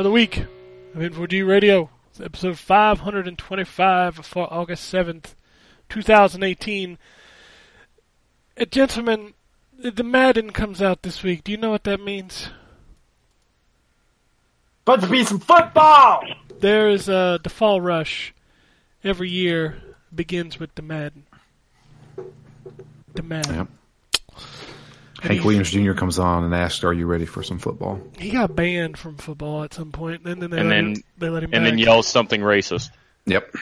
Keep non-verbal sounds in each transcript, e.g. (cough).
another week of N4G Radio. It's episode 525 for August 7th, 2018. Uh, gentlemen, the Madden comes out this week. Do you know what that means? But to be some football! There is a the fall rush every year begins with the Madden. The Madden. Yep. Hank Williams Jr. comes on and asks, "Are you ready for some football?" He got banned from football at some point, and then they And let then- him, they let him and back. then yells something racist. Yep.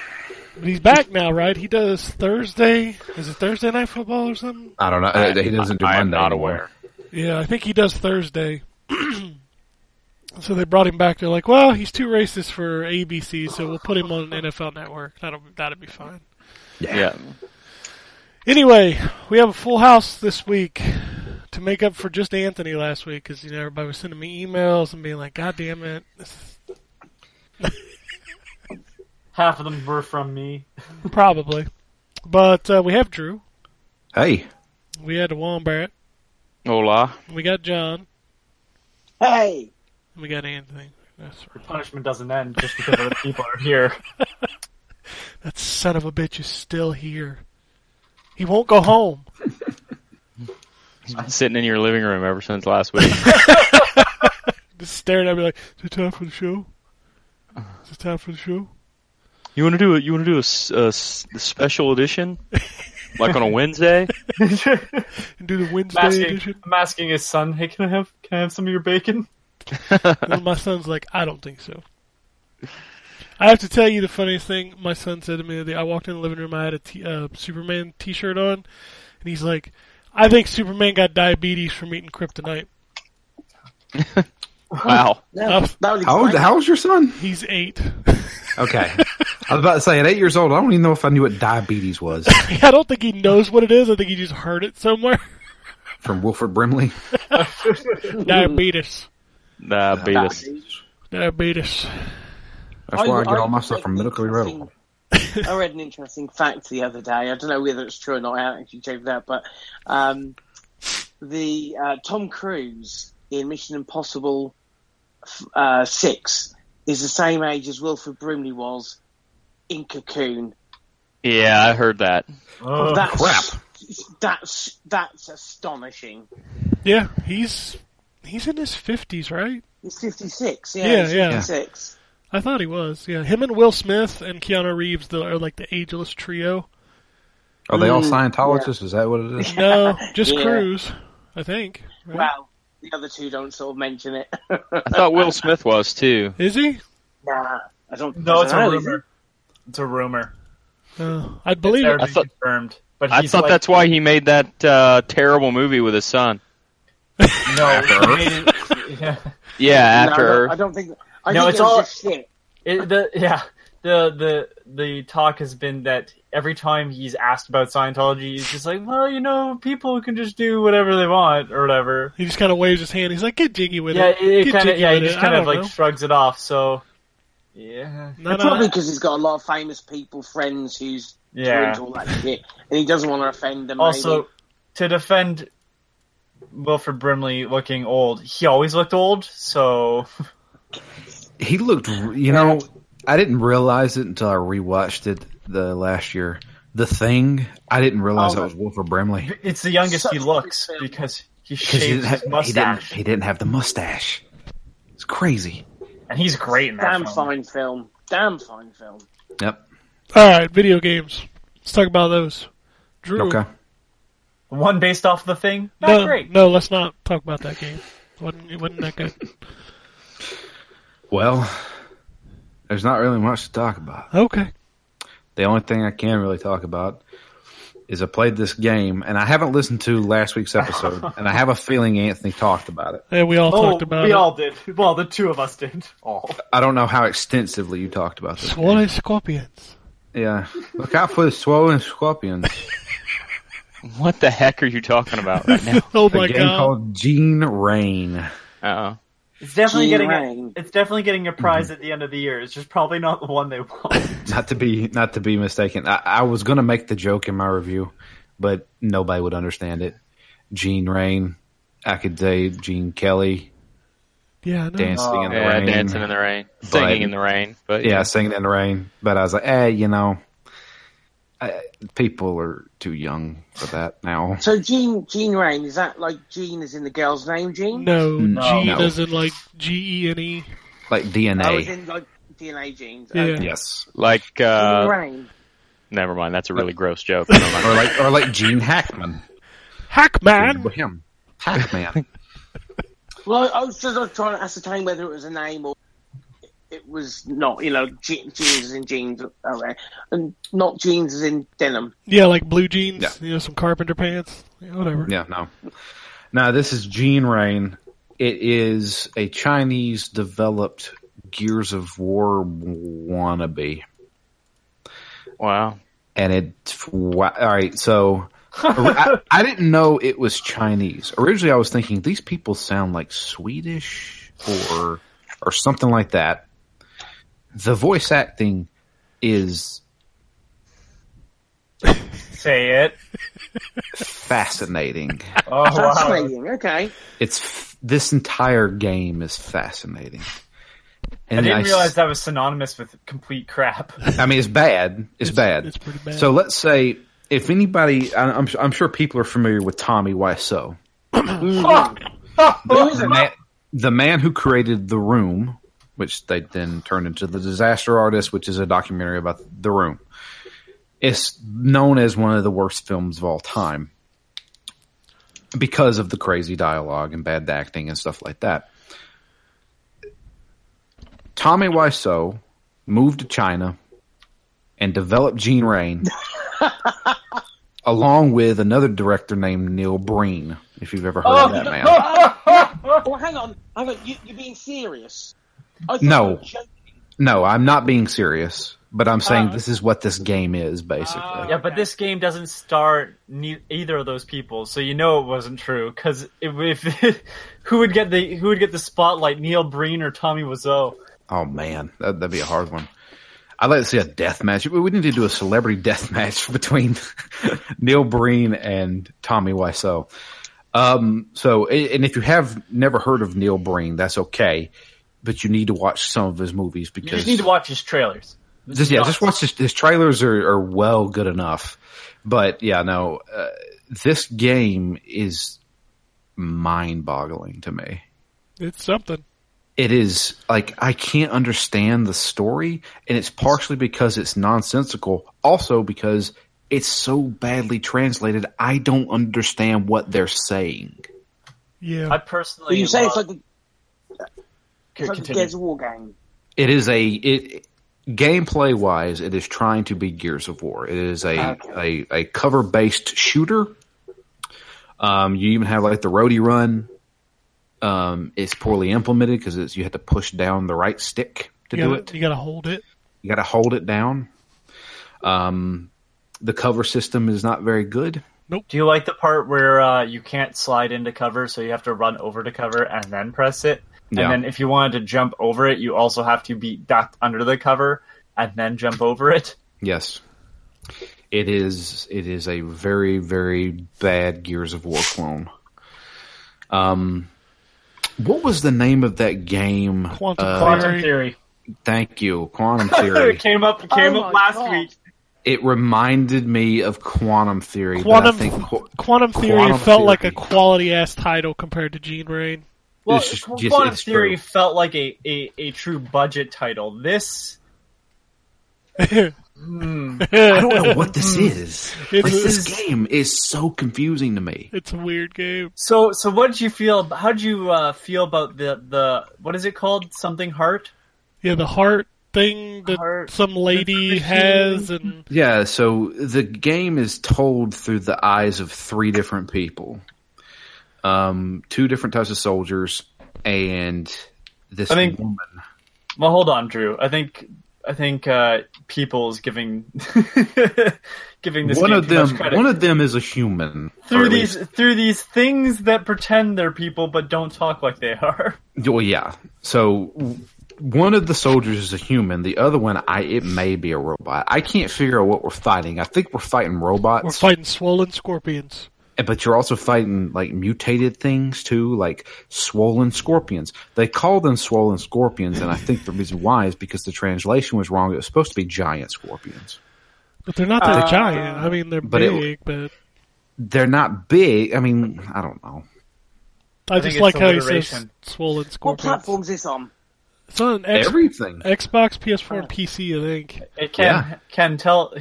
But he's back now, right? He does Thursday. Is it Thursday night football or something? I don't know. Uh, he doesn't do I am Monday not aware. Yeah, I think he does Thursday. (clears throat) so they brought him back. They're like, well, he's too racist for ABC, so we'll put him on NFL Network. That'll that'll be fine. Yeah. Anyway, we have a full house this week to make up for just Anthony last week because you know everybody was sending me emails and being like, "God damn it!" Half of them were from me. (laughs) probably. But uh, we have Drew. Hey, We had the Wombat. Hola. We got John. Hey! And we got Anthony. That's right. Punishment doesn't end just because other people are here. (laughs) That son of a bitch is still here. He won't go home. (laughs) He's been sitting in your living room ever since last week. (laughs) (laughs) Just staring at me like, is it time for the show? Is it time for the show? you want to do it? You want to do a special edition, like on a Wednesday? Do the Wednesday I'm asking, edition? I'm asking his son, hey, can I have can I have some of your bacon? And my son's like, I don't think so. I have to tell you the funniest thing. My son said to me the other day, I walked in the living room, I had a t- uh, Superman t-shirt on, and he's like, I think Superman got diabetes from eating kryptonite. (laughs) Wow. No, Oh. that uh, would how old, explain how old's your son? He's eight. (laughs) Okay, I was about to say at eight years old, I don't even know if I knew what diabetes was (laughs) I don't think he knows what it is. I think he just heard it somewhere. from Wilford Brimley. diabetes. Diabetes. Diabetes. That's why I, get all my stuff from an Medically interesting- Rebel. I read an interesting fact the other day. I don't know whether it's true or not. I haven't actually checked that, but um, the uh, Tom Cruise in Mission Impossible uh, Six is the same age as Wilford Brimley was in Cocoon. Yeah, I heard that. Oh, that's, crap. That's that's astonishing. Yeah, he's he's in his fifties, right? He's fifty six. Yeah, Yeah, he's yeah. 56. I thought he was. Yeah, him and Will Smith and Keanu Reeves the, are like the ageless trio. Are they all Mm, Scientologists? Is that what it is? No, (laughs) just Yeah. Cruise, I think. right? Well, the other two don't sort of mention it. I thought Will Smith was too. Is he? Nah, I don't. no, it's a don't is rumor. It's a rumor. Uh, I'd believe It's it. I thought- confirmed. But I thought like, that's why he made that uh, terrible movie with his son. no. he (laughs) made (laughs) yeah. Yeah, after no, I don't- Earth. I don't think. I No, think it's it was all- just shit. It, the yeah the the the talk has been that every time he's asked about Scientology, he's just like, well, you know, people can just do whatever they want or whatever. He just kind of waves his hand. He's like, "Get jiggy with Yeah, it." it, Get kind of jiggy yeah, he just it. kind of like know. shrugs it off. So yeah, No, no, Probably no. because he's got a lot of famous people, friends who's yeah. into all that shit, and he doesn't want to offend them. Also, maybe. to defend Wilford Brimley looking old, he always looked old. So (laughs) He looked, you know, I didn't realize it until I rewatched it the last year. The Thing, I didn't realize Oh, that was Wilford Brimley it's the youngest Such he looks good because he because he, shaves didn't have- his he didn't. mustache, He didn't have the mustache. It's crazy. and he's great in that damn film. fine film, damn fine film. Yep. All right, video games. Let's talk about those. Drew. Okay. One based off the thing, not No, great. no, let's not talk about that game. wasn't it wasn't that good? Well, there's not really much to talk about. Okay. The only thing I can really talk about is I played this game, and I haven't listened to last week's episode, (laughs) and I have a feeling Anthony talked about it. Yeah, we all Oh, talked about we it. all did. (laughs) Well, the two of us did. All. I don't know how extensively you talked about this. Swollen scorpions. Yeah. Look out for the swollen scorpions. What the heck are you talking about right (laughs) now? oh my A my game god. called Gene Rain. Uh-oh. It's definitely Gene getting Rain. a, it's definitely getting a prize at the end of the year. It's just probably not the one they want. (laughs) Not to be not to be mistaken. I, I was gonna make the joke in my review, but nobody would understand it. Gene Rain. I could say Gene Kelly Yeah, I know. dancing in the Yeah, rain. dancing in the rain, singing in the rain. But yeah, singing in the rain. But I was like, eh, you know, I, people are too young for that now. So Jean Jean Rain is that like Jean is in the girl's name? Jean. No, No. Gene No. as in like G E N E. Like Oh, DNA. it's in like DNA genes. Yeah. Okay. yes. like Jean uh, Rain. never mind. That's a really gross joke. (laughs) Or like or like Gene Hackman. Hackman. Him. Hackman. Well, I was just I was trying to ascertain whether it was a name or it was not. You know, je- jeans as in jeans, okay, and not jeans as in denim. Yeah, like blue jeans. Yeah. You know, some carpenter pants. Yeah, whatever. Yeah, no. Now this is Gene Rain. It is a Chinese developed Gears of War wannabe. Wow. And it, wa- all right, so I, I didn't know it was Chinese. Originally I was thinking these people sound like Swedish or, or something like that. The voice acting is Say it. fascinating. Oh wow. Fascinating. Okay. It's, f- this entire game is fascinating. I didn't s- realize that was synonymous with complete crap. I mean, it's bad. It's, bad. It's pretty bad. So let's say if anybody, I- I'm, I'm sure people are familiar with Tommy Wiseau, Who is the man, the man who created The Room, which they then turned into The Disaster Artist, which is a documentary about The Room. It's known as one of the worst films of all time because of the crazy dialogue and bad acting and stuff like that. Tommy Wiseau moved to China and developed Gene Rain (laughs) along with another director named Neil Breen, if you've ever heard of oh, that man. Well, (laughs) oh, hang on. Hang on. You, you're being serious? No. you were joking. No, I'm not being serious, but I'm saying Uh, this is what this game is, basically. Yeah, but this game doesn't star ne- either of those people, so you know it wasn't true. Because if, if (laughs) who would get the who would get the spotlight, Neil Breen or Tommy Wiseau? Oh man, that, that'd be a hard one. I'd like to see a death match. We we need to do a celebrity (laughs) death match between (laughs) Neil Breen and Tommy Wiseau. Um, so, and if you have never heard of Neil Breen, that's okay, but you need to watch some of his movies because You just need to watch his trailers. just yeah, just watch his, his trailers are, are well good enough. But yeah, no, uh, this game is mind boggling to me. it's something. It is like I can't understand the story, and it's partially because it's nonsensical, also because it's so badly translated. I don't understand what they're saying. Yeah. I personally, But you say it's love- like it's like a continue. Gears of War game. It is a it gameplay wise, it is trying to be Gears of War. It is a a, a cover based shooter. Um, you even have like the roadie run. Um, it's poorly implemented because you have to push down the right stick to you do gotta, it. You gotta hold it. You got to hold it down. Um, the cover system is not very good. Nope. Do you like the part where uh, you can't slide into cover, so you have to run over to cover and then press it? Yeah. And then if you wanted to jump over it, you also have to be ducked under the cover and then jump over it. Yes, it is. It is a very very bad Gears of War clone. Um, what was the name of that game? Quantum Uh, Quantum Theory. Theory. Thank you, Quantum (laughs) Theory. it came up. It came Oh up last God. week. it reminded me of Quantum Theory. Quantum I think Qu- Quantum Theory Quantum felt like a quality ass title compared to Gene Rain. Well, It's just- Qu- just- Quantum it's Theory true. felt like a, a, a true budget title. This, hmm, I don't know (laughs) what this is. Like, It's- this game is so confusing to me. It's a weird game. So, so what did you feel? How did you uh, feel about the the what is it called? Something heart? Yeah, the heart thing that Heart- some lady has, and Yeah, so the game is told through the eyes of three different people. Um, two different types of soldiers, and this I think- woman. Well, hold on, Drew. I think I think uh, people's giving (laughs) giving this One game of too much them, credit. one of them is a human. through these least- through these things that pretend they're people but don't talk like they are. (laughs) well, yeah. So one of the soldiers is a human. The other one, I it may be a robot. I can't figure out what we're fighting. I think we're fighting robots. we're fighting swollen scorpions. But you're also fighting like mutated things too, like swollen scorpions. They call them swollen scorpions, and I think the reason why is because the translation was wrong. It was supposed to be giant scorpions. But they're not that Uh, giant. I mean, they're but it- big, but They're not big. I mean, I don't know. I, think just like how he says alliteration. swollen What scorpions. platform's this on? It's on X- Everything. Xbox, PS4, and PC, I think. It can Yeah. can tell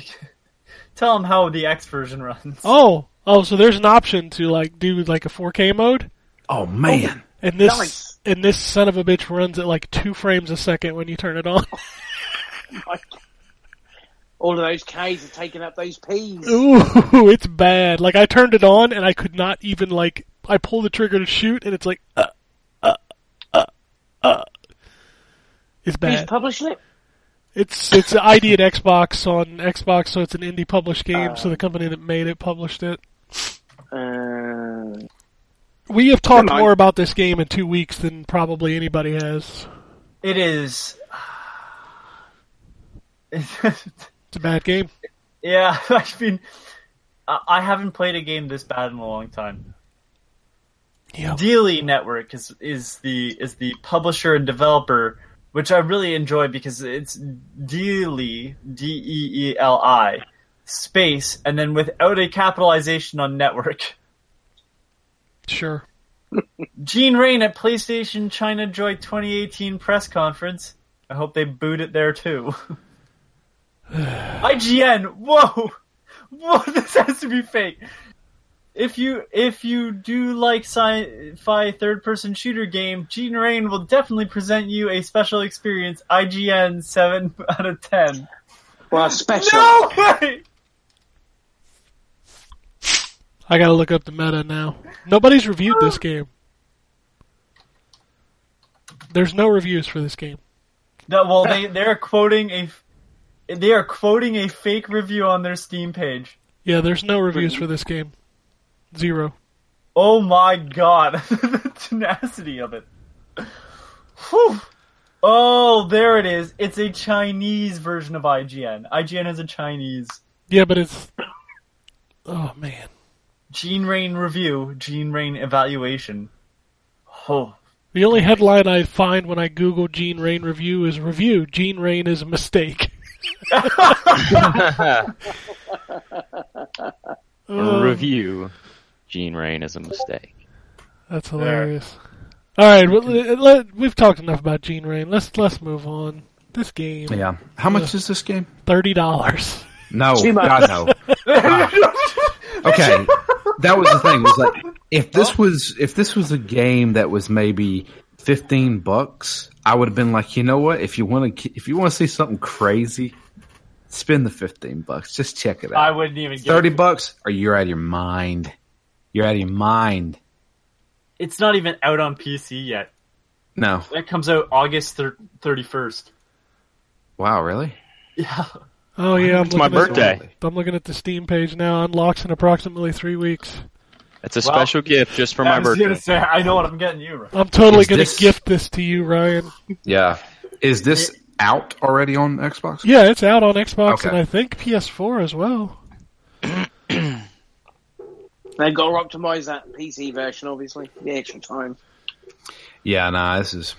(laughs) tell them how the X version runs. Oh, oh, so there's an option to like do like a 4K mode, Oh man. and this Nice. and this son of a bitch runs at like two frames a second when you turn it on. (laughs) All of those K's are taking up those P's. Ooh, (laughs) it's bad. Like I turned it on and I could not even like I pull the trigger to shoot and it's like uh uh uh uh. It's Who's bad. publishing it? It's it's an ID at Xbox on Xbox, so it's an indie published game. so the company that made it published it. Uh, We have talked more about this game in two weeks than probably anybody has. It is. It's a bad game. yeah, (laughs) I mean, I I haven't played a game this bad in a long time. Yeah. Deely Network is is the is the publisher and developer, which I really enjoy because it's Deely D E E L I space and then without a capitalization on network. Sure. Gene Rain at PlayStation China Joy 2018 press conference. I hope they boot it there too. (sighs) IGN, whoa, whoa, (laughs) this has to be fake. If you if you do like sci-fi third-person shooter game, Gene Rain will definitely present you a special experience. IGN seven (laughs) out of ten. well, (laughs) special. No way! I gotta look up the meta now. Nobody's reviewed this game. There's no reviews for this game. No, well, they they're quoting a they are quoting a fake review on their Steam page. Yeah, there's no reviews for this game. Zero. Oh my god, (laughs) the tenacity of it. Whew. Oh, there it is. It's a Chinese version of IGN. IGN is a Chinese. Yeah, but it's. Oh man. Gene Rain review, Gene Rain evaluation. Oh, The only headline I find when I Google Gene Rain review is review. Gene Rain is a mistake. (laughs) (laughs) Uh, Review. Gene Rain is a mistake. That's hilarious. All right, well, let, let- we've talked enough about Gene Rain. Let's let's move on. This game, Yeah. How much is this game? thirty dollars. No, Too much. God no. (laughs) okay, (laughs) that was the thing. Was like if this was if this was a game that was maybe fifteen bucks, I would have been like, you know what? If you want to, if you want to see something crazy, spend the fifteen bucks. Just check it out. I wouldn't even get Thirty bucks, or you're out of your mind. You're out of your mind. It's not even out on PC yet. No. That comes out August thirty first. Wow, really? (laughs) Yeah. Oh yeah, I'm It's my looking at- birthday. I'm looking at the Steam page now. Unlocks in approximately three weeks. It's a Well, special gift just for I my was birthday. gonna say I know what I'm getting you. Right? I'm totally Is going this- to gift this to you, Ryan. Yeah. Is this out already on Xbox? Yeah, it's out on Xbox Okay. and I think PS4 as well. (clears throat) They've got to optimize that PC version, obviously. The extra time. Yeah, nah, this is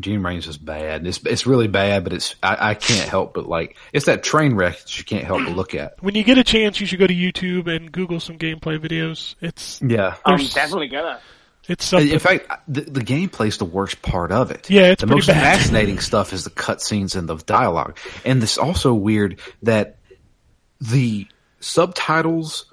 Gene Rain's just bad. It's it's really bad, but it's I, I can't help but like it's that train wreck that you can't help but look at. When you get a chance, you should go to YouTube and Google some gameplay videos. It's Yeah. I'm definitely gonna. it's something. In fact, the, the gameplay's the worst part of it. Yeah, it's the most bad. fascinating stuff is the cutscenes and the dialogue. And it's also weird that the subtitles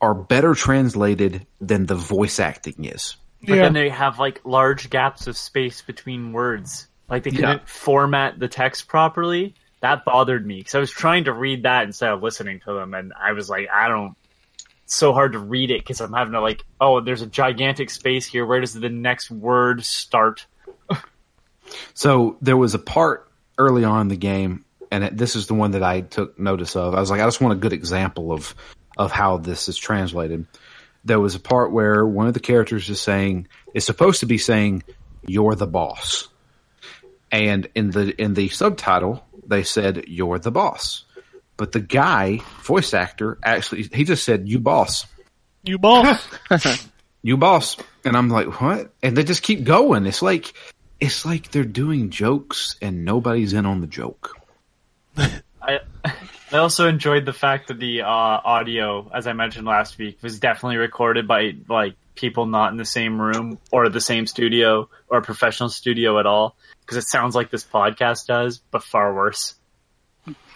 are better translated than the voice acting is. But yeah. then they have like large gaps of space between words. Like they Yeah. couldn't format the text properly. That bothered me because I was trying to read that instead of listening to them, and I was like, I don't. It's so hard to read it because I'm having to like, oh, there's a gigantic space here. Where does the next word start? (laughs) So there was a part early on in the game, and it, this is the one that I took notice of. I was like, I just want a good example of of how this is translated. There was a part where one of the characters is saying is supposed to be saying, "You're the boss," and in the in the subtitle they said, "You're the boss," but the guy voice actor actually he just said, "You boss." You boss. (laughs) you boss. And i'm like what? And they just keep going. It's like it's like they're doing jokes and nobody's in on the joke. (laughs) (laughs) I I also enjoyed the fact that the uh, audio, as I mentioned last week, was definitely recorded by like people not in the same room or the same studio or a professional studio at all, because it sounds like this podcast does, but far worse.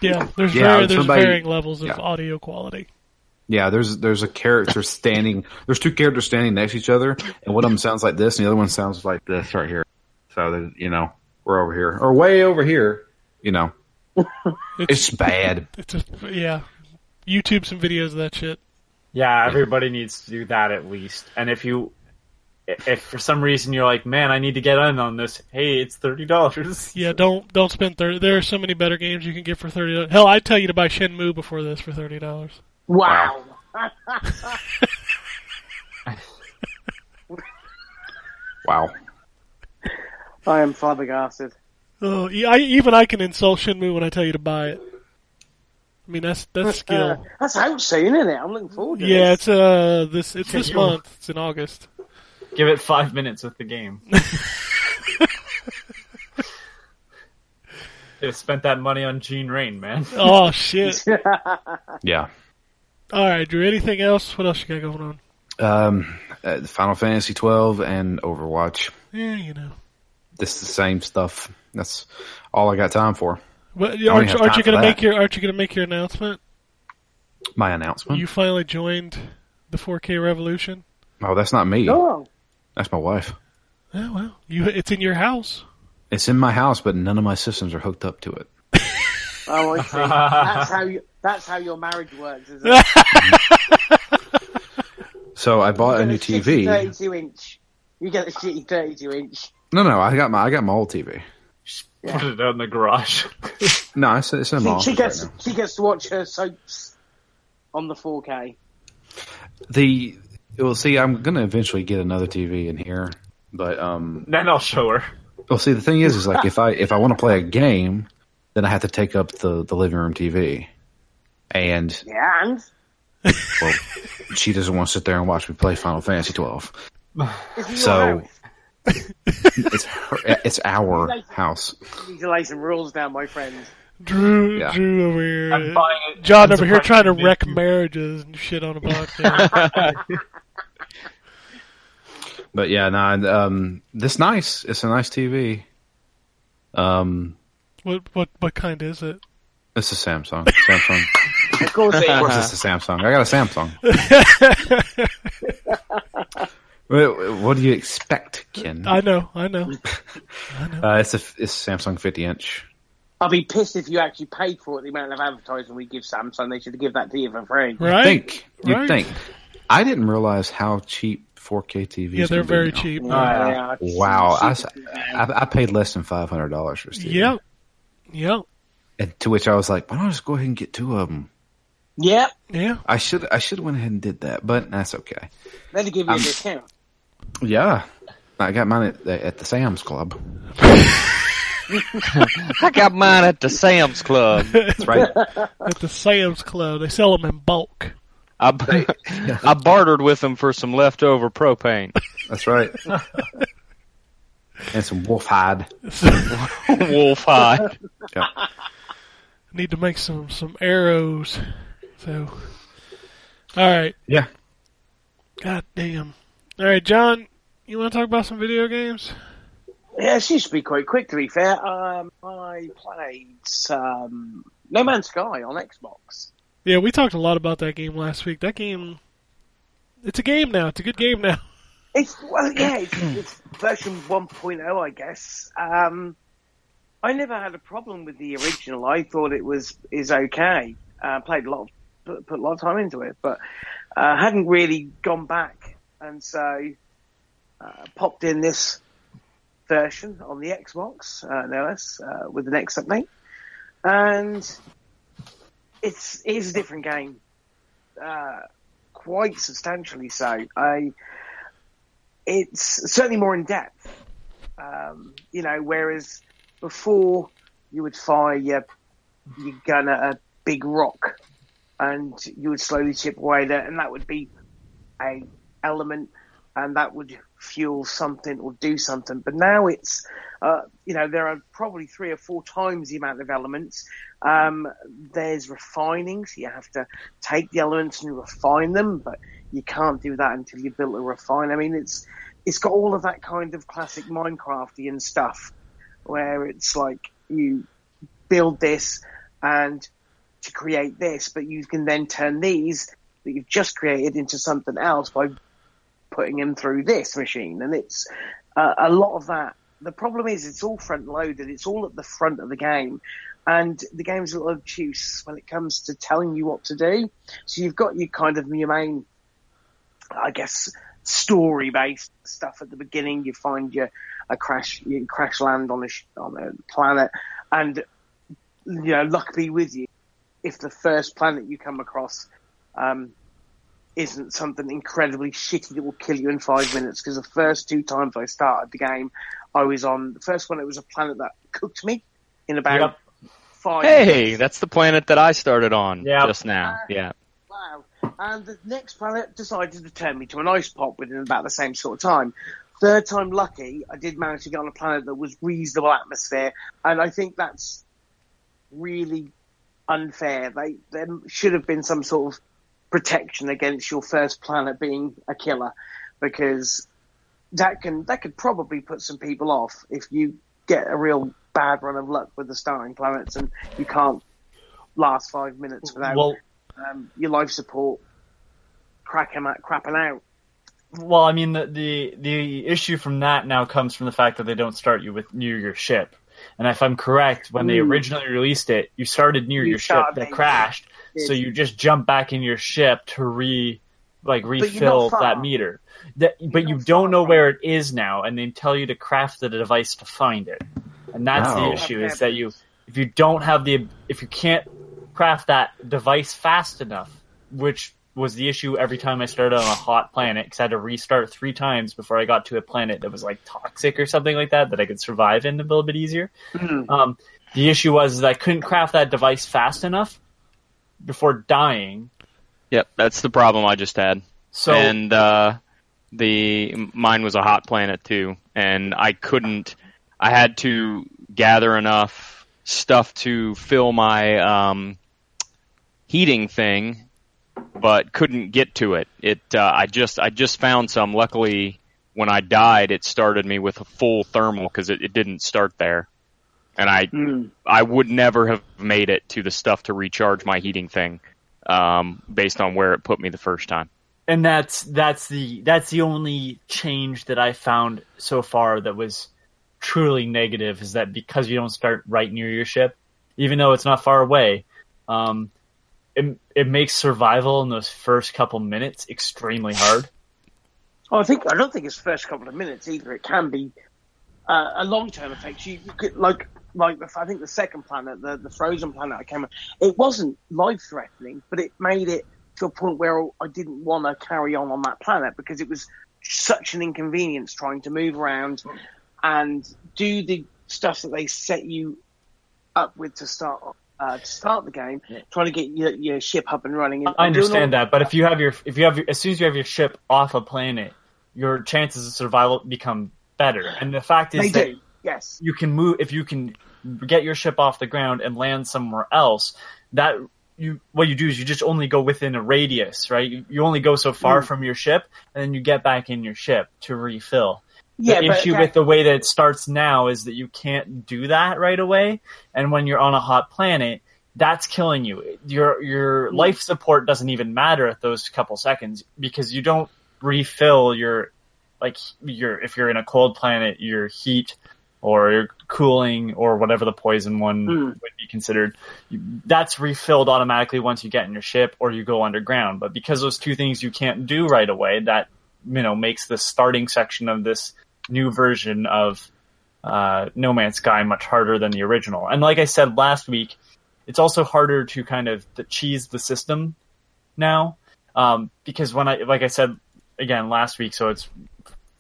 Yeah, there's Yeah, very, there's somebody- varying levels of yeah. audio quality. yeah there's there's a character standing there's two characters standing next to each other and one of them sounds like this and the other one sounds like this right here so that you know we're over here or way over here you know it's bad It's just yeah. YouTube some videos of that shit. Yeah, everybody needs to do that at least. And if you, if for some reason you're like, man, I need to get in on this, hey, it's thirty dollars. (laughs) Yeah, don't don't spend thirty. There are so many better games you can get for thirty. dollars. Hell, I'd tell you to buy Shenmue before this for thirty dollars. Wow. wow (laughs) (laughs) I am flabbergasted. Oh, I, even I can insult Shenmue when I tell you to buy it. I mean that's that's Uh, skill. that's out soon, isn't it? I'm looking forward to it. yeah, this. it's uh this it's this month. It's in August. Give it five minutes with the game. (laughs) They spent that money on Gene Rain, man. (laughs) Oh shit! (laughs) yeah All right, Drew. Anything else? What else you got going on? um uh, final fantasy 12 and overwatch Yeah, you know. this is the same stuff that's all i got time for But don't aren't, have you- aren't you gonna make your aren't you gonna make your announcement? my announcement You finally joined the 4K revolution. oh that's not me Oh, that's my wife Oh well, you it's in your house. It's in my house, but none of my systems are hooked up to it. (laughs) oh, I see. that's how you. That's how your marriage works, isn't it? (laughs) So I bought a new shitty TV. 32 inch. You get a shitty 32 inch. No, no, I got my I got my old TV. Put it out in the garage. (laughs) No, it's, it's in my She, she gets right she gets to watch her soaps on the 4K. The well, see, I'm gonna eventually get another TV in here, but um, then I'll show her. well, see, the thing is, is like if I if I want to play a game, then I have to take up the the living room TV, and Yeah, and well, she doesn't want to sit there and watch me play Final Fantasy 12. So- house. It's her, it's our house. You need to lay some rules down, my friend. Drew, Yeah. Drew over here. I'm buying it. John I'm over here trying to wreck didn't. marriages and shit on a podcast. (laughs) But yeah, no, um, this nice. It's a nice TV. Um, what what what kind is it? it's a Samsung. Samsung. Of course it Of is. course, it's a Samsung. I got a Samsung. (laughs) (laughs) what, what do you expect, Ken? I know, I know. (laughs) Uh, it's a it's Samsung 50 inch. I'll be pissed if you actually paid for it. The amount of advertising we give Samsung, they should give that to you for free. Right? Think you Right. think? I didn't realize how cheap 4K TVs. Yeah, they're very now. cheap. Yeah. Wow, I paid less than five hundred dollars for this TV. Yep. Yep. And to which I was like, why don't I just go ahead and get two of them? Yep. Yeah. I should I should have went ahead and did that, but that's okay. They'll give you a Um, discount. Yeah, I got mine at, at the Sam's Club. (laughs) I got mine at the Sam's Club. That's right. At the Sam's Club, they sell them in bulk. I, (laughs) I bartered with them for some leftover propane. That's right. and some wolf hide. (laughs) Wolf hide. Yeah. Need to make some some arrows. So, all right. Yeah. God damn. All right, John. You want to talk about some video games? Yeah, she should be quite quick. To be fair, um, I played um, No Man's Sky on Xbox. Yeah, we talked a lot about that game last week. That game, it's a game now. It's a good game now. It's well, yeah, it's, it's version 1.0, I guess. Um, I never had a problem with the original. I thought it was is okay. Uh, played a lot, of, put, put a lot of time into it, but uh, hadn't really gone back, and so uh, popped in this version on the Xbox, uh, no less, uh, with the next update, and it's it is a different game, uh, quite substantially so. I it's certainly more in depth. Um, you know, whereas before you would fire your, your gun at a big rock and you would slowly chip away there, and that would be a element, and that would fuel something or do something. But now it's, uh, you know, there are probably three or four times the amount of elements. Um, there's refining, so you have to take the elements and refine them, but you can't do that until you build a refine. I mean, it's it's got all of that kind of classic Minecraftian stuff, where it's like you build this and to create this, but you can then turn these that you've just created into something else by putting him through this machine, and it's uh, a lot of that. The problem is it's all front loaded. It's all at the front of the game, and the game's a little obtuse when it comes to telling you what to do. So you've got your kind of your main, I guess, story based stuff at the beginning. You find your a crash, you crash land on a on a planet, and you know, luck be with you if the first planet you come across um, isn't something incredibly shitty that will kill you in five minutes. Because the first two times I started the game, I was on the first one. It was a planet that cooked me in about Yep. five. Hey, that's the planet that I started on Yeah. just now. Yeah. Wow. And the next planet decided to turn me to an ice pop within about the same sort of time. Third time lucky, I did manage to get on a planet that was reasonable atmosphere, and I think that's really unfair. They there should have been some sort of protection against your first planet being a killer, because that can that could probably put some people off if you get a real bad run of luck with the starring planets and you can't last five minutes without Well, um, your life support cracking out, crapping out. well, I mean, the, the the issue from that now comes from the fact that they don't start you with near your ship. And if I'm correct, when they originally released it, you started near You your ship that crashed, Yes. so you just jump back in your ship to re like you're refill that meter. That, but you don't know where it is now, and they tell you to craft the device to find it. And that's Oh. the issue is that you if you don't have the if you can't craft that device fast enough, which was the issue every time I started on a hot planet because I had to restart three times before I got to a planet that was like toxic or something like that that I could survive in a little bit easier. Um, the issue was that I couldn't craft that device fast enough before dying. Yep, that's the problem I just had. So and uh, the mine was a hot planet too, and I couldn't. I had to gather enough stuff to fill my um, heating thing, but couldn't get to it. It uh, I just I just found some. Luckily, when I died, it started me with a full thermal because it, it didn't start there, and I I would never have made it to the stuff to recharge my heating thing, um, based on where it put me the first time. and that's that's the that's the only change that I found so far that was truly negative is that because you don't start right near your ship, even though it's not far away, um, it it makes survival in those first couple minutes extremely hard. (laughs) Oh, I think I don't think it's the first couple of minutes either. It can be uh, a long term effect. You, you could like like the, I think the second planet, the the frozen planet I came on, it wasn't life threatening, but it made it to a point where I didn't want to carry on on that planet because it was such an inconvenience trying to move around and do the stuff that they set you up with to start uh, to start the game, trying to get your, your ship up and running. And I understand all- that, but if you have your if you have your, as soon as you have your ship off a planet, your chances of survival become better. And the fact is They that do, yes. you can move if you can get your ship off the ground and land somewhere else. That you what you do is you just only go within a radius, right? You, you only go so far Hmm. from your ship, and then you get back in your ship to refill. Yeah, the issue that- with the way that it starts now is that you can't do that right away. And when you're on a hot planet, that's killing you. Your your life support doesn't even matter at those couple seconds because you don't refill your like your if you're in a cold planet, your heat or your cooling or whatever the poison one Hmm. would be considered. That's refilled automatically once you get in your ship or you go underground. But because those two things you can't do right away, that you know makes the starting section of this new version of uh, No Man's Sky much harder than the original. And like I said last week, it's also harder to kind of cheese the system now um, because when I like I said again last week, so it's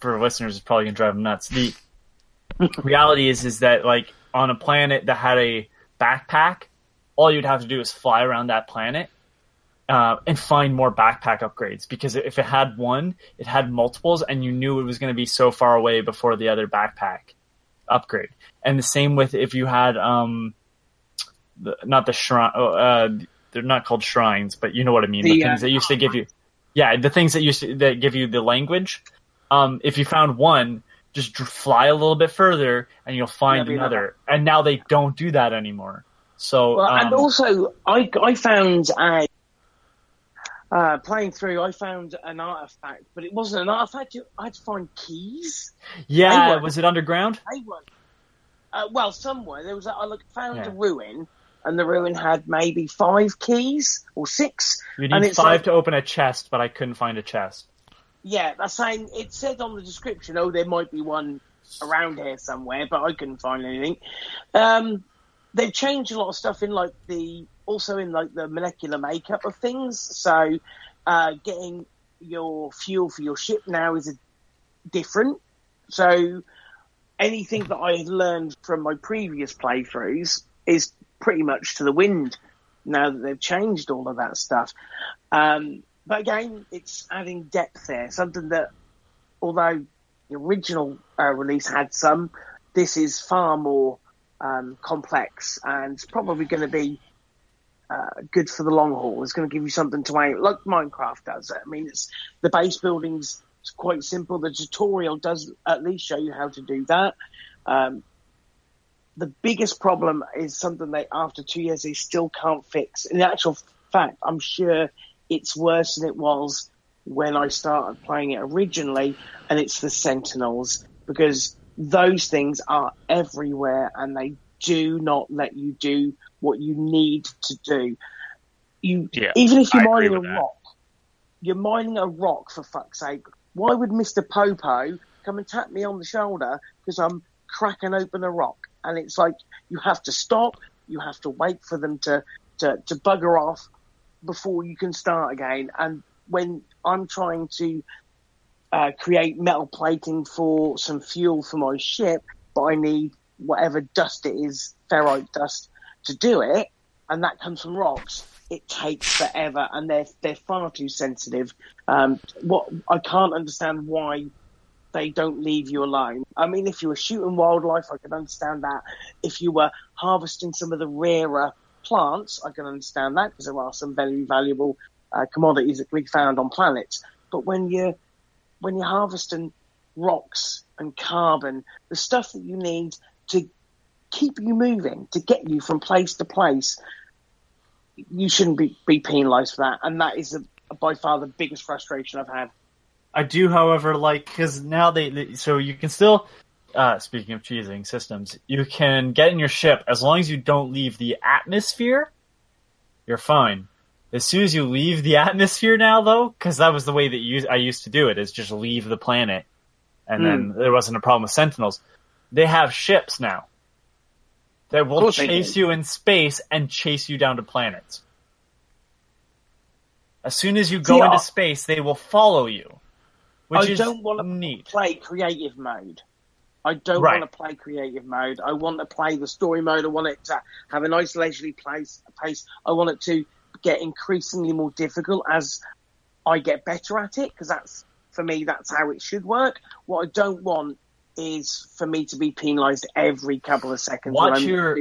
for listeners, it's probably gonna drive them nuts. The (laughs) reality is is that like on a planet that had a backpack, all you'd have to do is fly around that planet uh, and find more backpack upgrades because if it had one, it had multiples, and you knew it was going to be so far away before the other backpack upgrade. And the same with if you had um, the, not the shrine. oh, Uh, they're not called shrines, but you know what I mean. The, The, things uh, that used to give you, yeah, the things that used to that give you the language. Um, if you found one, just fly a little bit further, and you'll find another. And now they don't do that anymore. So Well, um, and also, I, I found a uh, playing through. I found an artifact, but it wasn't an artifact. I had to find keys. yeah, was it underground? Uh, well somewhere. There was a, I look, found Yeah. a ruin, and the ruin had maybe five keys or six. You and need five like- to open a chest, but I couldn't find a chest. Yeah, that's saying it said on the description. Oh, there might be one around here somewhere, but I couldn't find anything. Um, they've changed a lot of stuff in like the also in like the molecular makeup of things. So, uh, getting your fuel for your ship now is a, different. So, anything that I had learned from my previous playthroughs is pretty much to the wind now that they've changed all of that stuff. Um, but again, it's adding depth there, something that, although the original uh, release had some, this is far more um, complex and probably going to be uh, good for the long haul. It's going to give you something to aim, like Minecraft does. I mean, it's the base building's quite simple. The tutorial does at least show you how to do that. Um, the biggest problem is something they, after two years, they still can't fix. In actual fact, I'm sure it's worse than it was when I started playing it originally, and it's the Sentinels because those things are everywhere and they do not let you do what you need to do. You Yeah, even if you're I mining a that. rock, you're mining a rock for fuck's sake. Why would Mister Popo come and tap me on the shoulder because I'm cracking open a rock? And it's like you have to stop, you have to wait for them to to, to bugger off before you can start again. And when I'm trying to uh, create metal plating for some fuel for my ship, but I need whatever dust it is, ferrite dust, to do it, and that comes from rocks. It takes forever, and they're they're far too sensitive. Um, what I can't understand why they don't leave you alone. I mean, if you were shooting wildlife, I can understand that. If you were harvesting some of the rarer plants, I can understand that because there are some very valuable uh, commodities that can be found on planets. But when you're when you're harvesting rocks and carbon, the stuff that you need to keep you moving, to get you from place to place, you shouldn't be, be penalised for that. And that is a, by far the biggest frustration I've had. I do, however, like because now they, they so you can still. Uh, speaking of cheesing systems, you can get in your ship as long as you don't leave the atmosphere. You're fine. As soon as you leave the (laughs) atmosphere now, though, because that was the way that you, I used to do it, is just leave the planet, and then hmm. there wasn't a problem with Sentinels. They have ships now that will chase you in space and chase you down to planets. As soon as you go See, into I- space, they will follow you, which I is don't want to neat. play creative mode. I don't Right. want to play creative mode. I want to play the story mode. I want it to have a nice leisurely pace. pace. I want it to get increasingly more difficult as I get better at it because that's for me that's how it should work. What I don't want is for me to be penalised every couple of seconds Watch when I'm your-.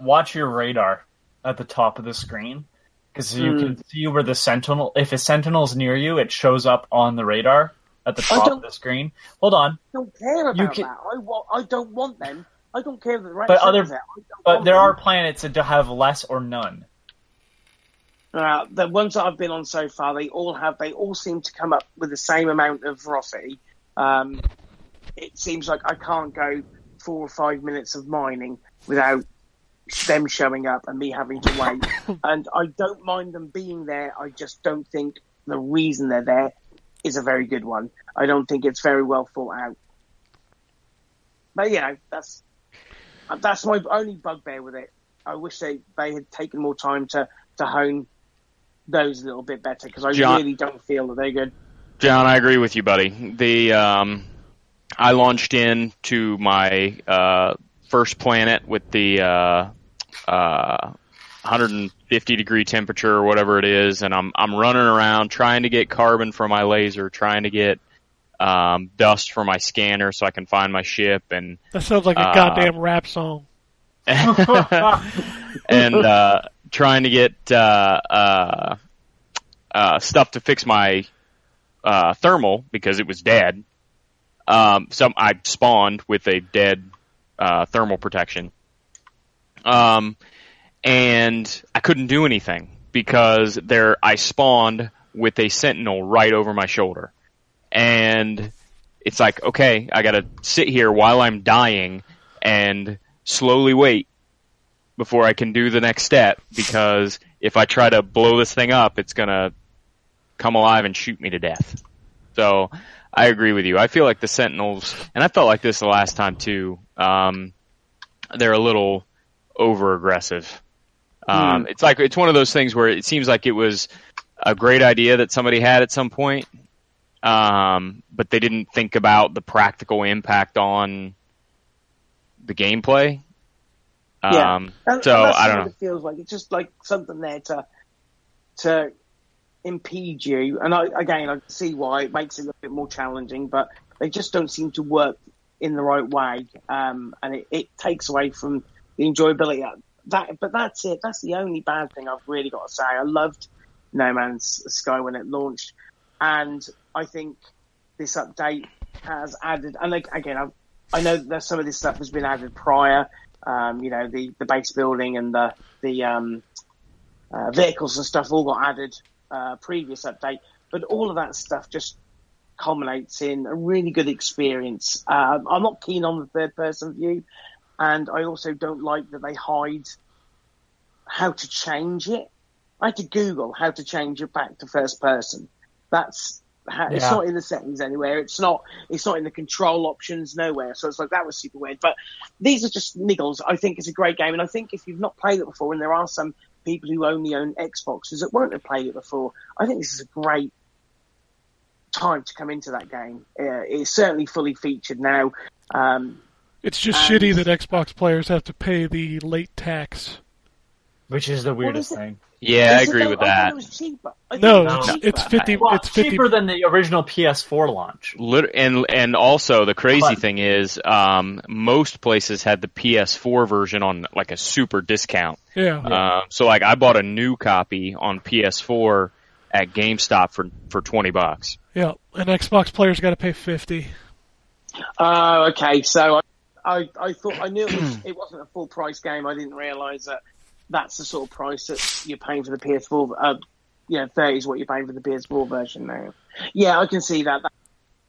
Watch your radar at the top of the screen because you Hmm. can see where the sentinel. If a sentinel's near you, it shows up on the radar at the top of the screen. Hold on. I don't care about can- that. I want. I don't want them I don't care that the But other- there. But there them. are planets that have less or none. Uh, the ones that I've been on so far, they all have. They all seem to come up with the same amount of velocity. Um, it seems like I can't go four or five minutes of mining without them showing up and me having to wait. (laughs) and I don't mind them being there. I just don't think the reason they're there is a very good one. I don't think it's very well thought out. But you know, that's that's my only bugbear with it. I wish they, they had taken more time to, to hone those a little bit better because I John- really don't feel that they're good. John, I agree with you, buddy. The um, I launched in to my uh, first planet with the uh, uh, 150 degree temperature or whatever it is, and I'm I'm running around trying to get carbon for my laser, trying to get um, dust for my scanner so I can find my ship, and That sounds like a Uh, goddamn rap song. (laughs) (laughs) and uh, trying to get uh, uh, uh, stuff to fix my uh, thermal because it was dead. Um, so I spawned with a dead uh, thermal protection, um, and I couldn't do anything because there I spawned with a sentinel right over my shoulder, and it's like okay, I got to sit here while I'm dying and slowly wait before I can do the next step because if I try to blow this thing up, it's gonna come alive and shoot me to death. So I agree with you. I feel like the Sentinels, and I felt like this the last time too. Um, they're a little over aggressive. Um, It's like it's one of those things where it seems like it was a great idea that somebody had at some point, um, but they didn't think about the practical impact on the gameplay. Yeah. Um, And, so and I don't know. It feels like it's just like something there to to impede you. And I, again, I see why it makes it a little bit more challenging, but they just don't seem to work in the right way, um, and it, it takes away from the enjoyability. That, but that's it. That's the only bad thing I've really got to say. I loved No Man's Sky when it launched, and I think this update has added. And like, again, I, I know that some of this stuff has been added prior. Um, you know, the, the base building and the the um, uh, vehicles and stuff all got added uh, previous update, but all of that stuff just culminates in a really good experience. Um, I'm not keen on the third person view, and I also don't like that they hide how to change it. I had to Google how to change it back to first person. That's how, it's Yeah. not in the settings anywhere. It's not. It's not in the control options nowhere. So it's like that was super weird. But these are just niggles. I think it's a great game, and I think if you've not played it before, and there are some people who only own Xboxes that won't have played it before, I think this is a great time to come into that game. Uh, it's certainly fully featured now. Um, It's just And- shitty that Xbox players have to pay the late tax. Which is the weirdest is it? thing. Yeah, I agree with that. It was cheaper. No, it No. cheaper. it's fifty. Well, it's fifty. cheaper than the original PS4 launch. Lit- and and also the crazy But- thing is, um, most places had the PS4 version on like a super discount. Yeah. Uh, so like I bought a new copy on PS4 at GameStop for for twenty bucks. Yeah. And Xbox players got to pay fifty. Oh, okay. So I, I, I thought I knew it, was, it wasn't a full price game. I didn't realise that that's the sort of price that you're paying for the PS4. Uh, know, thirty is what you're paying for the PS4 version now. Yeah, I can see that. that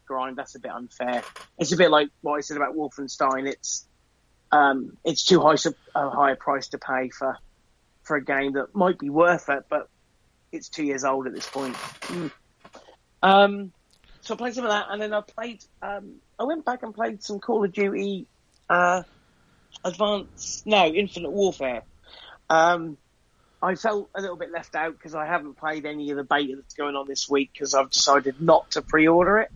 grind. That's a bit unfair. It's a bit like what I said about Wolfenstein. It's um, it's too high a higher price to pay for for a game that might be worth it, but it's two years old at this point. Mm. Um, so I played some of that, and then I played. Um, I went back and played some Call of Duty uh, Advanced, no, Infinite Warfare. Um, I felt a little bit left out because I haven't played any of the beta that's going on this week because I've decided not to pre-order it,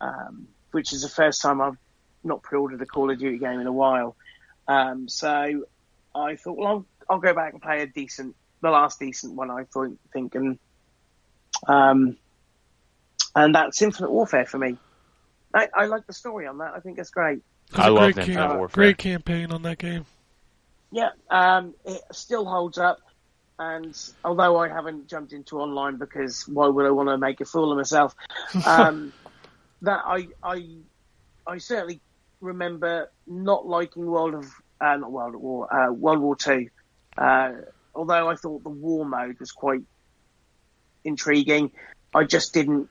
um, which is the first time I've not pre-ordered a Call of Duty game in a while. Um, so I thought, well, I'll, I'll go back and play a decent, the last decent one I thought, think, and um, and that's Infinite Warfare for me. I, I like the story on that. I think it's great. It's I a love great Infinite cam- Warfare. Great campaign on that game. Yeah, um, it still holds up. And although I haven't jumped into online because why would I want to make a fool of myself? (laughs) Um, that I, I, I certainly remember not liking World of uh, not World War uh, World War Two. Uh, although I thought the war mode was quite intriguing, I just didn't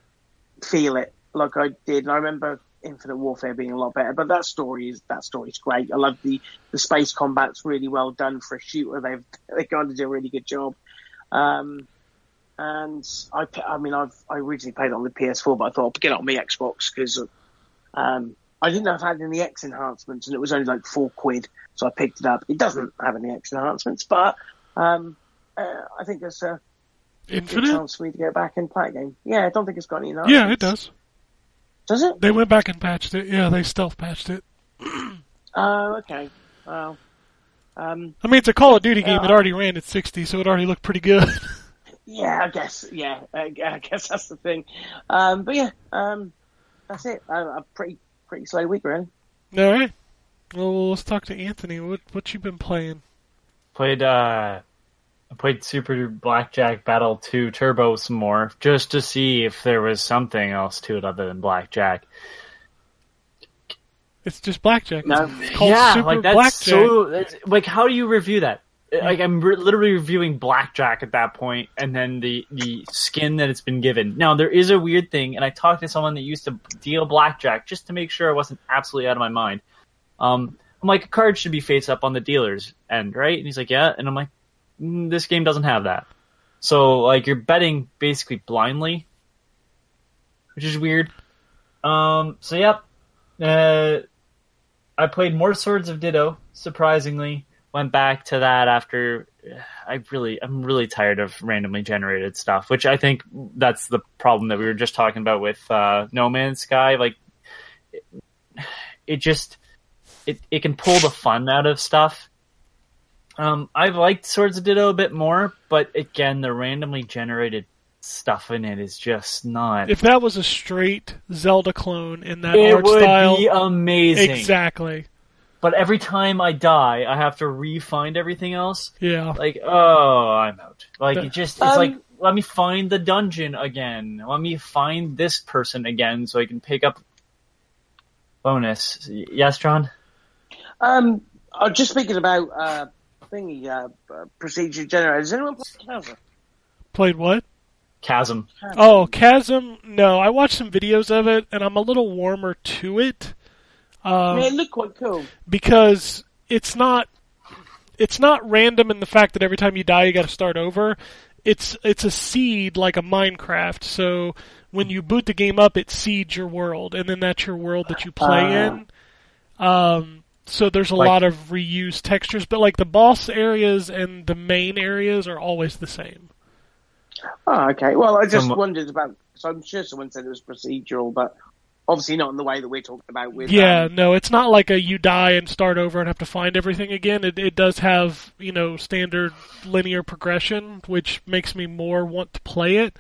feel it like I did. And I remember Infinite Warfare being a lot better, but that story is that story's great. I love the the space combat's really well done for a shooter. They've they kind of do a really good job. Um, and I mean, I've I originally played it on the PS4, but I thought I'd get it on my Xbox because um, I didn't know if it had any X enhancements, and it was only like four quid, so I picked it up. It doesn't have any X enhancements, but um, uh, I think it's a good chance for me to go back and play a game. Yeah, I don't think it's got any enhancements. Yeah, it does. Does it? They went back and patched it. Yeah, they stealth patched it. (clears throat) Oh, okay. Well, um, I mean, it's a Call of Duty game. Yeah. It already ran at 60, so it already looked pretty good. (laughs) yeah, I guess. Yeah, I, I guess that's the thing. Um, but yeah, um, that's it. A, a pretty pretty slow week, really. All right. Well, let's talk to Anthony. What what you been playing? Played uh I played Super Blackjack Battle 2 Turbo some more just to see if there was something else to it other than blackjack. It's just blackjack. No. It's called yeah, Super like that's Blackjack. so that's, like how do you review that? Like I'm re- literally reviewing blackjack at that point, and then the the skin that it's been given. Now there is a weird thing, and I talked to someone that used to deal blackjack just to make sure I wasn't absolutely out of my mind. Um, I'm like, a card should be face up on the dealer's end, right? And he's like, yeah, and I'm like, this game doesn't have that. So like you're betting basically blindly, which is weird. Um, so yep, uh, I played more Swords of Ditto. Surprisingly, went back to that after. I really, I'm really tired of randomly generated stuff. Which I think that's the problem that we were just talking about with uh, No Man's Sky. Like, it, it just, it it can pull the fun out of stuff. Um, I've liked Swords of Ditto a bit more, but again, the randomly generated stuff in it is just not. If that was a straight Zelda clone in that art style it art would style, be amazing. exactly. But every time I die, I have to re-find everything else. Yeah. Like, oh, I'm out. Like, it just, it's Um, like, let me find the dungeon again. Let me find this person again so I can pick up bonus. Y- Yes, John? Um, I'm just speaking about uh, thingy uh, uh, procedure generator. Has anyone played Chasm? Played what? Chasm. Oh, Chasm. No, I watched some videos of it, and I'm a little warmer to it. Um, yeah, it looked quite cool. because it's not it's not random in the fact that every time you die you got to start over. It's it's a seed like a Minecraft. So when you boot the game up, it seeds your world, and then that's your world that you play Ah. in. Um, so there's a Like- lot of reused textures, but like the boss areas and the main areas are always the same. Oh, okay. Well, I just Some- wondered about. So I'm sure someone said it was procedural, but obviously not in the way that we're talking about. With Yeah, um, no, it's not like a you die and start over and have to find everything again. It it does have, you know, standard linear progression, which makes me more want to play it.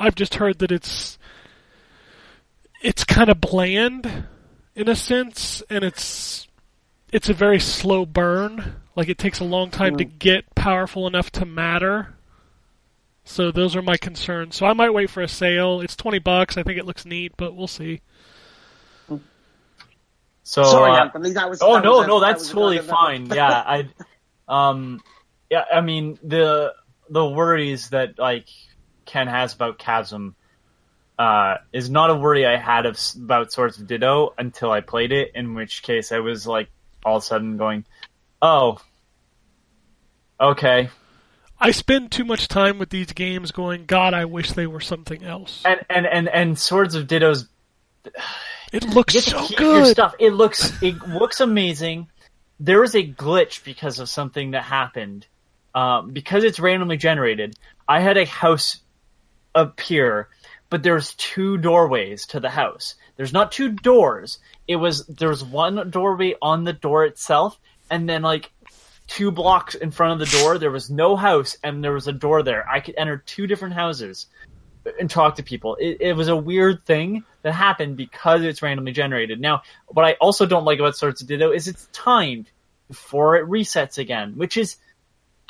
I've just heard that it's it's kind of bland in a sense and it's it's a very slow burn. Like it takes a long time to get powerful enough to matter. So those are my concerns. So I might wait for a sale. It's 20 bucks. I think it looks neat, but we'll see. So, Sorry, uh, Anthony. That was. Oh that no, was a- no, that's was a totally fine. Yeah, I, (laughs) um, yeah, I mean the the worries that like Ken has about Chasm, uh, is not a worry I had of about Swords of Ditto until I played it. In which case, I was like all of a sudden going, oh, okay, I spend too much time with these games going, God, I wish they were something else. and and and and Swords of Ditto's It looks so good. stuff. It looks it looks amazing. There was a glitch because of something that happened. Um, because it's randomly generated, I had a house appear, but there's two doorways to the house. There's not two doors. It was there's one doorway on the door itself, and then like two blocks in front of the door, there was no house, and there was a door there. I could enter two different houses and talk to people. It, it was a weird thing that happened because it's randomly generated. Now, what I also don't like about Swords of Ditto is it's timed before it resets again, which is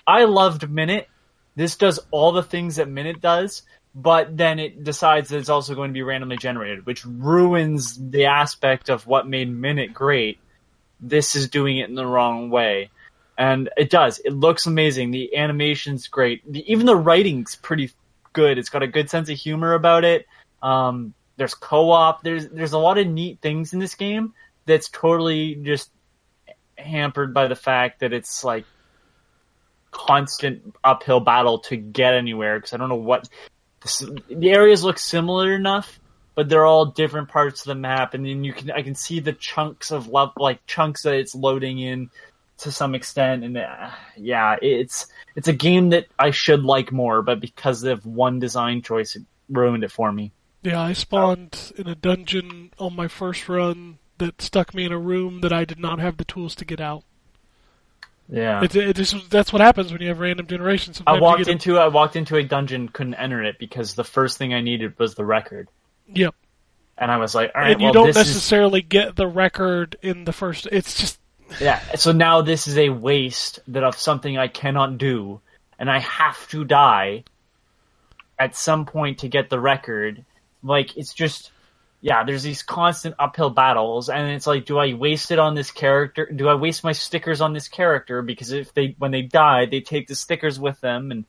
I loved Minit. This does all the things that Minit does, but then it decides that it's also going to be randomly generated, which ruins the aspect of what made Minit great. This is doing it in the wrong way. And it does. It looks amazing. The animation's great. The, even the writing's pretty good. It's got a good sense of humor about it. Um, there's co-op. There's there's a lot of neat things in this game that's totally just hampered by the fact that it's like constant uphill battle to get anywhere because I don't know what the areas look similar enough, but they're all different parts of the map, and then you can I can see the chunks of love like chunks that it's loading in to some extent, and uh, yeah, it's it's a game that I should like more, but because of one design choice, it ruined it for me. Yeah, I spawned in a dungeon on my first run that stuck me in a room that I did not have the tools to get out. Yeah. It, it just, that's what happens when you have random generation. I Sometimes you walked into I walked into a dungeon, couldn't enter it because the first thing I needed was the record, Yep. and I was like, all right, and you well, don't this is necessarily get the record in the first. It's just Yeah, so now this is a waste that of something I cannot do, and I have to die at some point to get the record. Like it's just, yeah, there's these constant uphill battles, and it's like, do I waste it on this character? Do I waste my stickers on this character because if they when they die, they take the stickers with them, and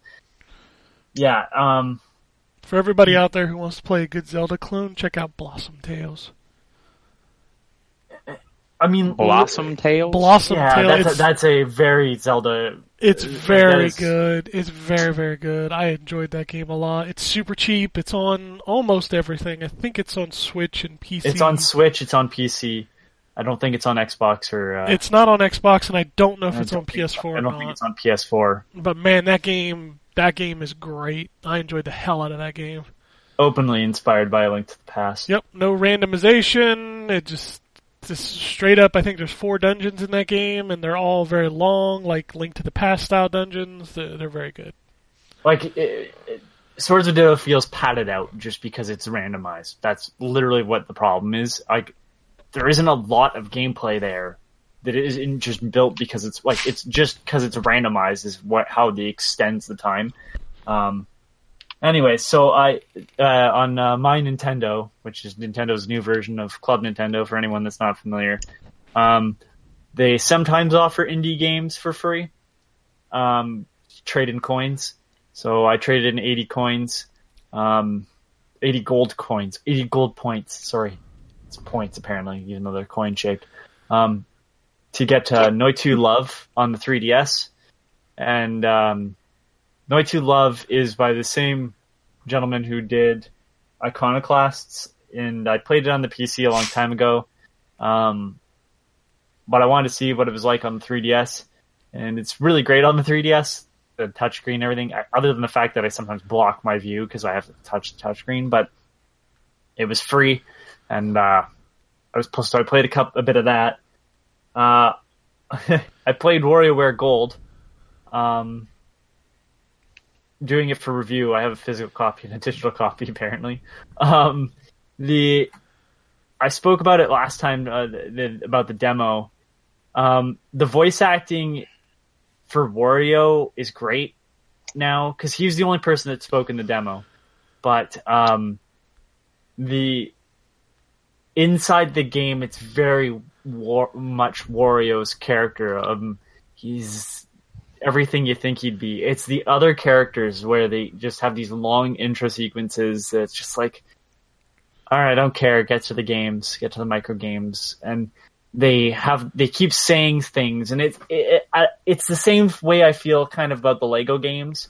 yeah, um, for everybody out there who wants to play a good Zelda clone. Check out Blossom Tales. I mean, Blossom Tales. Blossom Yeah, Tales. that's a, that's a very Zelda. It's very good. It's very very good. I enjoyed that game a lot. It's super cheap. It's on almost everything. I think it's on Switch and PC. It's on Switch. It's on PC. I don't think it's on Xbox or. Uh, It's not on Xbox, and I don't know if I it's on PS4 I don't think it's on PS4. But man, that game that game is great. I enjoyed the hell out of that game. Openly inspired by A Link to the Past. Yep, no randomization. It just just straight up. I think there's four dungeons in that game, and they're all very long, like Link to the Past style dungeons. They're, very good. Like it, it, Swords of Ditto feels padded out just because it's randomized. That's literally what the problem is. Like there isn't a lot of gameplay there that isn't just built because it's like it's just because it's randomized is what how they extends the time. Um, anyway, so I uh, on uh, my Nintendo, which is Nintendo's new version of Club Nintendo for anyone that's not familiar, um, they sometimes offer indie games for free. Um, trade in coins. So I traded in 80 coins, um, 80 gold coins, 80 gold points. Sorry, it's points apparently, even though they're coin shaped. Um, to get to Noitu Love on the 3DS, and um, Noitu Love is by the same gentleman who did Iconoclasts, and I played it on the PC a long time ago. Um, but I wanted to see what it was like on the 3DS, and it's really great on the 3DS. The touchscreen, everything. Other than the fact that I sometimes block my view because I have to touch the touchscreen, but it was free, and uh, I was so I played a cup a bit of that. Uh, (laughs) I played WarioWare Gold. Um, doing it for review. I have a physical copy and a digital copy (laughs) apparently. Um, the I spoke about it last time uh, the, the, about the demo. Um, the voice acting for Wario is great now because he's the only person that spoke in the demo. But um, the inside the game, it's very war- much Wario's character. Um, he's everything you think he'd be. It's the other characters where they just have these long intro sequences. That's just like, all right, I don't care. Get to the games. Get to the micro games, and they have they keep saying things, and it's it, it, it's the same way I feel kind of about the Lego games.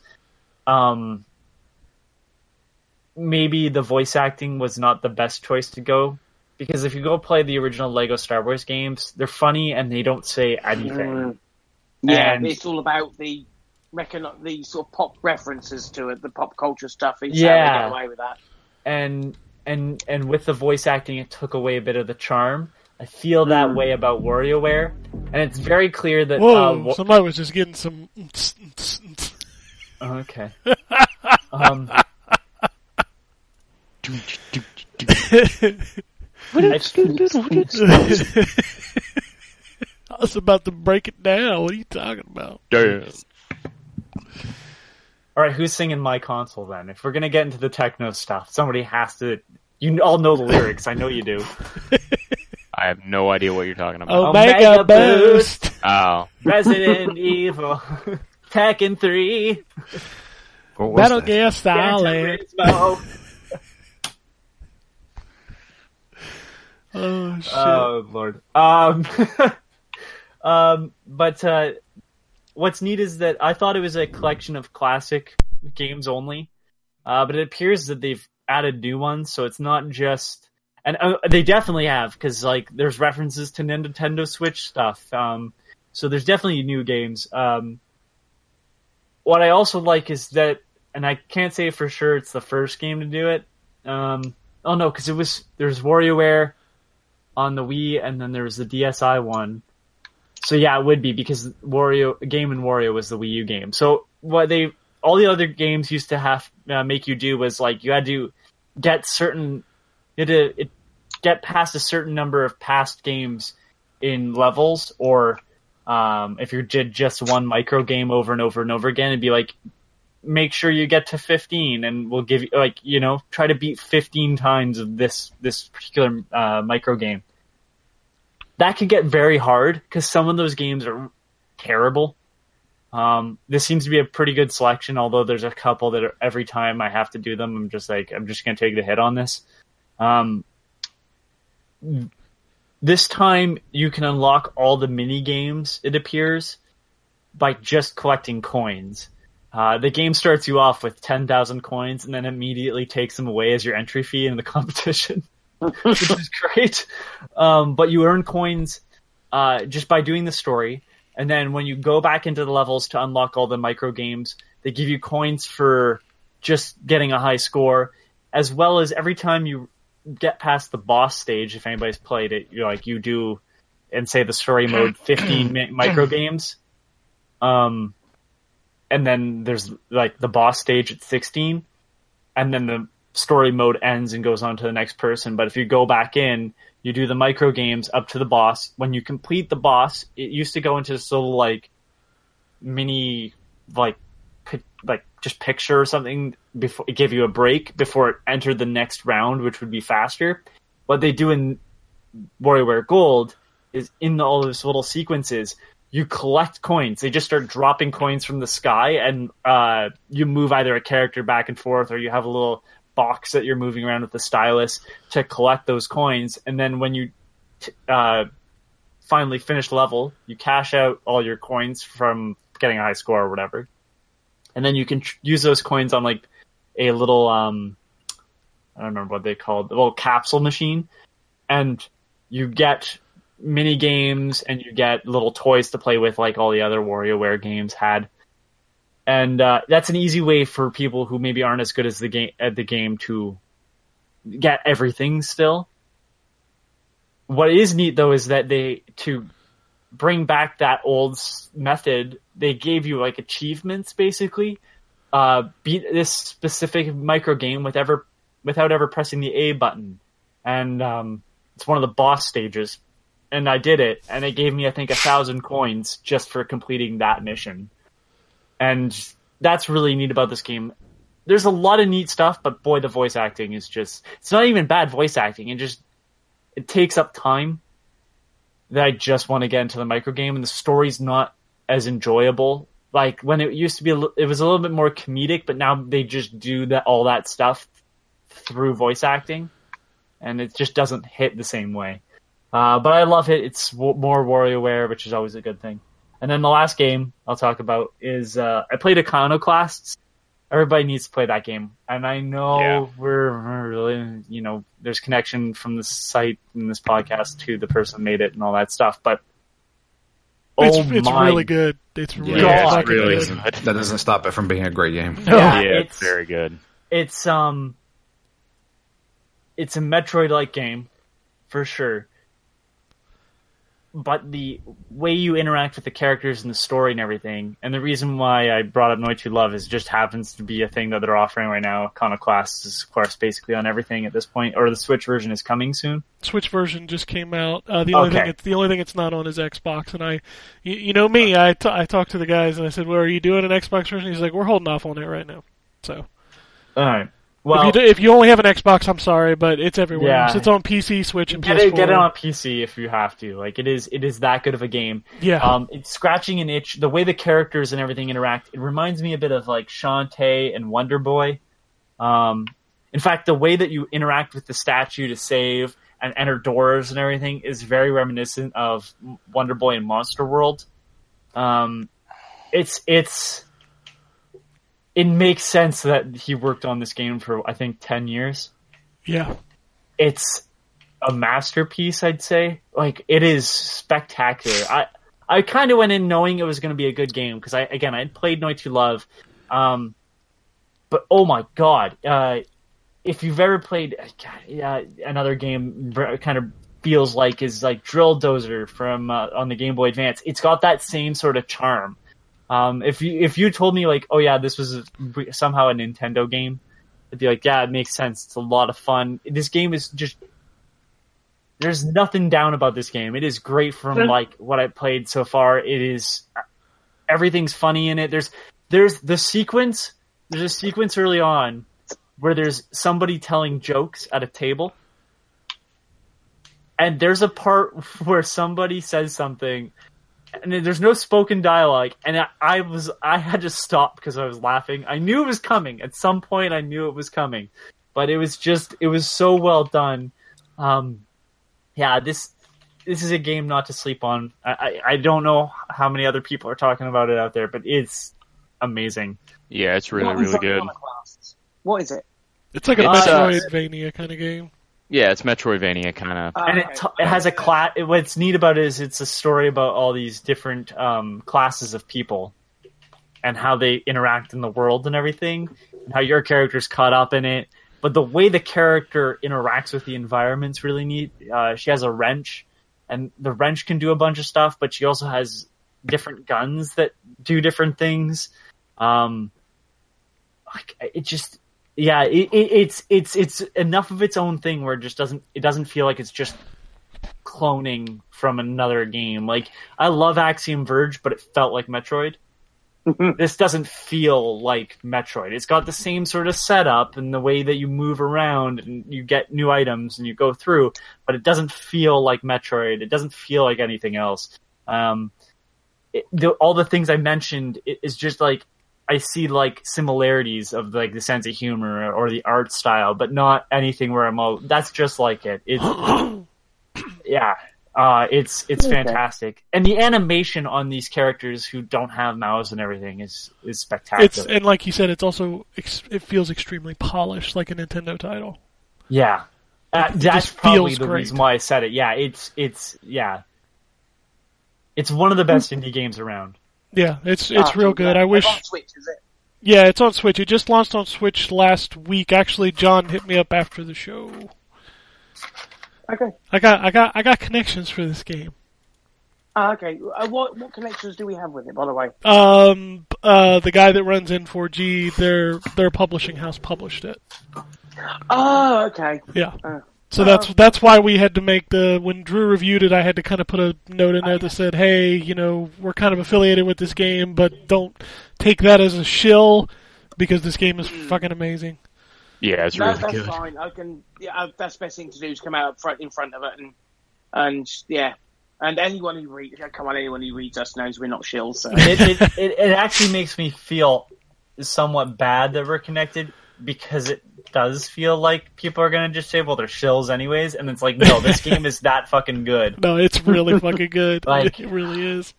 Um, maybe the voice acting was not the best choice to go because if you go play the original Lego Star Wars games, they're funny and they don't say anything. Yeah, And- it's all about the recon the sort of pop references to it, the pop culture stuff. It's Yeah. how they get away with that. and and and with the voice acting, it took away a bit of the charm. I feel that way about WarioWare, and it's very clear that. Whoa! uh, Wa- somebody was just getting some. Oh, okay. (laughs) um, (laughs) I- I was about to break it down. What are you talking about? Damn. All right, who's singing my console then? If we're gonna get into the techno stuff, somebody has to. You all know the lyrics. I know you do. (laughs) I have no idea what you're talking about. Omega, Omega Boost. Oh, Resident (laughs) Evil, Tekken Three, What was Metal that? Gear Gran Solid. (laughs) Oh shit. Oh lord. Um, um, but uh, what's neat is that I thought it was a collection of classic games only, uh, but it appears that they've added new ones, so it's not just. And uh, they definitely have because like there's references to Nintendo Switch stuff. Um, so there's definitely new games. Um, what I also like is that, and I can't say for sure it's the first game to do it. Um, oh no, because it was there's WarioWare on the Wii, and then there was the DSi one. So yeah, it would be because Wario Game and Wario was the Wii U game. So what they all the other games used to have uh, make you do was like you had to get certain you had to it, get past a certain number of past games in levels, or um, if you did just one micro game over and over and over again, it'd be like make sure you get to 15 and we'll give you like you know try to beat 15 times of this this particular uh, micro game that could get very hard because some of those games are terrible. Um, this seems to be a pretty good selection although there's a couple that are, every time i have to do them i'm just like i'm just going to take the hit on this. Um, this time you can unlock all the mini games it appears by just collecting coins. Uh, the game starts you off with 10,000 coins and then immediately takes them away as your entry fee in the (laughs) competition, (laughs) which is great. Um, but you earn coins uh, just by doing the story. And then when you go back into the levels to unlock all the micro games, they give you coins for just getting a high score, as well as every time you get past the boss stage, if anybody's played it, you're like you do, and say the story mode (clears throat) 15 mi- micro games. Um, and then there's like the boss stage at 16 and then the story mode ends and goes on to the next person. But if you go back in you do the micro games up to the boss. When you complete the boss it used to go into this little like mini like pic- like just picture or something before it gave you a break before it entered the next round which would be faster. What they do in WarioWare Gold is in all those little sequences you collect coins. They just start dropping coins from the sky, and uh, you move either a character back and forth, or you have a little box that you're moving around with the stylus to collect those coins. And then when you t- uh, finally finish level, you cash out all your coins from getting a high score or whatever, and then you can tr- use those coins on like a little um, I don't remember what they called, the little capsule machine, and you get mini games and you get little toys to play with like all the other WarioWare games had. And uh, that's an easy way for people who maybe aren't as good as the game at the game to get everything still. What is neat though is that they to bring back that old method, they gave you like achievements basically. Uh, beat this specific micro game with ever without ever pressing the A button, and um, it's one of the boss stages and I did it, and it gave me I think a thousand coins just for completing that mission. And that's really neat about this game. There's a lot of neat stuff, but boy, the voice acting is just—it's not even bad voice acting. It just it takes up time that I just want to get into the micro game, and the story's not as enjoyable. Like when it used to be, it was a little bit more comedic, but now they just do that all that stuff through voice acting, and it just doesn't hit the same way. Uh, but I love it. It's more WarioWare, which is always a good thing. And then the last game I'll talk about is uh, I played Iconoclasts. Everybody needs to play that game, and I know Yeah. we're, we're really, you know, there's connection from this site and this podcast to the person who made it and all that stuff. But It's, oh it's my really good. It's really God. fucking really good. good. That doesn't stop it from being a great game. No. Yeah, yeah, it's- it's very good. it's um it's a Metroid like game for sure. But the way you interact with the characters and the story and everything, and the reason why I brought up Noitu Love is just happens to be a thing that they're offering right now. Iconoclast is, of course, basically on everything at this point, or the Switch version is coming soon. Switch version just came out. Uh, the only Okay. thing it's, the only thing it's not on is Xbox. And I, you, you know me, I, t- I talked to the guys and I said, "Well, are you doing an Xbox version?" He's like, "We're holding off on it right now." So All right. Well, if, you do, if you only have an Xbox, I'm sorry, but it's everywhere. Yeah. It's on PC, Switch, and get PS4. it, get it on PC if you have to. Like it is, it is that good of a game. Yeah. Um, it's scratching an itch. The way the characters and everything interact, it reminds me a bit of like Shantae and Wonder Boy. Um, in fact, the way that you interact with the statue to save and enter doors and everything is very reminiscent of Wonder Boy and Monster World. Um, it's it's it makes sense that he worked on this game for I think ten years yeah. it's a masterpiece, I'd say. Like it is spectacular. I I kind of went in knowing it was going to be a good game because I again I had played Noitu Love, um, but oh my god, uh, if you've ever played uh, another game, kind of feels like is like Drill Dozer from uh, on the Game Boy Advance. It's got that same sort of charm. Um, if you if you told me like, oh yeah, this was somehow a Nintendo game, I'd be like, yeah, it makes sense. It's a lot of fun. This game is just there's nothing down about this game. It is great from like what I played so far. It is everything's funny in it. There's there's the sequence. There's a sequence early on where there's somebody telling jokes at a table. And there's a part (laughs) where somebody says something and there's no spoken dialogue and I, I was I had to stop because I was laughing. I knew it was coming. At some point I knew it was coming. But it was just it was so well done. Um yeah, this this is a game not to sleep on. I, I, I don't know how many other people are talking about it out there, but it's amazing. Yeah, it's really What is really good. What is it? It's like a It's, uh, Metroidvania kind of game. Yeah, it's Metroidvania kind of. Oh, and it, t- it has a class. What's neat about it is it's a story about all these different um, classes of people and how they interact in the world and everything, and how your character's caught up in it. But the way the character interacts with the environment's really neat. Uh, she has a wrench, and the wrench can do a bunch of stuff, but she also has different guns that do different things. Um, like it just yeah, it, it, it's it's it's enough of its own thing where it just doesn't it doesn't feel like it's just cloning from another game. Like I love Axiom Verge, but it felt like Metroid. this doesn't feel like Metroid. It's got the same sort of setup and the way that you move around and you get new items and you go through, but it doesn't feel like Metroid. It doesn't feel like anything else. Um, it, the, all the things I mentioned is just like I see like similarities of like the sense of humor or the art style, but not anything where I'm all that's just like it. It's (gasps) yeah, uh, it's it's Okay. fantastic, and the animation on these characters who don't have mouths and everything is is spectacular. It's and like you said, it's also ex- it feels extremely polished, like a Nintendo title. yeah, uh, It that's just probably feels the great. reason why I said it. Yeah, it's it's yeah, it's one of the best indie games around. Yeah, it's it's Ah, real good. I wish. On Switch, is it? Yeah, it's on Switch. It just launched on Switch last week. Actually, John hit me up after the show. Okay. I got I got I got connections for this game. Ah, okay. Uh, what what connections do we have with it, by the way? Um, uh, the guy that runs N4G, their their publishing house published it. Oh, okay. Yeah. Uh, So that's that's why we had to make the when Drew reviewed it, I had to kind of put a note in there that said, "Hey, you know, we're kind of affiliated with this game, but don't take that as a shill because this game is fucking amazing." Yeah, it's no, really that's good. fine. I can. Yeah, uh, that's the best thing to do is come out up front in front of it and and yeah. And anyone who reads, come on, anyone who reads us knows we're not shills. So. (laughs) it, it, it, it actually makes me feel somewhat bad that we're connected because it does feel like people are gonna just say, "Well, they're shills anyways," and it's like, no, this (laughs) game is that fucking good. No, it's really fucking good. (laughs) Like- (laughs) it really is.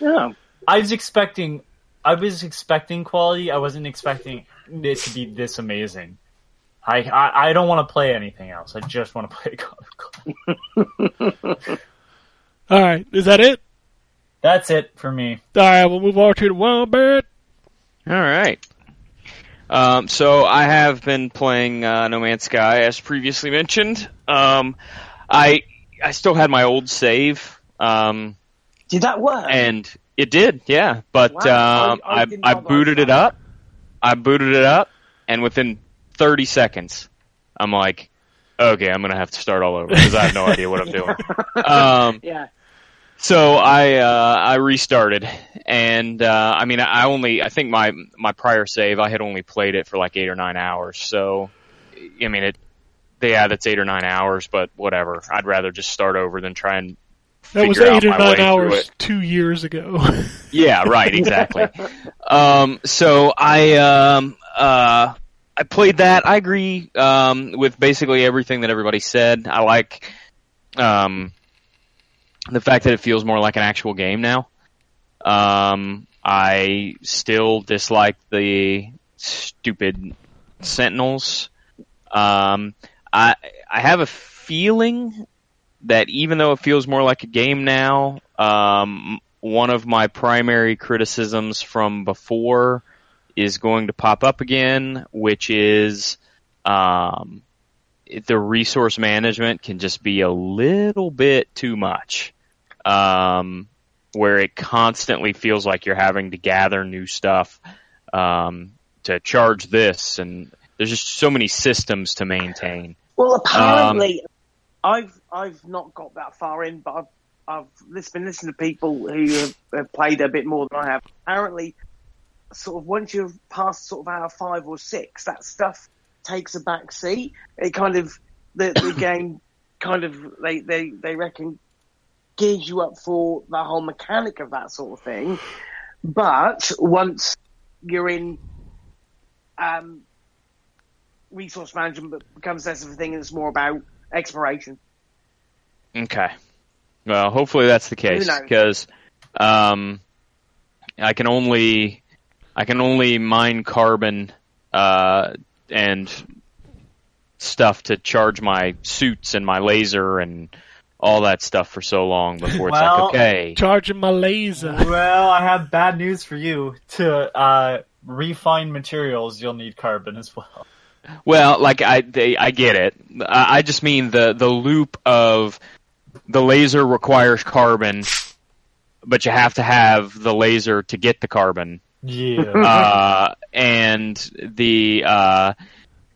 Yeah. I was expecting, I was expecting quality. I wasn't expecting it to be this amazing. I I, I don't want to play anything else. I just want to play God of War. All right, is that it? That's it for me. All right, we'll move on to the Wombat. All right. Um, so I have been playing uh, No Man's Sky as previously mentioned. Um, I I still had my old save Um, Did that work? and it did, yeah. But Wow, um, I- I I, didn't I, know that booted it up. I booted it up, and within 30 seconds, I'm like, okay, I'm gonna have to start all over because I have no idea what I'm doing. (laughs) Um, yeah. So I uh, I restarted, and uh, I mean I only I think my my prior save I had only played it for like eight or nine hours. So I mean it, yeah, that's eight or nine hours, but whatever. I'd rather just start over than try and That was eight or nine hours two years ago. (laughs) Yeah, right, exactly. um, so I um, uh, I played that. I agree um, with basically everything that everybody said. I like um, the fact that it feels more like an actual game now. Um, I still dislike the stupid Sentinels. Um, I I have a feeling that even though it feels more like a game now, um, one of my primary criticisms from before is going to pop up again, which is um, the resource management can just be a little bit too much. Um, where it constantly feels like you're having to gather new stuff um, to charge this, and there's just so many systems to maintain. Well, Um, apparently, I've I've not got that far in, but I've I've been listening to people who have, have played a bit more than I have. Apparently, sort of once you've passed sort of hour five or six, that stuff takes a back seat. It kind of the the (coughs) game kind of they they they reckon gears you up for the whole mechanic of that sort of thing. But once you're in um, resource management becomes less of a thing and it's more about exploration. Okay. Well, hopefully that's the case because um, I can only I can only mine carbon uh, and stuff to charge my suits and my laser and all that stuff for so long before it's Well- like okay. Charging my laser. Well, I have bad news for you. To uh, refine materials, you'll need carbon as well. Well, like I they, I get it. I, I just mean the the loop of the laser requires carbon, but you have to have the laser to get the carbon. Yeah. uh, and the uh,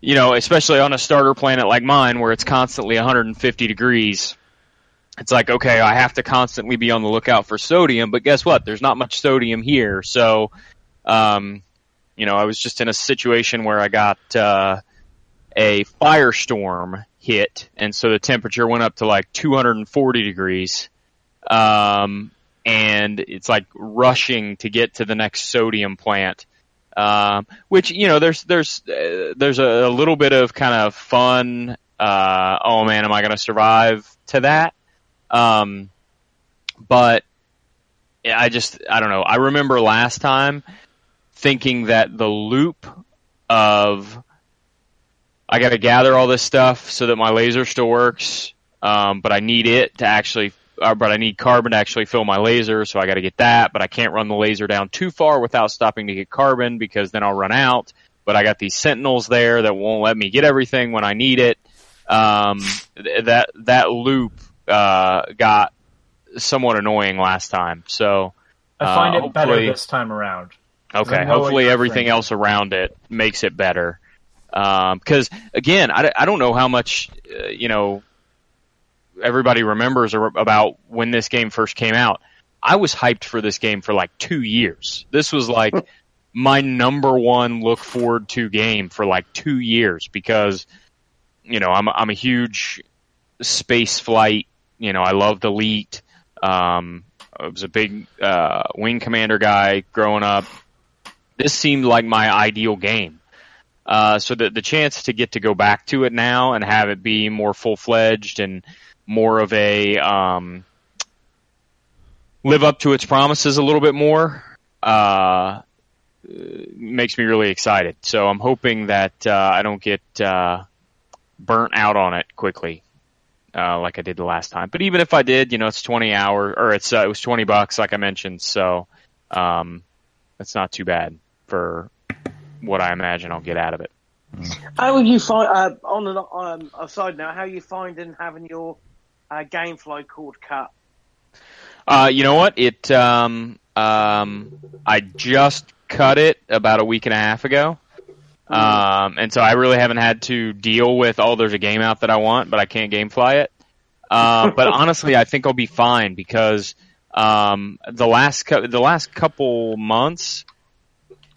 you know, especially on a starter planet like mine, where it's constantly 150 degrees. It's like okay, I have to constantly be on the lookout for sodium, but guess what? There's not much sodium here, so um, you know, I was just in a situation where I got uh, a firestorm hit, and so the temperature went up to like 240 degrees. Um, and it's like rushing to get to the next sodium plant. Um, which you know, there's there's uh, there's a, a little bit of kind of fun. Uh, oh man, am I going to survive to that? Um, but I just I don't know. I remember last time thinking that the loop of I got to gather all this stuff so that my laser still works, um, but I need it to actually, uh, but I need carbon to actually fill my laser, so I got to get that. But I can't run the laser down too far without stopping to get carbon because then I'll run out. But I got these sentinels there that won't let me get everything when I need it. Um, th- that that loop uh, got somewhat annoying last time, so. I find uh, it better this time around. Okay, hopefully everything else around it makes it better. Because again, I, I don't know how much uh, you know everybody remembers about when this game first came out. I was hyped for this game for like two years. This was like (laughs) my number one look forward to game for like two years because you know I'm I'm a huge space flight. You know I loved Elite. Um, I was a big uh, wing commander guy growing up this seemed like my ideal game. Uh, so the the chance to get to go back to it now and have it be more full fledged and more of a um, live up to its promises a little bit more uh, makes me really excited. So I'm hoping that uh, I don't get uh, burnt out on it quickly. Uh, like I did the last time, but even if I did, you know, it's twenty hours or it's uh, it was twenty bucks, like I mentioned. So, um, that's not too bad for what I imagine I'll get out of it. How would you find uh, on an, um, a side note? How are you finding having your uh, GameFly cord cut? Uh, you know what? It um um I just cut it about a week and a half ago. Um, and so I really haven't had to deal with oh there's a game out that I want but I can't gamefly it. Uh, but (laughs) honestly, I think I'll be fine because um, the last cou- the last couple months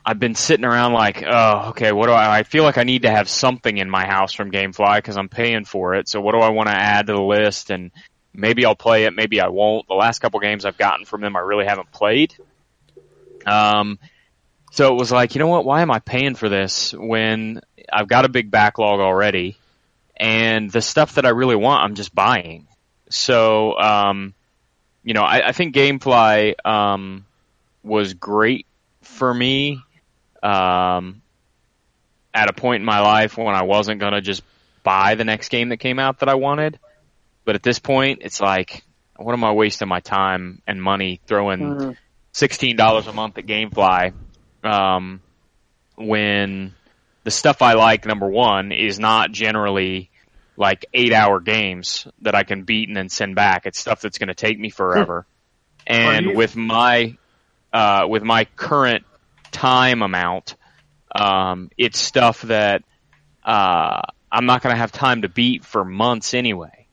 I've been sitting around like, oh, okay, what do I? I feel like I need to have something in my house from GameFly because I'm paying for it. So what do I want to add to the list? And maybe I'll play it, maybe I won't. The last couple games I've gotten from them, I really haven't played. Um, so it was like, you know what? Why am I paying for this when I've got a big backlog already, and the stuff that I really want, I'm just buying. So, um, you know, I, I think GameFly um, was great for me um, at a point in my life when I wasn't going to just buy the next game that came out that I wanted. But at this point, it's like, what am I wasting my time and money throwing sixteen dollars a month at GameFly um, when the stuff I like, number one, is not generally like eight hour games that I can beat and then send back. It's stuff that's going to take me forever. and with my uh, with my current time amount, um, it's stuff that uh, I'm not going to have time to beat for months anyway.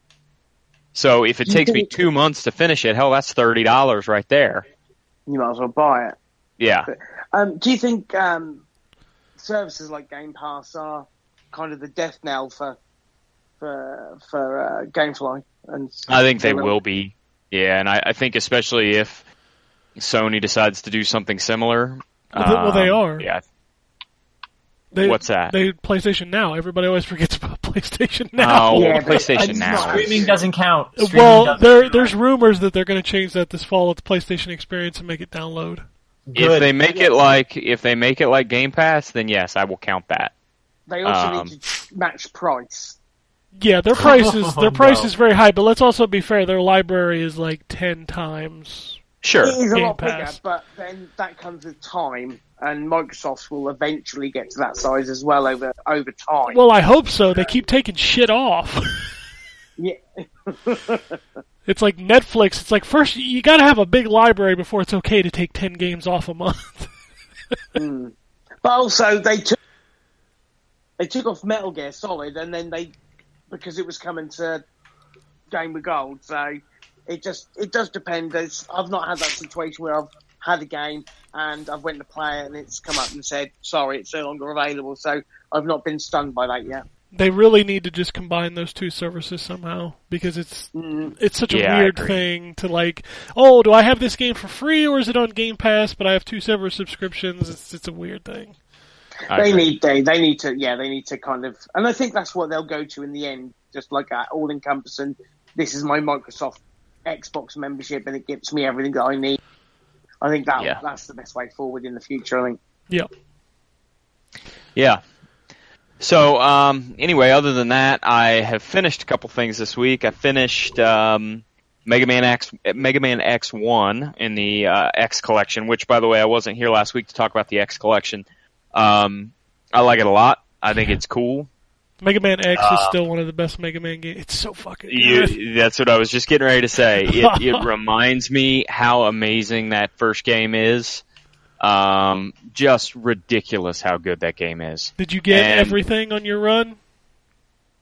So if it takes me two months to finish it, hell, that's thirty dollars right there. You might as well buy it. Yeah. Um, do you think um, services like Game Pass are kind of the death knell for for for uh, GameFly? And I think they will be. Yeah, and I, I think especially if Sony decides to do something similar. Well, they- well, they um, are. Yeah. They, What's that? They PlayStation Now. Everybody always (laughs) forgets about PlayStation Now. Oh, Yeah, PlayStation Now. Streaming doesn't count. Streaming well, doesn't there count. there's rumors that they're going to change that this fall with the PlayStation Experience and make it download. If they make it like if they make it like Game Pass, then yes, I will count that. They also Um, need to match price. Yeah, their price is (laughs) their Oh, price no. is very high, but let's also be fair. Their library is like ten times. Sure. It is a Game lot bigger, Pass. but then that comes with time, and Microsoft will eventually get to that size as well over over time. Well, I hope so. They keep taking shit off. (laughs) yeah, (laughs) It's like Netflix. It's like first you got to have a big library before it's okay to take ten games off a month. (laughs) Hmm. but also they took they took off Metal Gear Solid, and then they because it was coming to Game with Gold, so it just it does depend. There's, I've not had that situation where I've had a game and I've went to play it and it's come up and said sorry, it's no longer available. So I've not been stunned by that yet. They really need to just combine those two services somehow because it's Mm. it's such a Yeah, weird thing to like. Oh, do I have this game for free or is it on Game Pass? But I have two separate subscriptions. It's it's a weird thing. I they agree. need they they need to yeah they need to kind of and I think that's what they'll go to in the end just like that all encompassing this is my Microsoft Xbox membership and it gives me everything that I need I think that Yeah. that's the best way forward in the future I think Yeah. Yeah. So um, anyway, other than that, I have finished a couple things this week. I finished um, Mega Man X, Mega Man X One in the uh, X collection. Which, by the way, I wasn't here last week to talk about the X collection. Um, I like it a lot. I think it's cool. Mega Man X is Uh, still one of the best Mega Man games. It's so fucking good. You, (laughs) that's what I was just getting ready to say. It, it (laughs) reminds me how amazing that first game is. Um, just ridiculous how good that game is. Did you get and- everything on your run?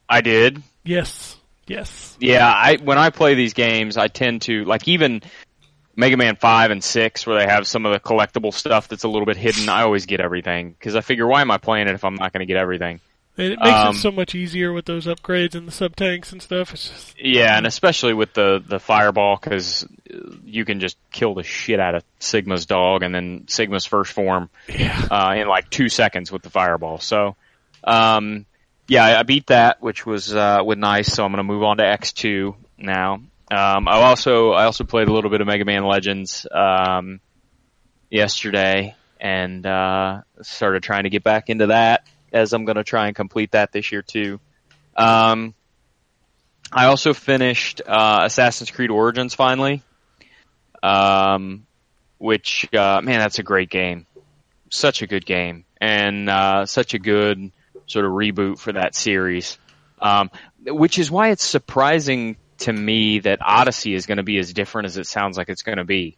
I did. Yes. Yes. Yeah, I when I play these games, I tend to like even Mega Man Five and Six, where they have some of the collectible stuff that's a little bit hidden. I always get everything because I figure, why am I playing it if I'm not going to get everything? And it makes Um, it so much easier with those upgrades and the sub tanks and stuff. Just Yeah, and especially with the the fireball because you can just kill the shit out of Sigma's dog and then Sigma's first form yeah. uh, in like two seconds with the fireball. So, um, yeah, I- beat that, which was uh, was nice. So I'm going to move on to X2 now. Um, I also I also played a little bit of Mega Man Legends um, yesterday and uh, started trying to get back into that as I'm going to try and complete that this year too. Um, I also finished uh, Assassin's Creed Origins finally, um, which uh, man, that's a great game. Such a good game, and uh, such a good sort of reboot for that series. Um, which is why it's surprising to me that Odyssey is going to be as different as it sounds like it's going to be.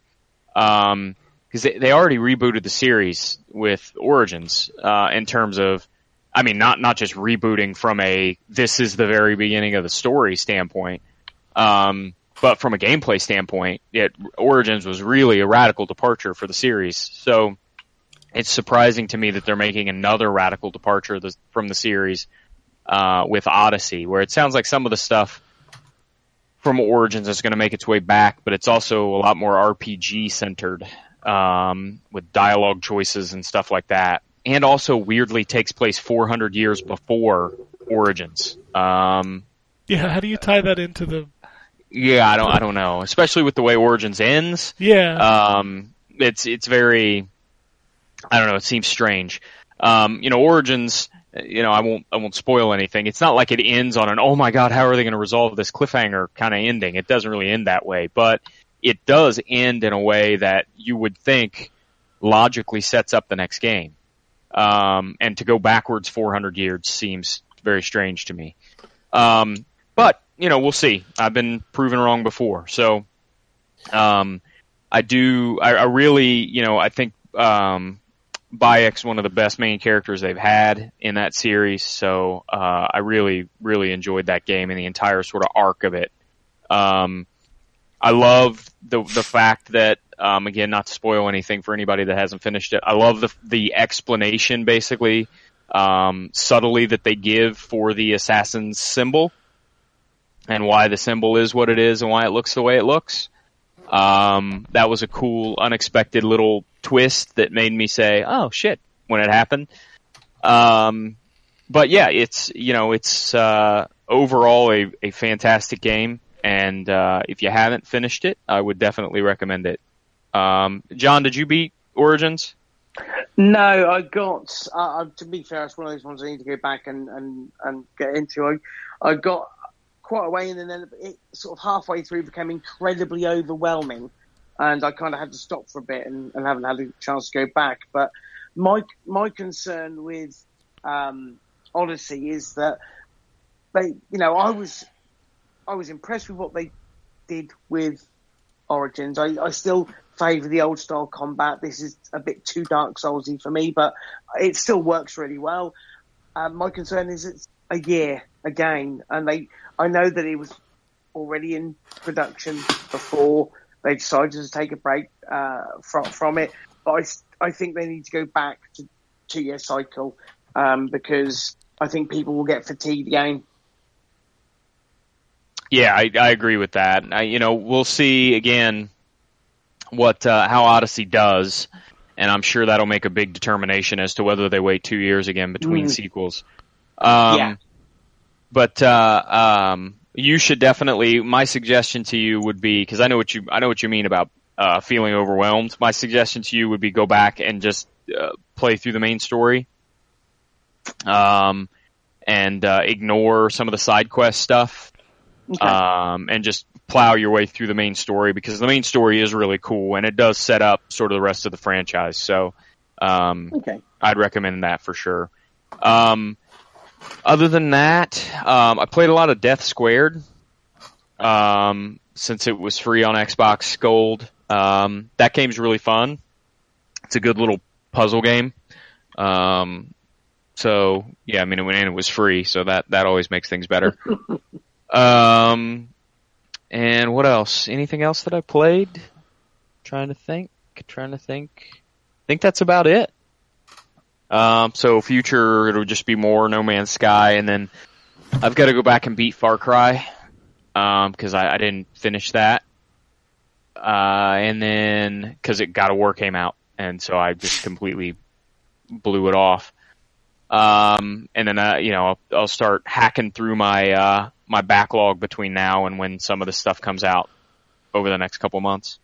Um, because they, they already rebooted the series with Origins uh, in terms of, I mean, not not just rebooting from a this is the very beginning of the story standpoint, um, but from a gameplay standpoint, it Origins was really a radical departure for the series. So it's surprising to me that they're making another radical departure from the series uh, with Odyssey, where it sounds like some of the stuff from Origins is going to make its way back, but it's also a lot more RPG centered um, with dialogue choices and stuff like that. And also weirdly takes place 400 years before Origins. Um, Yeah, how do you tie that into the? yeah, I don't, I don't know. Especially with the way Origins ends, Yeah, um, it's it's very, I don't know. It seems strange. Um, you know, Origins. You know, I won't I won't spoil anything. It's not like it ends on an oh my god, how are they going to resolve this cliffhanger kind of ending? It doesn't really end that way, but it does end in a way that you would think logically sets up the next game. Um, and to go backwards 400 years seems very strange to me. Um, but you know, we'll see. I've been proven wrong before, so um, I do. I, I really, you know, I think um, Bayek's one of the best main characters they've had in that series. So uh, I really, really enjoyed that game and the entire sort of arc of it. Um, I love the the fact that um, again, not to spoil anything for anybody that hasn't finished it. I love the the explanation, basically, um, subtly that they give for the assassin's symbol and why the symbol is what it is and why it looks the way it looks. Um, that was a cool, unexpected little twist that made me say, "Oh shit!" when it happened. Um, but yeah, it's you know it's uh, overall a, a fantastic game, and uh, if you haven't finished it, I would definitely recommend it. Um, John, did you beat Origins? No, I got. Uh, uh, to be fair, it's one of those ones I need to go back and, and, and get into. I I got quite a way in, and then it sort of halfway through became incredibly overwhelming, and I kind of had to stop for a bit and, and haven't had a chance to go back. But my my concern with um, Odyssey is that they, you know, I was I was impressed with what they did with Origins. I, I still favour the old style combat. This is a bit too Dark Soulsy for me, but it still works really well. Um, my concern is it's a year again, and they. I know that it was already in production before they decided to take a break uh, from from it, but I, I think they need to go back to two year cycle um, because I think people will get fatigued again. Yeah, I, I agree with that. I, you know, we'll see again what uh, how Odyssey does, and I'm sure that'll make a big determination as to whether they wait two years again between Mm. sequels. Um, Yeah. But uh, um, you should definitely. My suggestion to you would be because I know what you I know what you mean about uh, feeling overwhelmed. My suggestion to you would be go back and just uh, play through the main story, um, and uh, ignore some of the side quest stuff um, and just plow your way through the main story because the main story is really cool and it does set up sort of the rest of the franchise. So, um, Okay. I'd recommend that for sure. Um, other than that, um, I played a lot of Death Squared um, since it was free on Xbox Gold. Um, that game's really fun. It's a good little puzzle game. Um, so yeah, I mean, it, and it was free, so that that always makes things better. (laughs) um, and what else? Anything else that I played? Trying to think. Trying to think. I think that's about it. Um, so future it'll just be more No Man's Sky, and then I've got to go back and beat Far Cry because I, I didn't finish that. Uh, and then because it God of War came out, and so I just completely blew it off. Um, and then uh, you know I'll, I'll start hacking through my uh, my backlog between now and when some of the stuff comes out over the next couple months.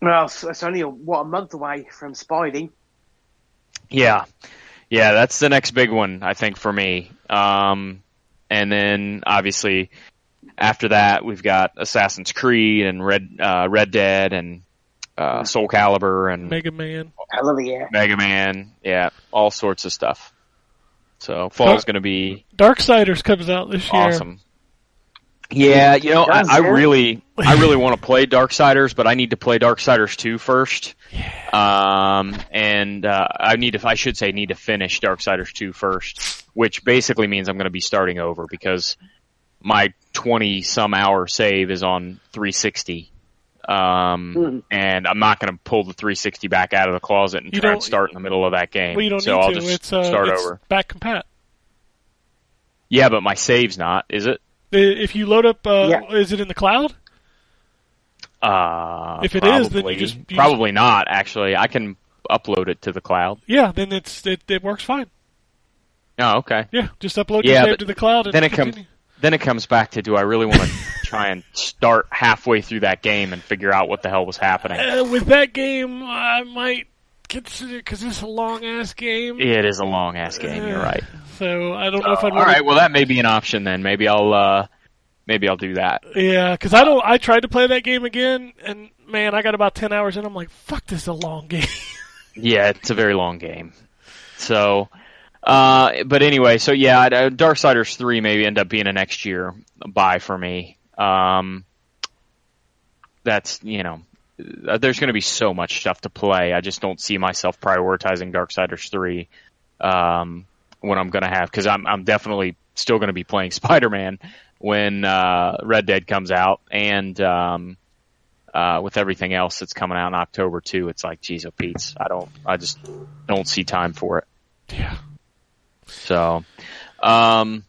Well, it's it's only a, what a month away from Spidey. Yeah, yeah, that's the next big one I think for me. Um, and then obviously after that we've got Assassin's Creed and Red uh, Red Dead and uh, Soul Calibur and Mega Man. Hell of a year. Mega Man. Yeah, all sorts of stuff. So fall's going to be Dark Darksiders comes out this year. awesome. Yeah, you know, I, I really, (laughs) I really want to play Darksiders, but I need to play Darksiders 2 first. Um, and uh, I need to, I should say, need to finish Darksiders 2 first, which basically means I'm going to be starting over because my 20 some hour save is on 360. Um, Hmm. and I'm not going to pull the 360 back out of the closet and You try and start in the middle of that game. Well, you don't so need I'll to. just It's uh, start it's over. back compat. Yeah, but my save's not, is it? I- If you load up, uh, Yeah. is it in the cloud? Uh, If it is, then you probably- just- you just- not. Actually, I can upload it to the cloud. Yeah, then it's it, it works fine. Oh, okay. Yeah, just upload Yeah, your save to the cloud and then it comes- Then it comes back to do I really want to (laughs) try and start halfway through that game and figure out what the hell was happening? Uh, with that game, I might consider because it's a long ass game. It is a long ass game. You're right. So I don't know if I'd All want right. Well, that may be an option then. Maybe I'll uh, maybe I'll do that. Yeah, because I don't. I tried to play that game again, and man, I got about ten hours in. I'm like, fuck, this is a long (laughs) game. Yeah, it's a very long game. So, uh, but anyway, so yeah, I'd- uh, Darksiders three maybe end up being a next year buy for me. Um, that's you know, uh, there's going to be so much stuff to play. I just don't see myself prioritizing Darksiders three um, when I'm going to have because I'm I'm definitely still going to be playing (laughs) Spider Man when uh, Red Dead comes out and. Um, uh, with everything else that's coming out in October too, it's like, geez, oh Pete's. I don't, I just don't see time for it. yeah, So, um,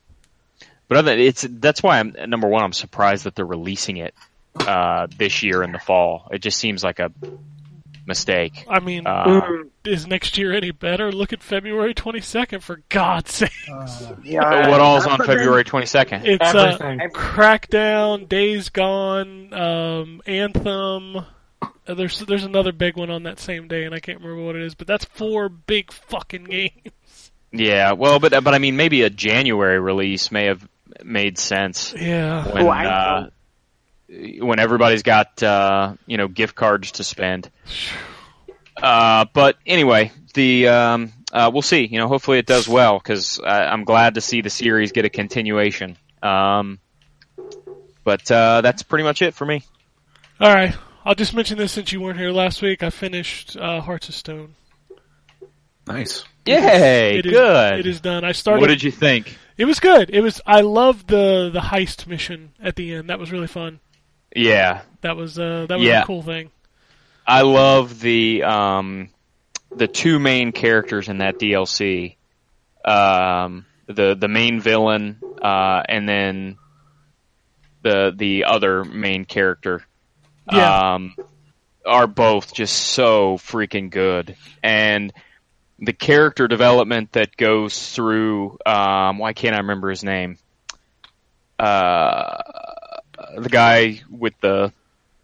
but other, it's that's why I'm number one. I'm surprised that they're releasing it uh, this year in the fall. It just seems like a mistake. I mean, Uh, is next year any better? Look at February 22nd, for God's (laughs) sake. Yeah, what all's on February 22nd? It's uh, Everything. Crackdown, Days Gone, um, Anthem. Uh, there's there's another big one on that same day, and I can't remember what it is. But that's four big fucking games. Yeah, well, but but I mean, maybe a January release may have made sense. Yeah, when Oh, I uh, when everybody's got uh, you know gift cards to spend. Uh, but anyway, the um, uh, we'll see. You know, hopefully it does well because I'm glad to see the series get a continuation. Um, but uh, that's pretty much it for me. All right, I'll just mention this since you weren't here last week. I finished uh, Hearts of Stone. Nice. Yay! It is- good. it is done. I started. what did you think? It was good. It was. I loved the the heist mission at the end. That was really fun. Yeah, That was uh, that was Yeah. a cool thing. I love the um, the two main characters in that DLC. Um, the the main villain, uh, and then the the other main character. Yeah. Um, are both just so freaking good, and the character development that goes through. Um, why can't I remember his name? Uh, the guy with the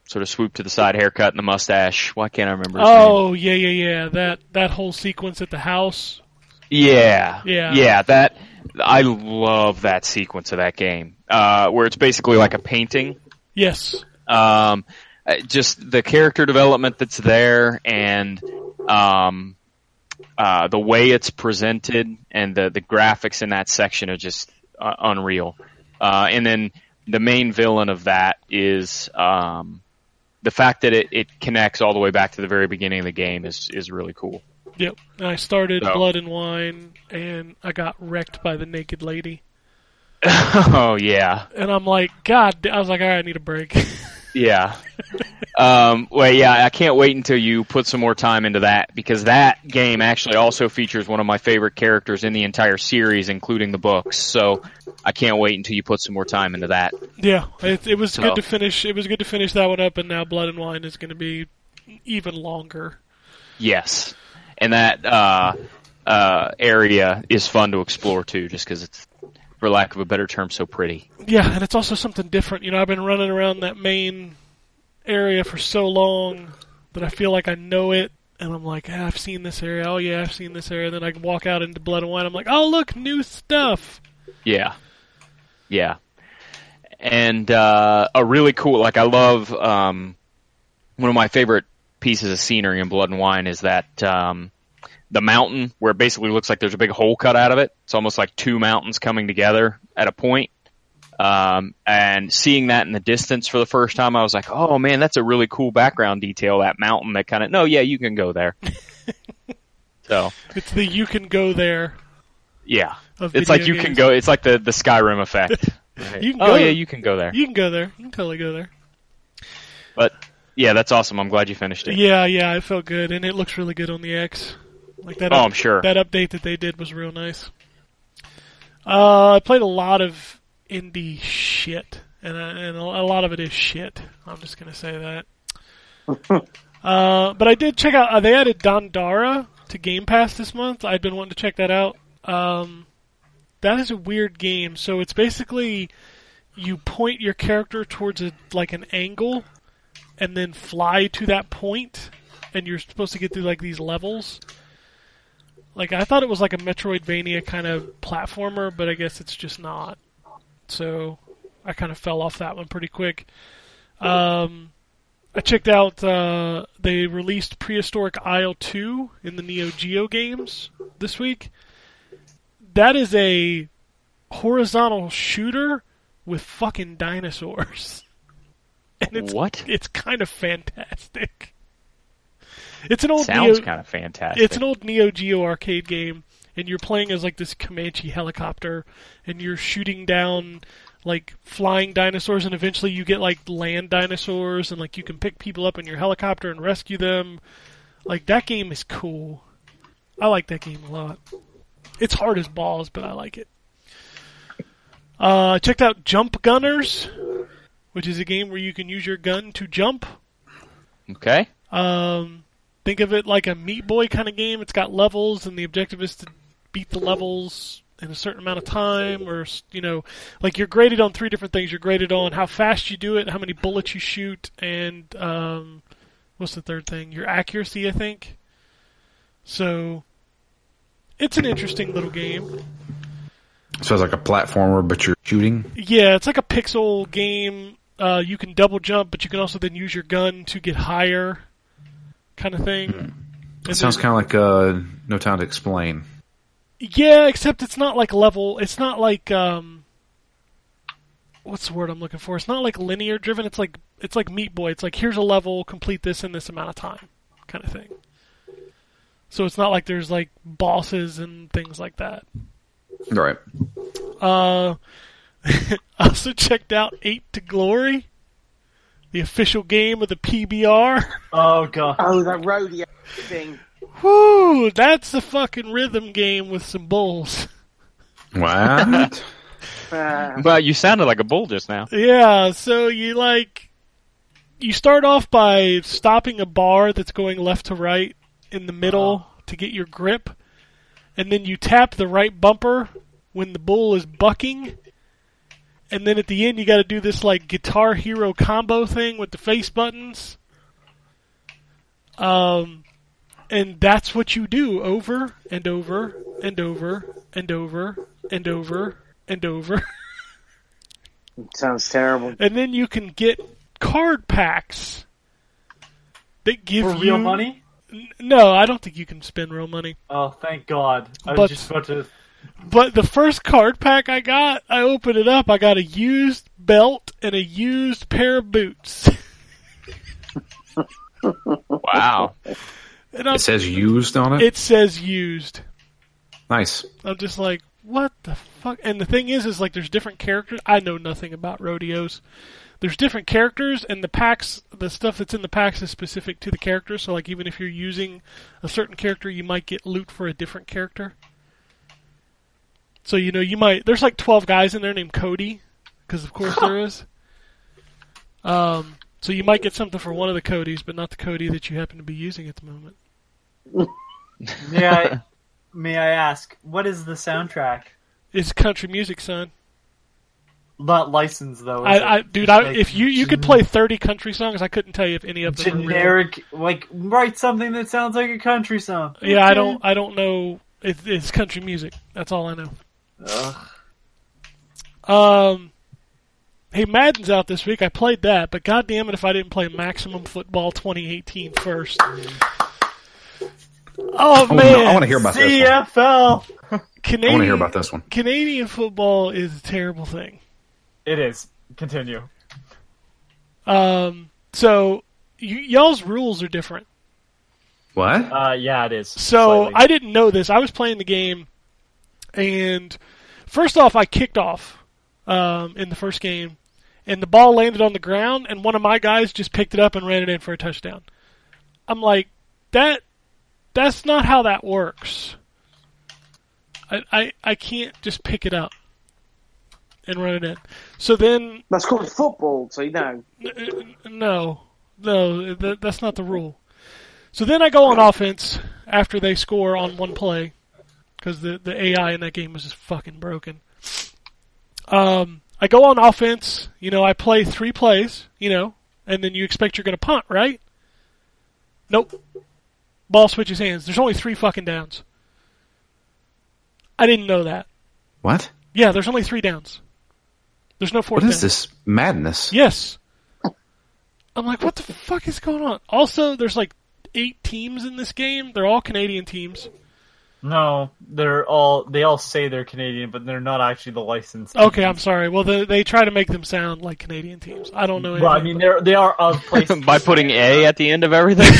sort of swoop to the side haircut and the mustache. Why can't I remember his name? Oh yeah, yeah, yeah. That that whole sequence at the house. Yeah, Yeah. yeah. That I love that sequence of that game, uh, where it's basically like a painting. Yes. Um, uh, just the character development that's there, and um, uh, the way it's presented, and the the graphics in that section are just uh, unreal. Uh, and then the main villain of that is um, the fact that it, it connects all the way back to the very beginning of the game is is really cool. Yep. I started So- Blood and Wine, and I got wrecked by the naked lady. (laughs) oh yeah, And I'm like, God, I was like, all right, I need a break. (laughs) Yeah. um, well, yeah, I can't wait until you put some more time into that because that game actually also features one of my favorite characters in the entire series, including the books. So I can't wait until you put some more time into that. yeah, it, it was So- good to finish. It was good to finish that one up, and now Blood and Wine is going to be even longer. Yes. And that uh, uh, area is fun to explore too, just because it's, for lack of a better term, so pretty. Yeah, and it's also something different. You know, I've been running around that main area for so long that I feel like I know it, and I'm like, ah, I've seen this area. Oh yeah, I've seen this area. Then I can walk out into Blood and Wine. I'm like, oh look, new stuff. Yeah. Yeah. And uh, a really cool, like I love um, one of my favorite pieces of scenery in Blood and Wine is that um, the mountain where it basically looks like there's a big hole cut out of it. It's almost like two mountains coming together at a point. Um, and seeing that in the distance for the first time, I was like, "Oh man, that's a really cool background detail. That mountain that kind of no, yeah, you can go there." (laughs) so It's the you can go there. yeah, it's like you can go. It's like the the Skyrim effect. Right. (laughs) You can oh go- yeah, you can go there. You can go there. You can totally go there. But yeah, that's awesome. I'm glad you finished it. Yeah, yeah, it felt good, and it looks really good on the X. Like that. Oh, up- I'm sure. that update that they did was real nice. Uh, I played a lot of indie shit, and uh, and a a lot of it is shit. I'm just gonna say that. (laughs) uh, but I did check out. Uh, they added Dandara to Game Pass this month. I'd been wanting to check that out. Um, that is a weird game. So it's basically you point your character towards a like an angle, and then fly to that point, and you're supposed to get through like these levels. Like I thought it was like a Metroidvania kind of platformer, but I guess it's just not. So I kind of fell off that one pretty quick. Um, I checked out. Uh, they released Prehistoric Isle 2 in the Neo Geo games this week. That is a horizontal shooter with fucking dinosaurs. (laughs) And it's what it's kind of fantastic. It's an old sounds kind of fantastic? it's an old Neo Geo arcade game, and you're playing as like this Comanche helicopter, and you're shooting down like flying dinosaurs, and eventually you get like land dinosaurs, and like you can pick people up in your helicopter and rescue them. Like that game is cool. I like that game a lot. It's hard as balls, but I like it. Uh, I checked out Jump Gunners, which is a game where you can use your gun to jump. okay. Um, think of it like a Meat Boy kind of game. It's got levels, and the objective is to beat the levels in a certain amount of time, or you know, like you're graded on three different things. You're graded on how fast you do it, how many bullets you shoot, and um, what's the third thing? Your accuracy, I think. So, it's an interesting little game. So it's like a platformer, but you're shooting. Yeah, it's like a pixel game. Uh, you can double jump, but you can also then use your gun to get higher, kind of thing. It And sounds kind of like uh, No Time to Explain. Yeah, except it's not like level. It's not like um. What's the word I'm looking for? It's not like linear driven. It's like it's like Meat Boy. It's like here's a level, complete this in this amount of time, kind of thing. So it's not like there's like bosses and things like that. Right. Uh, (laughs) I also checked out Eight to Glory, the official game of the PBR. Oh god. Oh, that rodeo thing. Whoo, that's a fucking rhythm game with some bulls. What? (laughs) Uh, Well, you sounded like a bull just now. Yeah, so you like you start off by stopping a bar that's going left to right in the middle to get your grip, and then you tap the right bumper when the bull is bucking. And then at the end you got to do this like guitar hero combo thing with the face buttons. Um and that's what you do over and over and over and over and over and over. (laughs) sounds terrible. and then you can get card packs that give For you real money? No, I don't think you can spend real money. Oh, thank God. I But- was just about to. But the first card pack I got, I opened it up. I got a used belt and a used pair of boots. Wow. and I'm, it says used on it. it says used. nice. I'm just like, what the fuck? And the thing is, is like, there's different characters. I know nothing about rodeos. There's different characters, and the packs, the stuff that's in the packs is specific to the character. So, like, even if you're using a certain character, you might get loot for a different character. So, you know, you might. There's like 12 guys in there named Cody, because of course there (laughs) is. Um, so you might get something for one of the Codys, but not the Cody that you happen to be using at the moment. (laughs) May I, may I ask, what is the soundtrack? It's country music, son. Not licensed though. is I, it? I, dude, I, Like, if you you could play thirty country songs, I couldn't tell you if any of them were real. generic, like write something that sounds like a country song. Yeah, I don't, I don't know. It, it's country music. That's all I know. Ugh. Um, hey, Madden's out this week. I played that, but goddamn it, if I didn't play Maximum Football 2018 first. Oh I man, wanna- I want to hear about this one. CFL. I want to hear about this one. Canadian football is a terrible thing. It is. Continue. Um, so y- y'all's rules are different. What? Uh, yeah, it is. So Slightly. I didn't know this. I was playing the game, and first off, I kicked off um, in the first game, and the ball landed on the ground, and one of my guys just picked it up and ran it in for a touchdown. I'm like, that. That's not how that works. I, I I can't just pick it up and run it in. So then That's called football, so you know. No, no, th- that's not the rule. So then I go on offense after they score on one play because the the AI in that game was just fucking broken. Um, I go on offense. You know, I play three plays. You know, and then you expect you're going to punt, right? Nope. Ball switches hands. There's only three fucking downs. I didn't know that. What? Yeah, there's only three downs. There's no fourth What is down. this madness? Yes. I'm like, what the fuck is going on? Also, there's like eight teams in this game. They're all Canadian teams. No, they're all they all say they're Canadian, but they're not actually the licensed. Okay, I'm sorry. Well, they, they try to make them sound like Canadian teams. I don't know. Anything Well, I mean, they're they are of places. (laughs) By putting A at the end of everything? (laughs)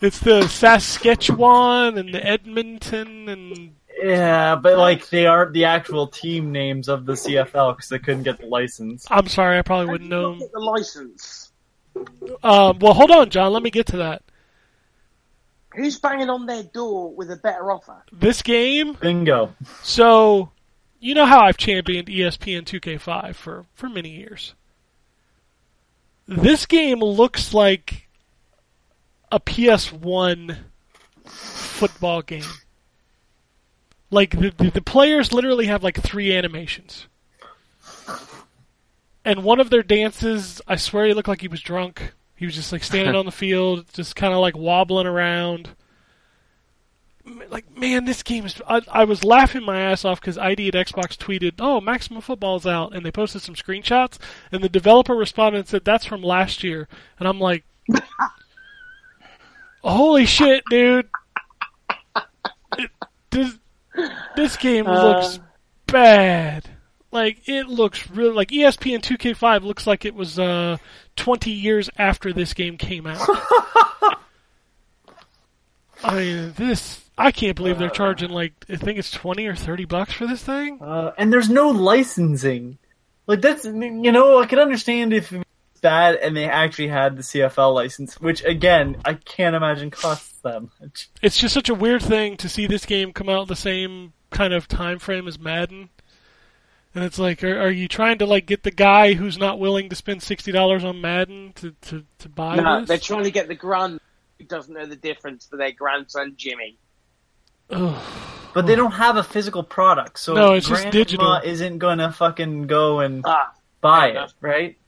it's the Saskatchewan and the Edmonton and yeah, but like they aren't the actual team names of the CFL because they couldn't get the license. I'm sorry, I probably wouldn't know. did you not get the license. Um, well, hold on, John. Let me get to that. Who's banging on their door with a better offer? This game. Bingo. So, you know how I've championed ESPN 2K5 for for many years. This game looks like a PS1 football game. Like the, the the players literally have like three animations. And one of their dances, I swear he looked like he was drunk. He was just like standing on the field, just kind of like wobbling around. Like, man, this game is. I, I was laughing my ass off because ID at Xbox tweeted, "Oh, Maximum Football's out," and they posted some screenshots, and the developer responded and said, "That's from last year," and I'm like, (laughs) "Holy shit, dude! It, this this game looks uh. bad." Like it looks really like ESPN 2K5 looks like it was uh 20 years after this game came out. (laughs) I mean, this I can't believe they're charging like I think it's 20 or 30 bucks for this thing. Uh, and there's no licensing. Like that's you know I can understand if it's bad and they actually had the CFL license, which again I can't imagine costs that much. It's just such a weird thing to see this game come out the same kind of time frame as Madden. And it's like, are, are you trying to like get the guy who's not willing to spend sixty dollars on Madden to, to, to buy No, this? they're trying to get the grand who doesn't know the difference for their grandson Jimmy. Ugh. But they don't have a physical product, so No, it's just Grandma digital. Isn't gonna fucking go and Ah, buy it, right?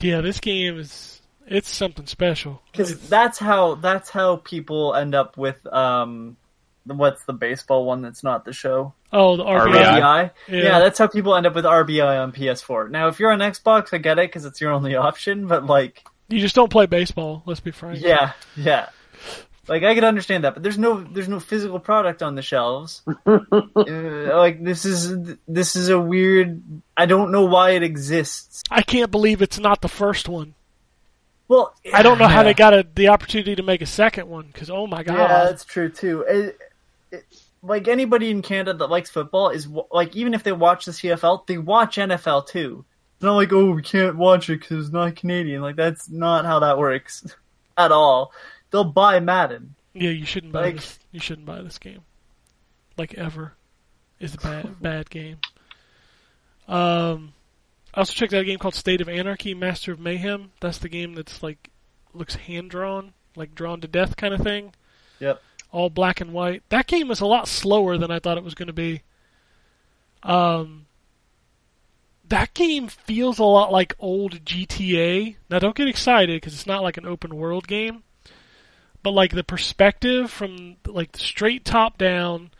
Yeah, this game is it's something special. Because that's how that's how people end up with um, the- what's the baseball one that's not the show? oh, the RBI. RBI. RBI. Yeah. Yeah. that's how people end up with RBI on PS4. Now, if you're on Xbox, I get it because it's your only option. But like, You just don't play baseball. Let's be frank. yeah, yeah, like I could understand that. But there's no there's no physical product on the shelves. (laughs) uh, like this is this is a weird. I don't know why it exists. I can't believe it's not the first one. Well, I don't know how they got a, the opportunity to make a second one because oh my god. Yeah, that's true too. It, it, like anybody in Canada that likes football is like, even if they watch the CFL, they watch NFL too. It's not like, oh, we can't watch it because it's not Canadian. Like that's not how that works (laughs) at all. They'll buy Madden. Yeah, you shouldn't buy Like- this. You shouldn't buy this game. Like ever, it's a bad (laughs) bad game. Um, I also checked out a game called State of Anarchy: Master of Mayhem. That's the game that's like looks hand drawn, like drawn to death kind of thing. Yep. All black and white. That game was a lot slower than I thought it was going to be. Um, that game feels a lot like old GTA. Now, don't get excited because it's not like an open world game but like the perspective from like straight top down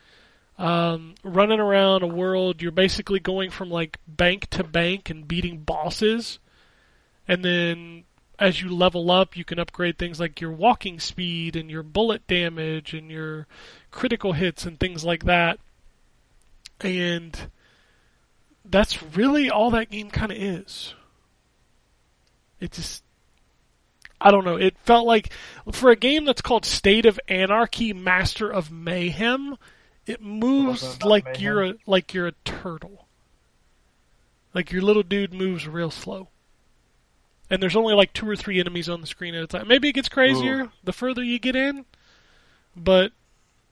um, running around a world you're basically going from like bank to bank and beating bosses and then as you level up you can upgrade things like your walking speed and your bullet damage and your critical hits and things like that and that's really all that game kind of is. It just, I don't know. It felt like for a game that's called State of Anarchy, Master of Mayhem, it moves like mayhem. you're a like you're a turtle. Like your little dude moves real slow. And there's only like two or three enemies on the screen at a time. Maybe it gets crazier the further you get in, but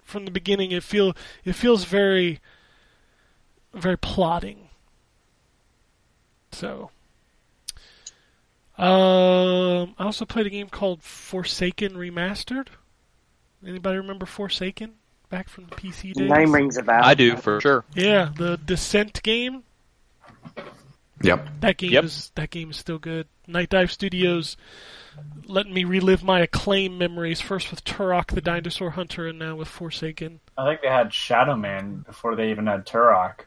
from the beginning it feel it feels very very plotting. So um I also played a game called Forsaken Remastered. Anybody remember Forsaken back from the PC days? Name rings a bell. I do for sure. Yeah, the Descent game. Yep. That game Yep. is that game is still good. Nightdive Studios letting me relive my Acclaim memories first with Turok the Dinosaur Hunter and now with Forsaken. I think they had Shadow Man before they even had Turok.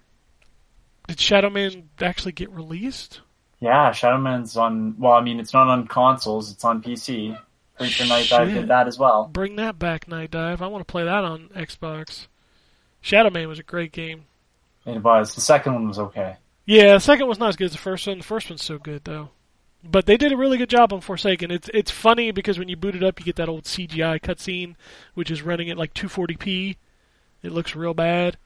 Did Shadow Man actually get released? Yeah, Shadow Man's on. Well, I mean, it's not on consoles; it's on PC. Pretty sure Nightdive did that as well. Bring that back, Nightdive. I want to play that on Xbox. Shadow Man was a great game. It was. The second one was okay. Yeah, the second one's not as good as the first one. The first one's so good though. But they did a really good job on Forsaken. It's it's funny because when you boot it up, you get that old CGI cutscene, which is running at like 240p. It looks real bad.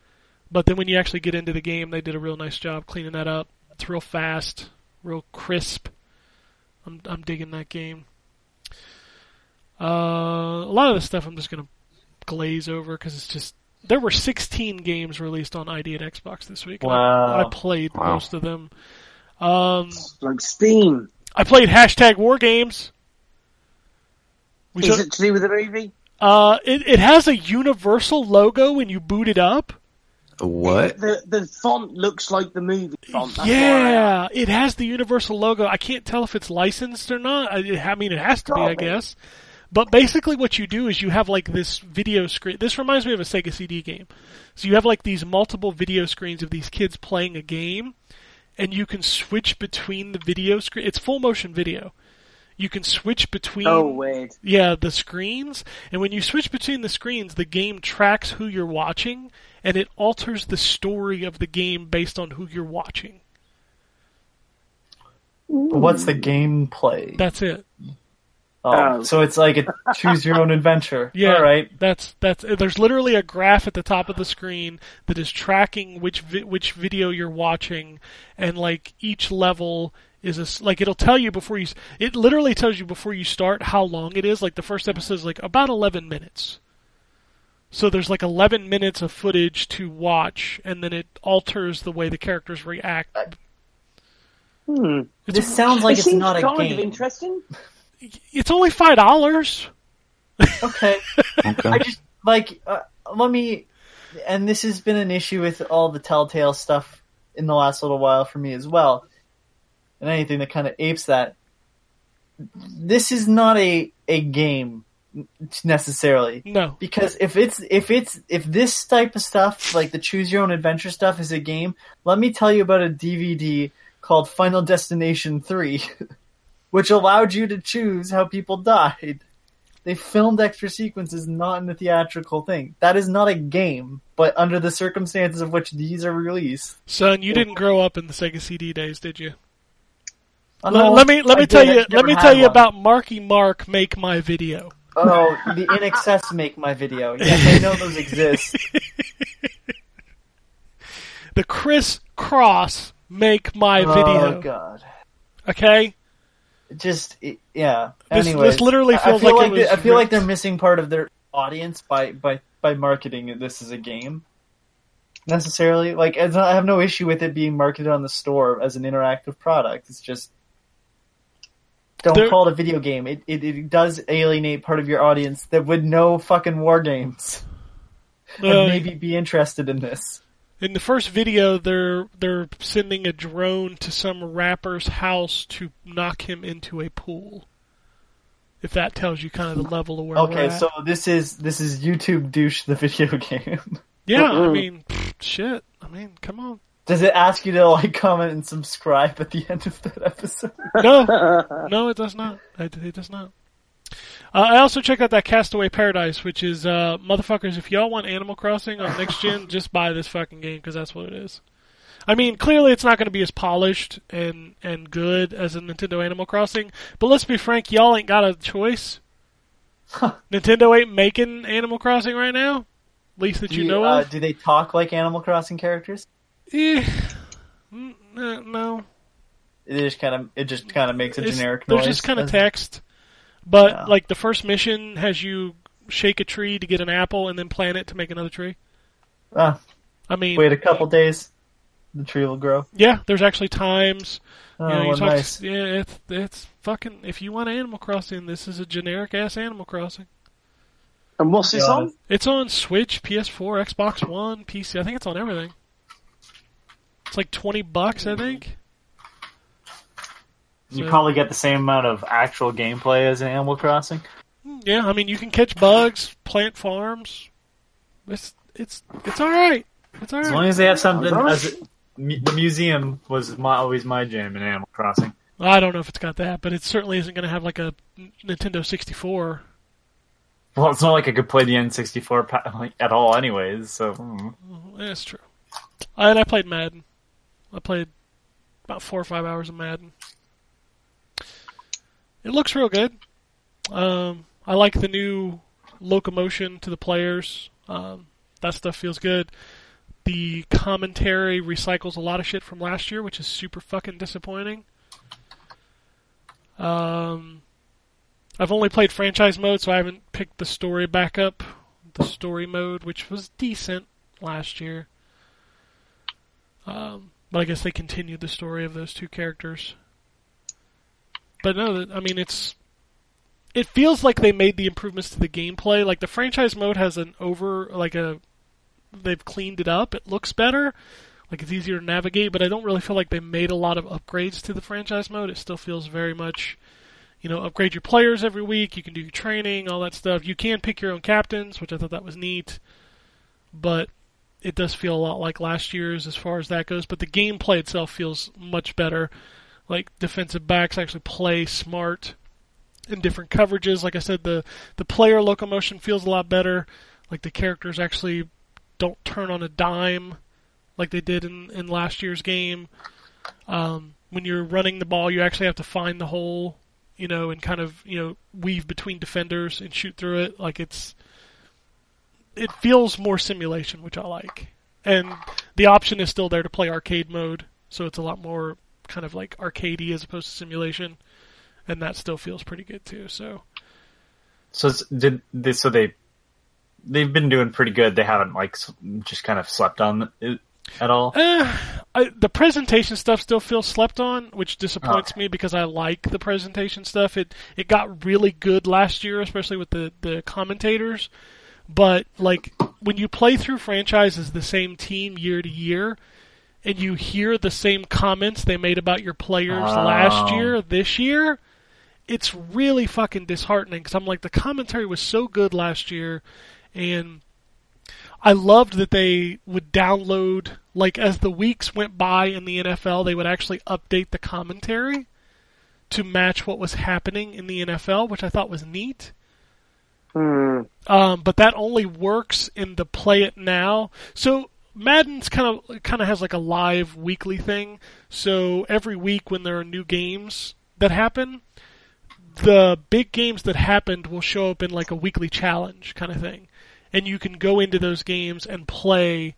But then when you actually get into the game, they did a real nice job cleaning that up. It's real fast, real crisp. I'm I'm digging that game. Uh, a lot of the stuff I'm just gonna glaze over because it's just there were 16 games released on ID at Xbox this week. and I- Wow. I played Wow. most of them. Um, Like Steam. I played hashtag War Games. We Is took- it to do with the movie? uh, it, it has a universal logo when you boot it up. What? The the font looks like the movie font. That's yeah, it has the universal logo. I can't tell if it's licensed or not. I, I mean, it has to be, I guess. But basically, what you do is you have like this video screen. This reminds me of a Sega CD game. So you have like these multiple video screens of these kids playing a game, and you can switch between the video screen. It's full motion video. You can switch between. Oh, weird. Yeah, the screens. And when you switch between the screens, the game tracks who you're watching and it alters the story of the game based on who you're watching. What's the gameplay? That's it. Oh, Oh. so it's like a choose your own adventure. (laughs) Yeah. All right. That's that's there's literally a graph at the top of the screen that is tracking which vi- which video you're watching and like each level is a, like it'll tell you before you it literally tells you before you start how long it is like the first episode is like about 11 minutes. So there's like 11 minutes of footage to watch and then it alters the way the characters react. Hmm. It's, This sounds like it it's not a kind game. of interesting. It's only $5. Okay. (laughs) Okay. I just like uh, let me, and this has been an issue with all the Telltale stuff in the last little while for me as well, and anything that kind of apes that. This is not a a game necessarily No. because if it's if it's if this type of stuff like the choose your own adventure stuff is a game, let me tell you about a DVD called Final Destination 3 (laughs) which allowed you to choose how people died. They filmed extra sequences not in the theatrical thing. That is not a game, but under the circumstances of which these are released. Son, you didn't grow up in the Sega CD days, did you? Oh, Let, let me let I me did, tell I you let me tell you one. about Marky Mark make my video. Oh, the INXS make my video. Yes, I know those exist. (laughs) The Kris Kross make my Video. Oh video. god. Okay? Just yeah. This- Anyways, this literally I- I feels feel like they- was I feel like they're missing part of their audience by by by marketing this as a game. Necessarily, like I have no issue with it being marketed on the store as an interactive product. It's just don't There- call it a video game. It, it it does alienate part of your audience that would know fucking war games (laughs) and Uh, maybe be interested in this. In the first video they're they're sending a drone to some rapper's house to knock him into a pool. If that tells you kind of the level of where we're Okay, at. so this is this is YouTube douche the video (laughs) game. Yeah, I mean pfft, shit. I mean, come on. Does it ask you to like comment and subscribe at the (laughs) end of that episode? No, (laughs) no, it does not. It, it does not. Uh, I also checked out that Castaway Paradise, which is uh, motherfuckers. If y'all want Animal Crossing on next gen, (laughs) just buy this fucking game because that's what it is. I mean, clearly it's not going to be as polished and and good as a Nintendo Animal Crossing. But let's be frank, y'all ain't got a choice. Nintendo ain't making Animal Crossing right now, at least that Do you know uh, of. do they talk like Animal Crossing characters? Eh, mm, uh, no, It just kind of it just kind of makes a It's- generic There's noise. just kind of text, but Yeah. like the first mission has you shake a tree to get an apple and then plant it to make another tree. Ah, I mean, wait a couple days, the tree will grow. yeah, there's actually times. Oh, you know, you talk, nice. Yeah, it's it's fucking. If you want Animal Crossing, this is a generic ass Animal Crossing. And what's this Yeah. on? It's on Switch, PS4, Xbox One, PC. I think it's on everything. It's like twenty bucks, I think. You So- probably get the same amount of actual gameplay as in Animal Crossing. Yeah, I mean you can catch bugs, plant farms. It's it's it's all right. It's all As long as they have something. As it, the museum was my, always my jam in Animal Crossing. I don't know if it's got that, but it certainly isn't going to have like a Nintendo 64. Well, it's not like I could play the N64 like, at all, anyways. So hmm. That's true. And I played Madden. I played about four or five hours of Madden. It looks real good. Um, I like the new locomotion to the players. Um, that stuff feels good. The commentary recycles a lot of shit from last year, which is super fucking disappointing. Um, I've only played franchise mode, so I haven't picked the story back up. The story mode, which was decent last year. Um, but I guess they continued the story of those two characters. But no, I mean it's. It feels like they made the improvements to the gameplay. Like the franchise mode has an over, like a, they've cleaned it up. It looks better, like it's easier to navigate. But I don't really feel like they made a lot of upgrades to the franchise mode. It still feels very much, you know, upgrade your players every week. You can do your training, all that stuff. You can pick your own captains, which I thought that was neat. But it does feel a lot like last year's as far as that goes, but the gameplay itself feels much better. Like defensive backs actually play smart in different coverages. Like I said, the the player locomotion feels a lot better. Like the characters actually don't turn on a dime like they did in, in last year's game. Um, when you're running the ball, you actually have to find the hole, you know, and kind of you know weave between defenders and shoot through it. Like it's it feels more simulation, which I like. And the option is still there to play arcade mode, so it's a lot more kind of like arcadey as opposed to simulation, and that still feels pretty good too. So So did they, so they they've been doing pretty good. They haven't like just kind of slept on it at all. Uh, I, the presentation stuff still feels slept on, which disappoints me because I like the presentation stuff. It it got really good last year, especially with the the commentators. But like when you play through franchises the same team year to year, and you hear the same comments they made about your players last Oh. year, this year, it's really fucking disheartening because I'm like the commentary was so good last year, and I loved that they would download like as the weeks went by in the NFL, they would actually update the commentary to match what was happening in the NFL, which I thought was neat. Hmm. Um, but that only works in the play it now. So Madden's kind of kind of has like a live weekly thing. So every week when there are new games that happen, the big games that happened will show up in like a weekly challenge kind of thing, and you can go into those games and play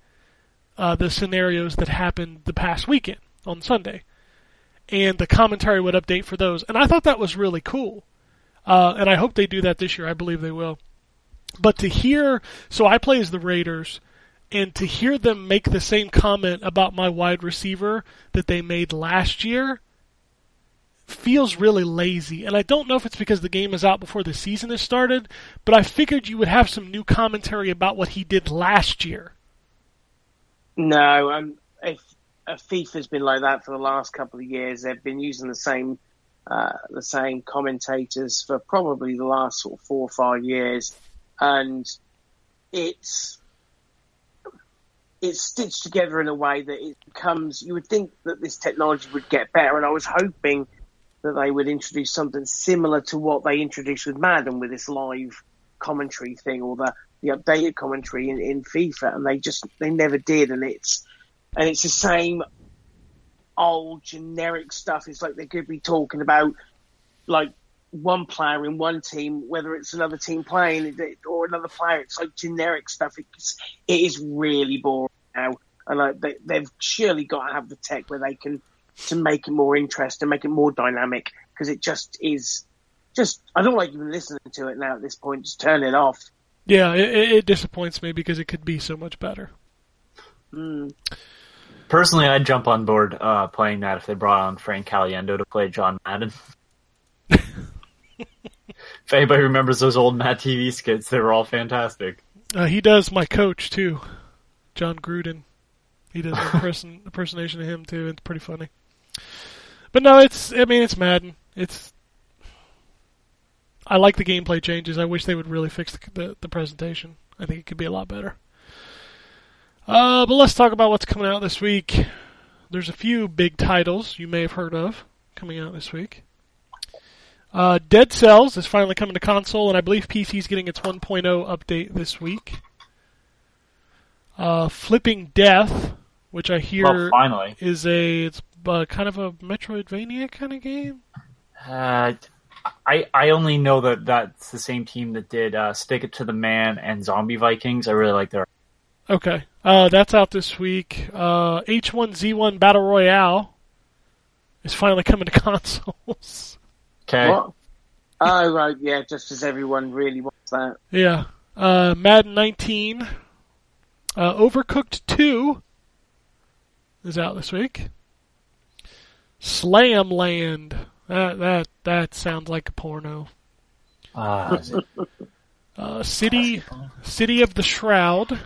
uh, the scenarios that happened the past weekend on Sunday, and the commentary would update for those. And I thought that was really cool. Uh, and I hope they do that this year. I believe they will. But to hear, so I play as the Raiders, and to hear them make the same comment about my wide receiver that they made last year feels really lazy. And I don't know if it's because the game is out before the season has started, but I figured you would have some new commentary about what he did last year. No, um, if, if FIFA's been like that for the last couple of years. They've been using the same uh, the same commentators for probably the last sort of four or five years, and it's it's stitched together in a way that it becomes. You would think that this technology would get better, and I was hoping that they would introduce something similar to what they introduced with Madden with this live commentary thing or the the updated commentary in, in FIFA, and they just they never did, and it's and it's the same old generic stuff. It's like they could be talking about like one player in one team, whether it's another team playing it or another player. It's like generic stuff. It's, it is really boring now, and like they, they've surely got to have the tech where they can to make it more interesting, and make it more dynamic, because it just is. Just I don't like even listening to it now at this point. Just turn it off. Yeah, it, it it disappoints me because it could be so much better. Mm. Personally, I'd jump on board uh, playing that if they brought on Frank Caliendo to play John Madden. If anybody remembers those old Mad TV skits, they were all fantastic. Uh, he does my coach too, Jon Gruden. He does an (laughs) imperson, impersonation of him too. It's pretty funny. But no, it's I mean it's Madden. It's I like the gameplay changes. I wish they would really fix the the, the presentation. I think it could be a lot better. Uh, but let's talk about what's coming out this week. There's a few big titles you may have heard of coming out this week. Uh, Dead Cells is finally coming to console, and I believe PC is getting its 1.0 update this week. Uh, Flipping Death, which I hear Well, finally. is a it's uh, kind of a Metroidvania kind of game. Uh, I I only know that that's the same team that did uh, Stick It to the Man and Zombie Vikings. I really like their. Okay, uh, that's out this week. Uh, H1Z1 Battle Royale is finally coming to (laughs) consoles. Okay. What? Oh right, yeah. Just as everyone really wants that. yeah, uh, Madden 19, uh, Overcooked 2 is out this week. Slam Land. That that that sounds like a porno. Uh, (laughs) Uh, City City of the Shroud.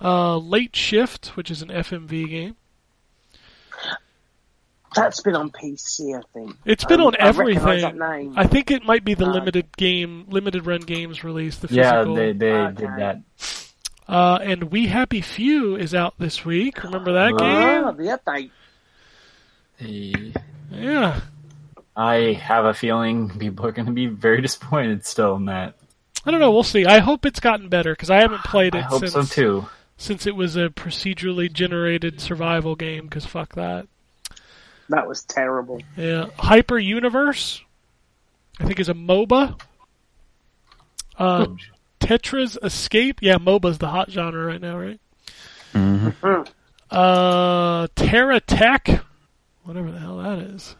Uh, Late Shift, which is an FMV game. That's been on PC, I think. It's been Um, on I everything. that name. I think it might be the Uh, limited game, limited run games release. The yeah, they they Okay. did that. Uh, and We Happy Few is out this week. Remember that Uh, Ah, game? the update. The- Yeah. I have a feeling people are going to be very (laughs) disappointed still in that. I don't know. We'll see. I hope it's gotten better because I haven't played it I hope since so too. since it was a procedurally generated survival game. Because fuck that. That was terrible. Yeah. Hyper Universe, I think is a MOBA. Uh, Tetris Escape. Yeah, MOBA's the hot genre right now, right? Mm-hmm. Uh, Terra Tech, whatever the hell that is.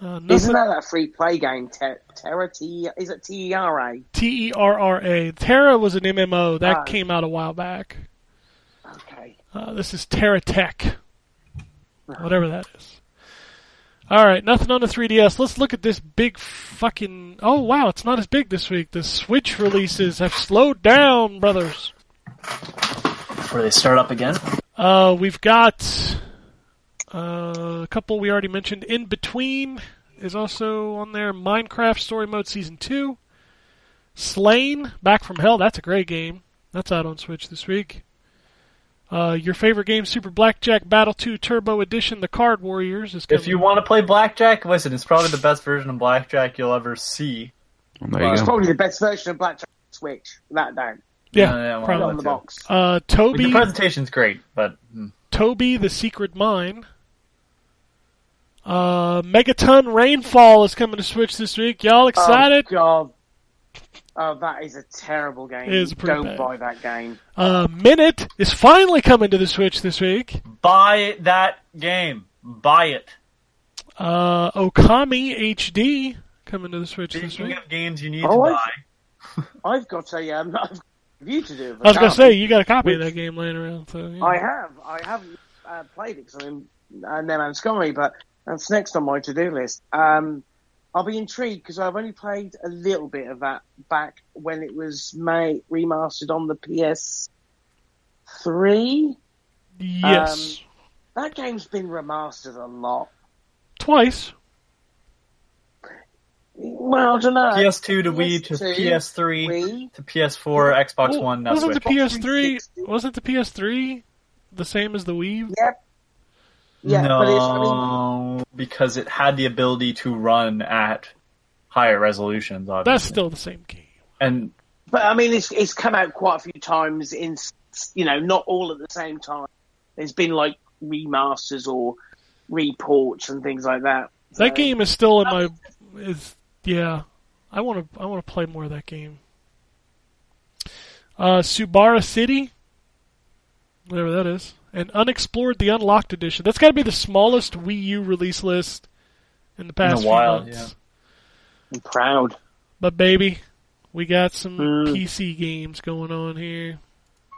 Uh, Isn't that a free play game? Ter- Terra T. Is it T E R A? T E R R A. Terra was an MMO that Ah. came out a while back. Okay. Uh, this is Terra Tech, whatever that is. All right, nothing on the 3DS. Let's look at this big fucking. Oh wow, it's not as big this week. The Switch releases have slowed down, brothers. Where they start up again? Uh, we've got uh, a couple we already mentioned. In between is also on there. Minecraft Story Mode Season Two. Slain Back from Hell. That's a great game. That's out on Switch this week. Uh, your favorite game, Super Blackjack Battle 2 Turbo Edition, The Card Warriors, is coming. If you want to play blackjack, listen, it's probably the best version of blackjack you'll ever see. Well, there you It's go. probably the best version of Blackjack Switch. That down. yeah, Yeah, yeah, well, probably. on the too. box. Uh, Like, the Toby, presentation's great, but mm, Toby, The Secret Mine. Uh, Megaton Rainfall is coming to Switch this week. Y'all excited? Oh God. Oh, that is a terrible game. It is pretty Don't bad. buy that game. Uh, Minit is finally coming to the Switch this week. buy that game. Buy it. Uh, Okami HD coming to the Switch this Speaking week. of games you need Oh, to I- buy, (laughs) I've got a um, (laughs) I've got a review to do. of I was gonna Okami. say you got a copy of that game laying around. So yeah. I have. I haven't uh, played it because I'm in uh, No Man's Sky, but that's next on my to-do list. Um, I'll be intrigued because I've only played a little bit of that back when it was made remastered on the PS3. yes, um, That game's been remastered a lot. twice. Well, I don't know. PS2 to Wii to PS2, PS3 Wii. to PS4, Xbox Well, One, now wasn't Switch. the PS3 wasn't the PS3 the same as the Wii? Yep. Yeah, no, but it's, I because it had the ability to run at higher resolutions. Obviously. That's still the same game. and but I mean, it's it's come out quite a few times in you know, not all at the same time. There's been like remasters or reports and things like that. So- That game is still in my is yeah. I want to I want to play more of that game. Uh, Subara City, whatever that is, and Unexplored the Unlocked Edition. That's got to be the smallest Wii U release list in the past few while, months. I'm proud. But baby, we got some Mm. PC games going on here.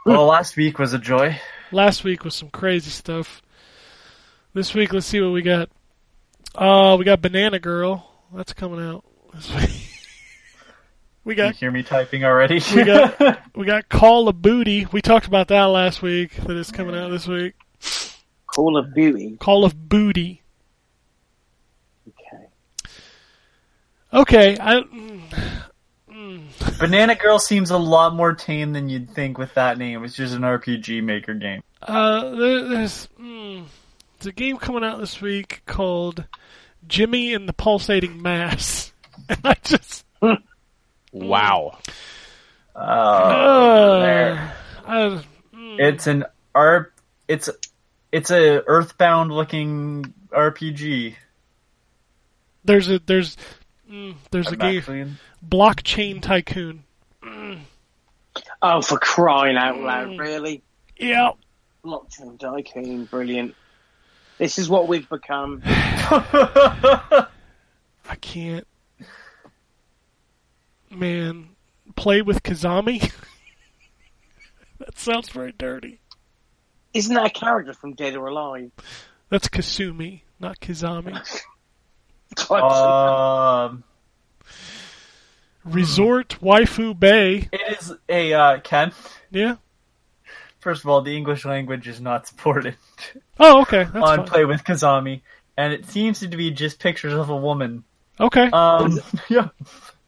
Well, last week was a joy. Last week was some crazy stuff. This week, let's see what we got. Uh, we got Banana Girl. That's coming out this (laughs) week. We You got hear me typing already? (laughs) We got- (laughs) we got Call of Booty. We talked about that last week. That is coming out this week. Call of Booty. Call of Booty. Okay. Okay, I. mm, Banana Girl seems a lot more tame than you'd think with that name. It's just an RPG maker game. Uh, there, there's mm, there's a game coming out this week called Jimmy and the Pulsating Mass, (laughs) and I just Wow. Oh, uh, there. Mm, It's an R. It's it's a Earthbound looking RPG. there's a there's mm, there's a I'm game actually- Blockchain Tycoon. Oh, for crying out Mm. loud, really? Yeah, Blockchain Tycoon, brilliant. This is what we've become. (sighs) (laughs) I can't. Man, play with Kazami. (laughs) that sounds very dirty. Isn't that a character from Dead or Alive? That's Kasumi, not Kazami. (laughs) um, Resort Waifu Bay. it is a uh, Ken. Yeah. First of all, the English language is not supported Oh, okay. That's on fine. Play with Kazami, and it seems to be just pictures of a woman. Okay. Um, (laughs) yeah.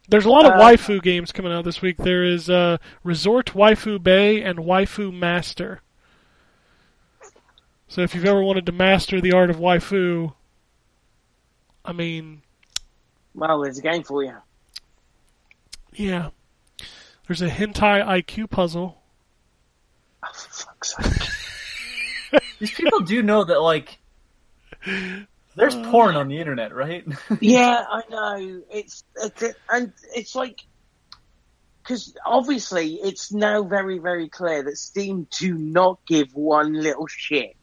There's a lot of uh, waifu games coming out this week. There is uh, Resort Waifu Bay and Waifu Master. So if you've ever wanted to master the art of waifu, I mean, Well, there's a game for you. yeah. There's a hentai IQ puzzle. Oh, for fuck's sake. (laughs) These people do know that, like, there's oh. porn on the internet, right? (laughs) yeah, I know. It's, it's and it's like because obviously it's now very very clear that Steam do not give one little shit,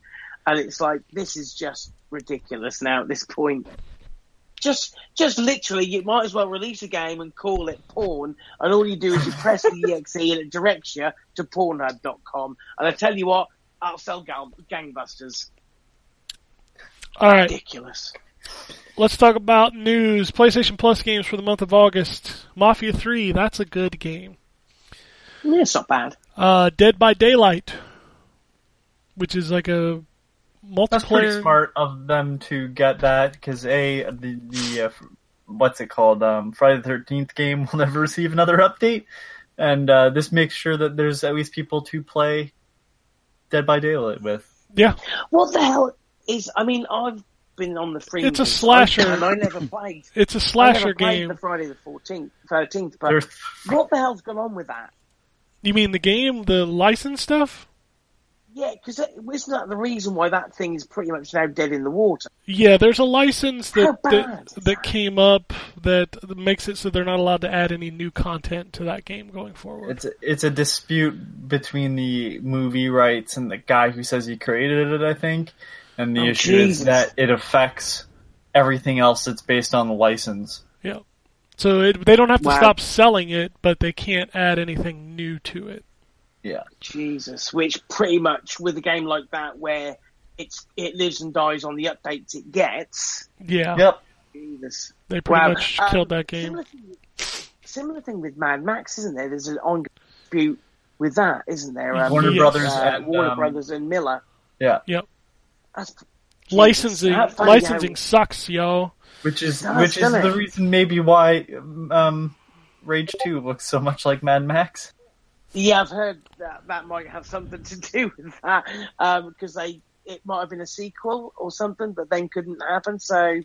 and it's like this is just ridiculous now at this point. Just, just literally, you might as well release a game and call it porn, and all you do is you press the (laughs) exe and it directs you to Pornhub.com. And I tell you what, I'll sell gang- gangbusters. All right. Ridiculous. Let's talk about news. PlayStation Plus games for the month of August. Mafia 3, that's a good game. Yeah, it's not bad. Uh, Dead by Daylight, which is like a multiplayer. That's pretty smart of them to get that because a the the uh, what's it called um, Friday the Thirteenth game will (laughs) never receive another update, and uh, this makes sure that there's at least people to play Dead by Daylight with. Yeah, What the hell is? I mean, I've been on the free. It's a slasher. and I never played. (laughs) it's a I slasher never game. the Friday the fourteenth, thirteenth. But There's what the hell's gone on with that? You mean the game, the license stuff? Yeah, because isn't that the reason why that thing is pretty much now dead in the water? Yeah, there's a license How that bad that, is that that? came up that makes it so they're not allowed to add any new content to that game going forward. it's a, it's a dispute between the movie rights and the guy who says he created it. I think, and the Oh, issue Jesus. is that it affects everything else that's based on the license. yeah. So it, they don't have to Wow. stop selling it, but they can't add anything new to it. Yeah. Jesus, which pretty much with a game like that where it's it lives and dies on the updates it gets. Yeah, Yep. Jesus. they pretty Wow. much Um, killed that game. Similar thing, similar thing with Mad Max, isn't there? There's an ongoing dispute with that, isn't there? Um, Warner Yes. Brothers uh, and Warner um, Brothers and Miller. yeah, Yep. That's Licensing licensing how- sucks, yo. which is Does, which is doesn't the reason maybe why um, Rage Two looks so much like Mad Max. Yeah, I've heard that that might have something to do (laughs) with that because they it might have been a sequel or something, but then couldn't happen. So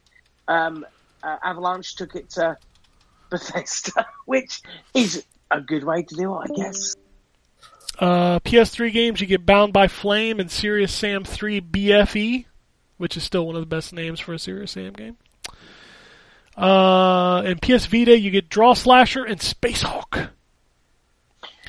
um, uh, Avalanche took it to (laughs) Bethesda, which is a good way to do it, I guess. Uh, PS3 games, you get Bound by Flame and Serious Sam 3 BFE, which is still one of the best names for a Serious Sam game. Uh, and PS Vita, you get Draw Slasher and Space Hulk.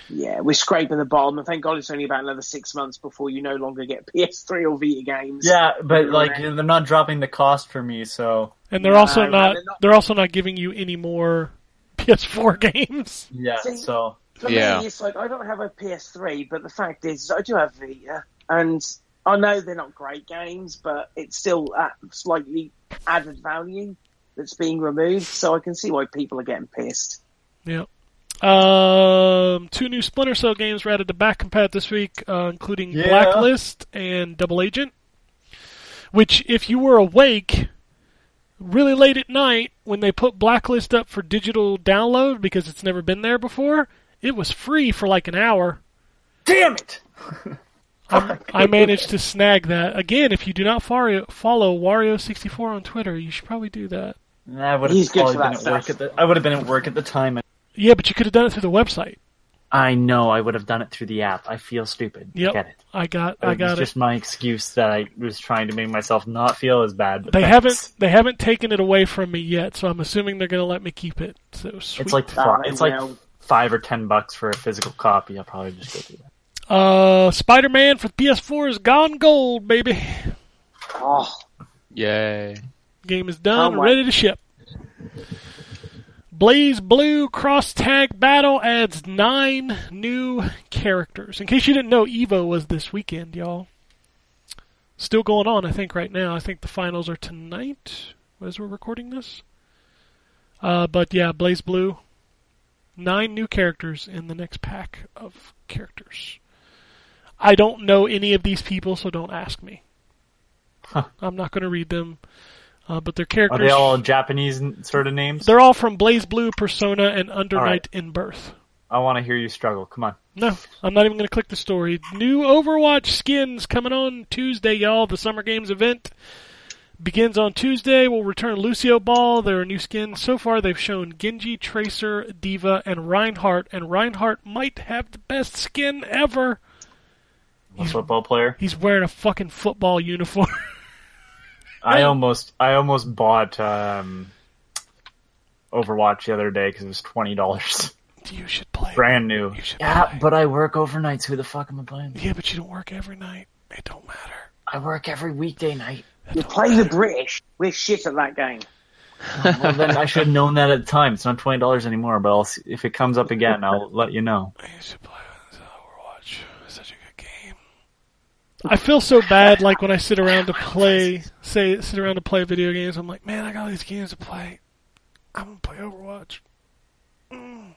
Yeah, we're scraping the bottom, and thank God it's only about another six months before you no longer get (laughs) PS3 or Vita games. Yeah, but Yeah. like they're not dropping the cost for me, so And they're No, also not, they're not- they're also not giving you any more PS4 (laughs) games. yeah. See- So For Yeah. me, it's like I don't have a PS3, but the fact is, I do have Vita, and I know they're not great games, but it's still at slightly added value that's being removed. So I can see why people are getting pissed. Yeah. Um, two new Splinter Cell games were added to back compat this week, uh, including Yeah. Blacklist and Double Agent. Which, if you were awake really late at night when they put Blacklist up for digital download because it's never been there before, it was free for like an hour. damn it. I, (laughs) I managed to snag that. Again, if you do not follow, follow Wario64 on Twitter, you should probably do that. I would have probably been that at work at the. I would have been at work at the time. Yeah, but you could have done it through the website. I know I would have done it through the app. I feel stupid. Yep. I get it. I got, It I got was it. just my excuse that I was trying to make myself not feel as bad. But They thanks. haven't they haven't taken it away from me yet, so I'm assuming they're gonna let me keep it. So sweet. It's like it's like will. Five or ten bucks for a physical copy. I'll probably just go do that. uh, Spider-Man for PS4 is gone gold, baby. Oh, Yay. Game is done, Oh my- ready to ship. BlazBlue Cross Tag Battle adds nine new characters. In case you didn't know, Evo was this weekend, y'all. Still going on, I think, right now. I think the finals are tonight as we're recording this. Uh, but yeah, BlazBlue. Nine new characters in the next pack of characters. I don't know any of these people, so don't ask me. I'm not going to read them. Uh, but their characters Are they all Japanese sort of names? They're all from BlazBlue, Persona, and Under All right. Night in Birth. I want to hear you struggle. Come on. No, I'm not even going to click the story. New Overwatch skins coming on Tuesday, y'all. The Summer Games event begins on Tuesday. We'll return Lucio Ball. There are new skins. So far, they've shown Genji, Tracer, D.Va, and Reinhardt. And Reinhardt might have the best skin ever. A football player. He's wearing a fucking football uniform. (laughs) I almost I almost bought um, Overwatch the other day because it was twenty dollars, you should play. brand new. Yeah, play. but I work overnights. Who the fuck am I playing? Yeah, but you don't work every night. It don't matter. I work every weekday night. You play the British. We're shit at that game. Well, then I should have known that at the time. It's not twenty dollars anymore. But I'll see, if it comes up again, I'll let you know. You should play Overwatch. It's such a good game. I feel so bad, like when I sit around to play, say, sit around to play video games. I'm like, man, I got all these games to play. I'm gonna play Overwatch. Mm.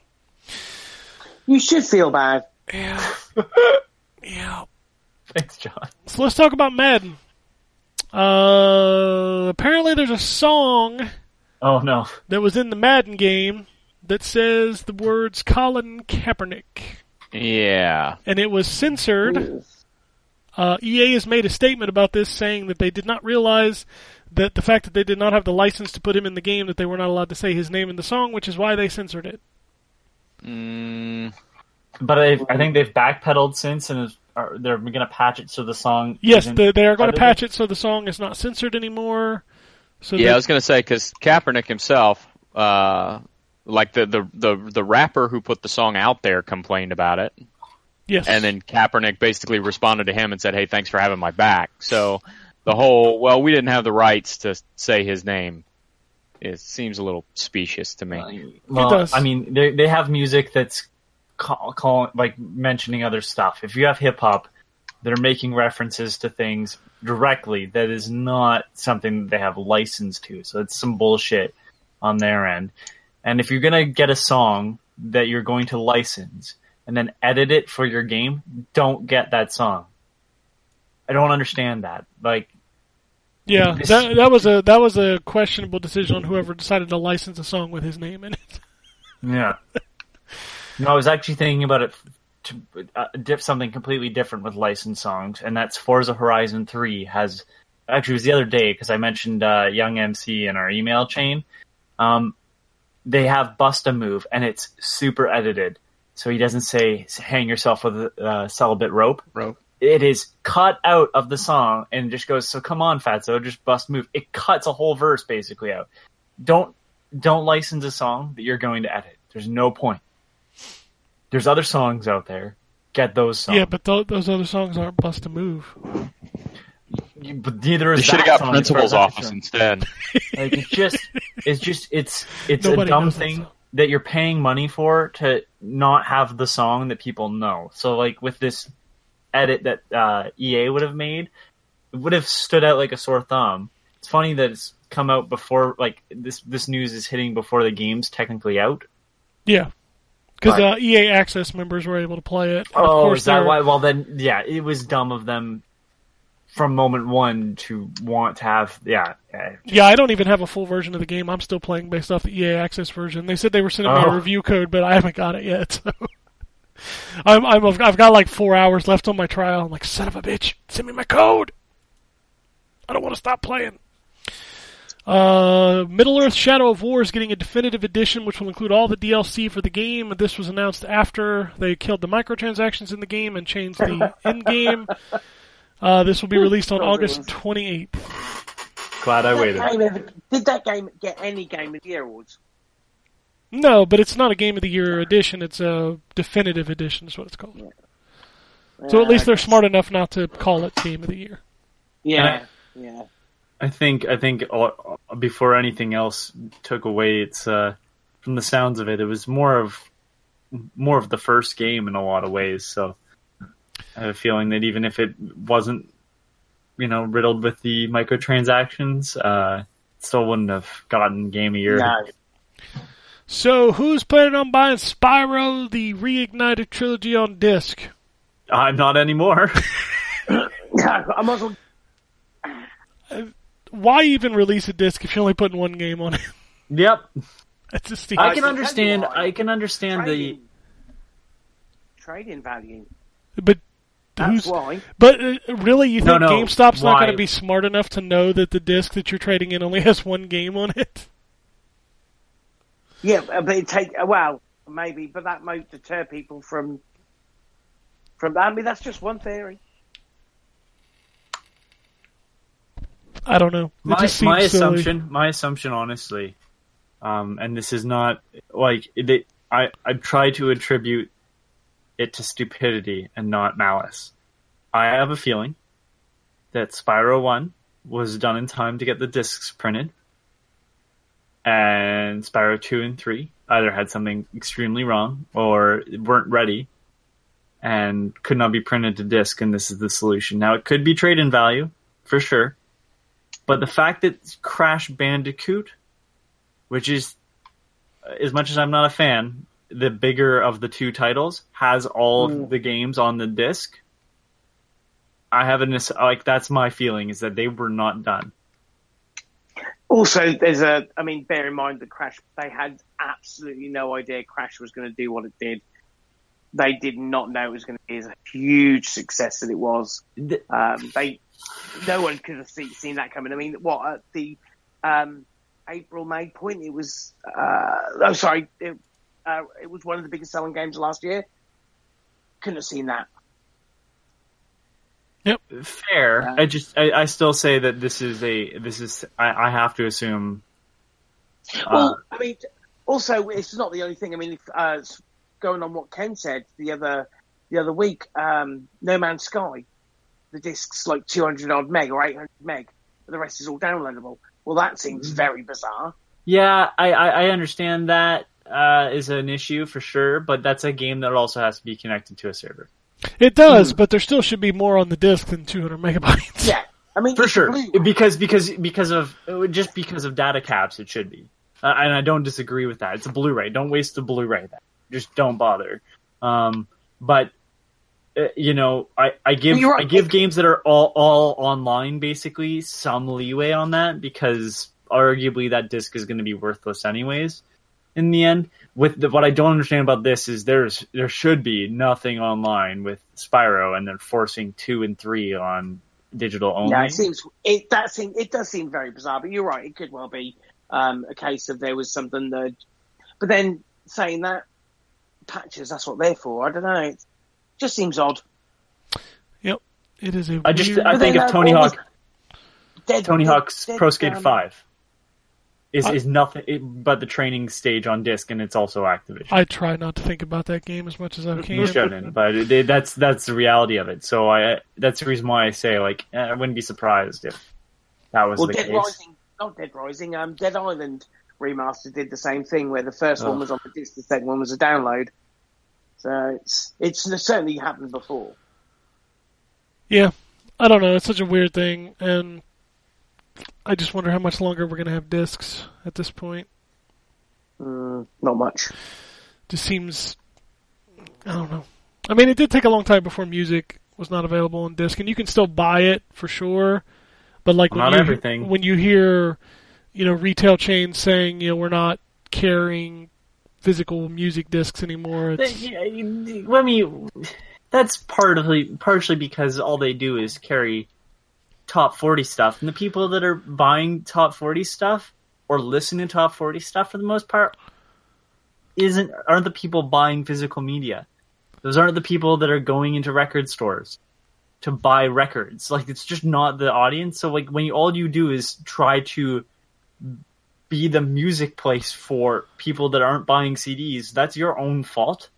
You should feel bad. Yeah, (laughs) yeah. Thanks, John. So let's talk about Madden. Uh, apparently there's a song Oh no. that was in the Madden game that says the words Colin Kaepernick, Yeah. and it was censored. Uh, EA has made a statement about this, saying that they did not realize that the fact that they did not have the license to put him in the game, that they were not allowed to say his name in the song, which is why they censored it. Mm, But I, I think they've backpedaled since, and is, are, they're going to patch it so the song. Yes, isn't they, they are going to patch it so the song is not censored anymore. So yeah, that- I was going to say because Kaepernick himself, uh, like the, the the the rapper who put the song out there, complained about it, yes, and then Kaepernick basically responded to him and said, "Hey, thanks for having my back." So the whole, well, we didn't have the rights to say his name. It seems a little specious to me. Well, does. I mean, they they have music that's call, call, like mentioning other stuff. If you have hip hop, they're making references to things directly that is not something that they have license to. So it's some bullshit on their end. And if you're gonna get a song that you're going to license and then edit it for your game, don't get that song. I don't understand that. Like, yeah, that that was a that was a questionable decision on whoever decided to license a song with his name in it. Yeah. (laughs) no, I was actually thinking about it to uh, diff something completely different with licensed songs, and that's Forza Horizon 3 has. Actually, it was the other day because I mentioned uh, Young MC in our email chain. Um, they have Bust a Move, and it's super edited. so he doesn't say hang yourself with a uh, celibate rope. Rope. It is cut out of the song and just goes, so come on, Fatso, just bust move. It cuts a whole verse basically out. Don't don't license a song that you're going to edit. There's no point. There's other songs out there. Get those songs. Yeah, but th- those other songs aren't Bust a Move. You- but neither is They should have got song as far principal's as office instead. Like it's just, it's just, it's it's Nobody a dumb knows that thing that you're paying money for to not have the song that people know. So like with this edit that uh, EA would have made, it would have stood out like a sore thumb. It's funny that it's come out before, like this this news is hitting before the game's technically out. Yeah. Because uh, EA Access members were able to play it. Oh, course is that why? Well, then, yeah, it was dumb of them from moment one to want to have, yeah, yeah, Yeah, I don't even have a full version of the game. I'm still playing based off the EA Access version. They said they were sending me Oh. a review code, but I haven't got it yet. (laughs) So I'm, I'm I've got like four hours left on my trial. I'm like, son of a bitch, send me my code. I don't want to stop playing. Uh, Middle Earth: Shadow of War is getting a definitive edition, which will include all the DLC for the game. This was announced after they killed the microtransactions in the game and changed the (laughs) end game. Uh, this will be released on August 28th. glad I Did waited. that ever- did that game get any Game of the Year awards? No, but it's not a Game of the Year edition. It's a definitive edition, is what it's called. So at least they're smart enough not to call it Game of the Year. Yeah, yeah. I think I think uh, before anything else took away, it's uh, from the sounds of it, it was more of more of the first game in a lot of ways. So I have a feeling that even if it wasn't, you know, riddled with the microtransactions, uh, it still wouldn't have gotten game of year. No. So who's planning on buying Spyro: The Reignited Trilogy on disc? I'm not anymore. I might as well. Why even release a disc if you're only putting one game on it? (laughs) yep, That's just I can understand. tell you why. I can understand the. Trading, trading value. but That's who's why. but uh, really you No, think no, GameStop's not why? going to be smart enough to know that the disc that you're trading in only (laughs) has one game on it? Yeah, uh, but it take uh, well, maybe, but that might deter people from from. I mean, that's just one theory. I don't know. It my my silly. assumption my assumption honestly um and this is not like it, i i try to attribute it to stupidity and not malice i have a feeling that spyro 1 was done in time to get the discs printed and spyro 2 and 3 either had something extremely wrong or weren't ready and could not be printed to disc and this is the solution now it could be trade in value for sure but the fact that Crash Bandicoot, which is, as much as I'm not a fan, the bigger of the two titles, has all of the games on the disc. I have an like that's my feeling is that they were not done. Also, there's a. I mean, bear in mind that Crash. They had absolutely no idea Crash was going to do what it did. They did not know it was going to be as a huge success that it was. Um, they, no one could have seen, seen that coming. I mean, what at the um, April May point? It was. Uh, oh, sorry. It, uh, it was one of the biggest selling games last year. Couldn't have seen that. Yep, fair. Yeah. I just I, I still say that this is a this is I, I have to assume. Well, I mean, also it's not the only thing. I mean, if, uh, going on what Ken said the other the other week, um, No Man's Sky, the disc's like 200 odd meg or 800 meg, but the rest is all downloadable. Well, that seems very bizarre. Yeah, I, I, I understand that uh, is an issue for sure, but that's a game that also has to be connected to a server. It does, but there still should be more on the disc than 200 megabytes. Yeah, I mean, For sure, because because because of just because of data caps, it should be, uh, and I don't disagree with that. It's a Blu-ray. Don't waste the Blu-ray. Then just don't bother. Um, but you know, I, I give I give games that are all all online basically some leeway on that because arguably that disc is going to be worthless anyways. In the end, with the, what I don't understand about this is there's there should be nothing online with Spyro, and they're forcing two and three on digital only. Yeah, it seems it that seem it does seem very bizarre. But you're right; it could well be um, a case of there was something that. But then saying that, patches. That's what they're for. I don't know. It just seems odd. Yep, it is a I just weird- I think then, of Tony Hawk Dead, Tony Dead- Hawk's Dead Pro Skate Down- Five is I- is nothing it, but the training stage on disc, and it's also Activision. I try not to think about that game as much as I can. You shouldn't, but it, it- that's that's the reality of it. So I that's the reason why I say like eh, I wouldn't be surprised if that was Well, the Dead case. Rising, not Dead Rising. Um, Dead Island remaster did the same thing, where the first one was on the disc, the second one was a download. So it's it's certainly happened before. Yeah, I don't know. It's such a weird thing, and I just wonder how much longer we're gonna have discs at this point. Mm, not much. Just seems, I don't know. I mean, it did take a long time before music was not available on disc, and you can still buy it for sure. But like when Not you everything. when you hear, you know, retail chains saying, you know, we're not carrying physical music discs anymore. It's, Yeah, you- I mean, that's partly partially because all they do is carry top forty stuff, and the people that are buying top forty stuff or listening to top forty stuff for the most part isn't aren't the people buying physical media. Those aren't the people that are going into record stores to buy records. Like it's just not the audience. So like when you, all you do is try to be the music place for people that aren't buying CDs, that's your own fault.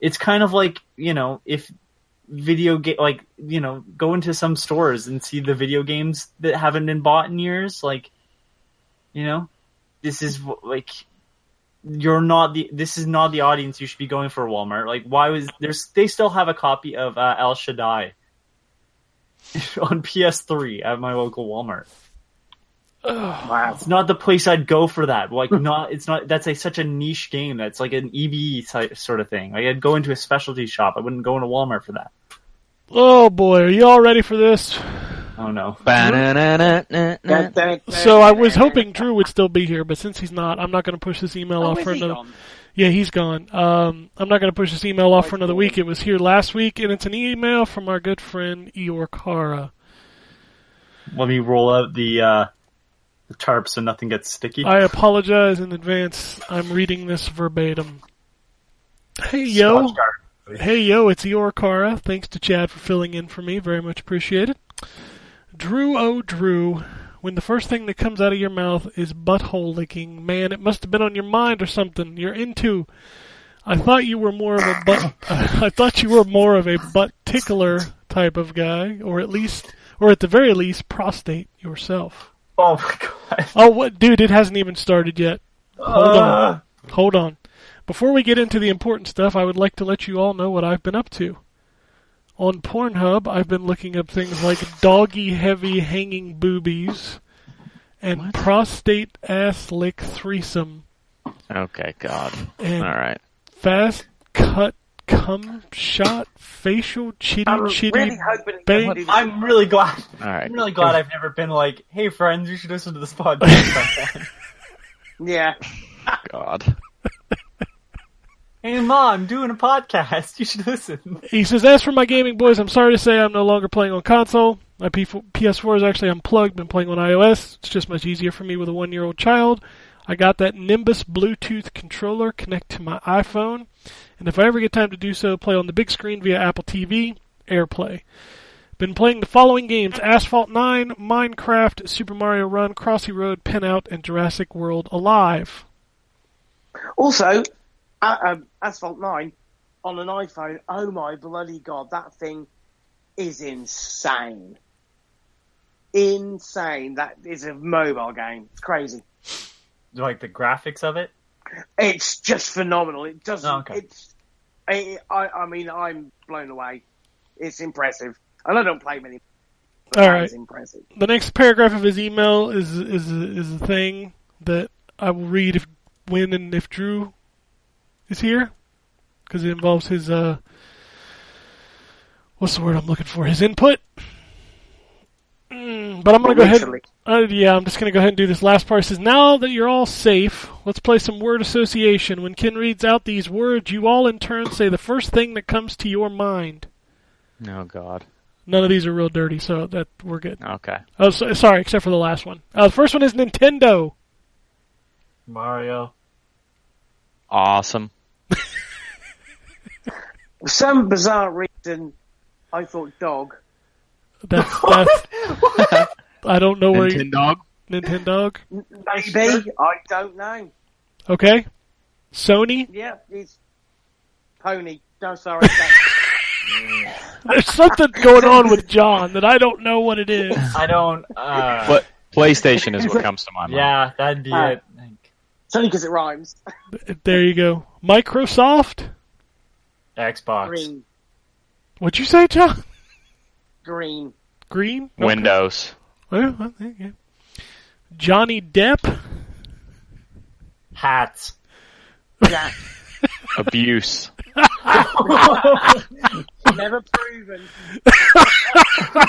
It's kind of like, you know, if video game, like, you know, go into some stores and see the video games that haven't been bought in years. Like, you know, this is like, you're not the, this is not the audience you should be going for Walmart. Like, why was, there's, they still have a copy of uh, El Shaddai (laughs) on PS3 at my local Walmart. Wow. It's not the place I'd go for that. Like, not it's not. That's a such a niche game. That's like an EBE type sort of thing. Like, I'd go into a specialty shop. I wouldn't go into Walmart for that. oh boy, are you all ready for this? Oh no. So I was hoping Drew would still be here, but since he's not, I'm not going to push this email Oh, off for another. gone? Yeah, he's gone. Um, I'm not going to push this email off for another week. It was here last week, and it's an email from our good friend Eeyore Kara. Let me roll out the uh, the tarp so nothing gets sticky. I apologize in advance. I'm reading this verbatim. Hey yo, hey yo, it's your Kara. Thanks to Chad for filling in for me. Very much appreciated. Drew, oh Drew, when the first thing that comes out of your mouth is butthole licking, man, it must have been on your mind or something. You're into. I thought you were more of a butt. (laughs) I thought you were more of a butt tickler type of guy, or at least, or at the very least, prostate yourself. (laughs) Oh my god. Oh, what, dude? It hasn't even started yet. Hold Uh. on. Hold on. Before we get into the important stuff, I would like to let you all know what I've been up to. On Pornhub, I've been looking up things like doggy heavy hanging boobies and prostate ass lick threesome Okay, God. and All right. fast cut cum shot facial chitty I'm chitty really bang- doesn't do this. I'm really glad. All right. I'm really glad I've never been like, "Hey friends, you should listen to this (laughs) podcast." Yeah. God. hey mom, I'm doing a podcast. You should listen. He says, as for my gaming boys, I'm sorry to say I'm no longer playing on console. My P- PS4 is actually unplugged, been playing on iOS. It's just much easier for me with a one year old child. I got that Nimbus Bluetooth controller connect to my iPhone, and if I ever get time to do so, play on the big screen via Apple TV, AirPlay. Been playing the following games Asphalt 9, Minecraft, Super Mario Run, Crossy Road, Pinout, and Jurassic World Alive. Also, uh, um, Asphalt 9 on an iPhone, oh my bloody god, that thing is insane. Insane. That is a mobile game. It's crazy. Like the graphics of it. It's just phenomenal. It doesn't. Oh, okay. It's. I, I. I mean, I'm blown away. It's impressive, and I don't play many. But All that right. is impressive. the next paragraph of his email is is is a thing that I will read if when and if Drew is here because it involves his uh what's the word I'm looking for his input. Mm, but I'm gonna go ahead. Literally. Uh, yeah, I'm just gonna go ahead and do this last part. It says now that you're all safe, let's play some word association. When Ken reads out these words, you all in turn say the first thing that comes to your mind. Oh, God. None of these are real dirty, so that we're good. Okay. Oh, so, sorry, except for the last one. Uh, the first one is Nintendo. Mario. Awesome. For (laughs) some bizarre reason, I thought dog. That's, that's (laughs) (laughs) I don't know where you, Nintendo. Nintendo. Maybe I don't know. Okay. Sony. Yeah, it's pony. No, sorry. (laughs) There's something going on with John that I don't know what it is. I don't. Uh, But PlayStation is what comes to my mind. Yeah, that'd be Ah. it. It's only because it rhymes. There you go. Microsoft. Xbox. Green, What'd you say, John? green. Green. Okay. Windows. Well, well, there you. Johnny Depp. Hats. Yeah, (laughs) Abuse. (laughs) never proven. (laughs)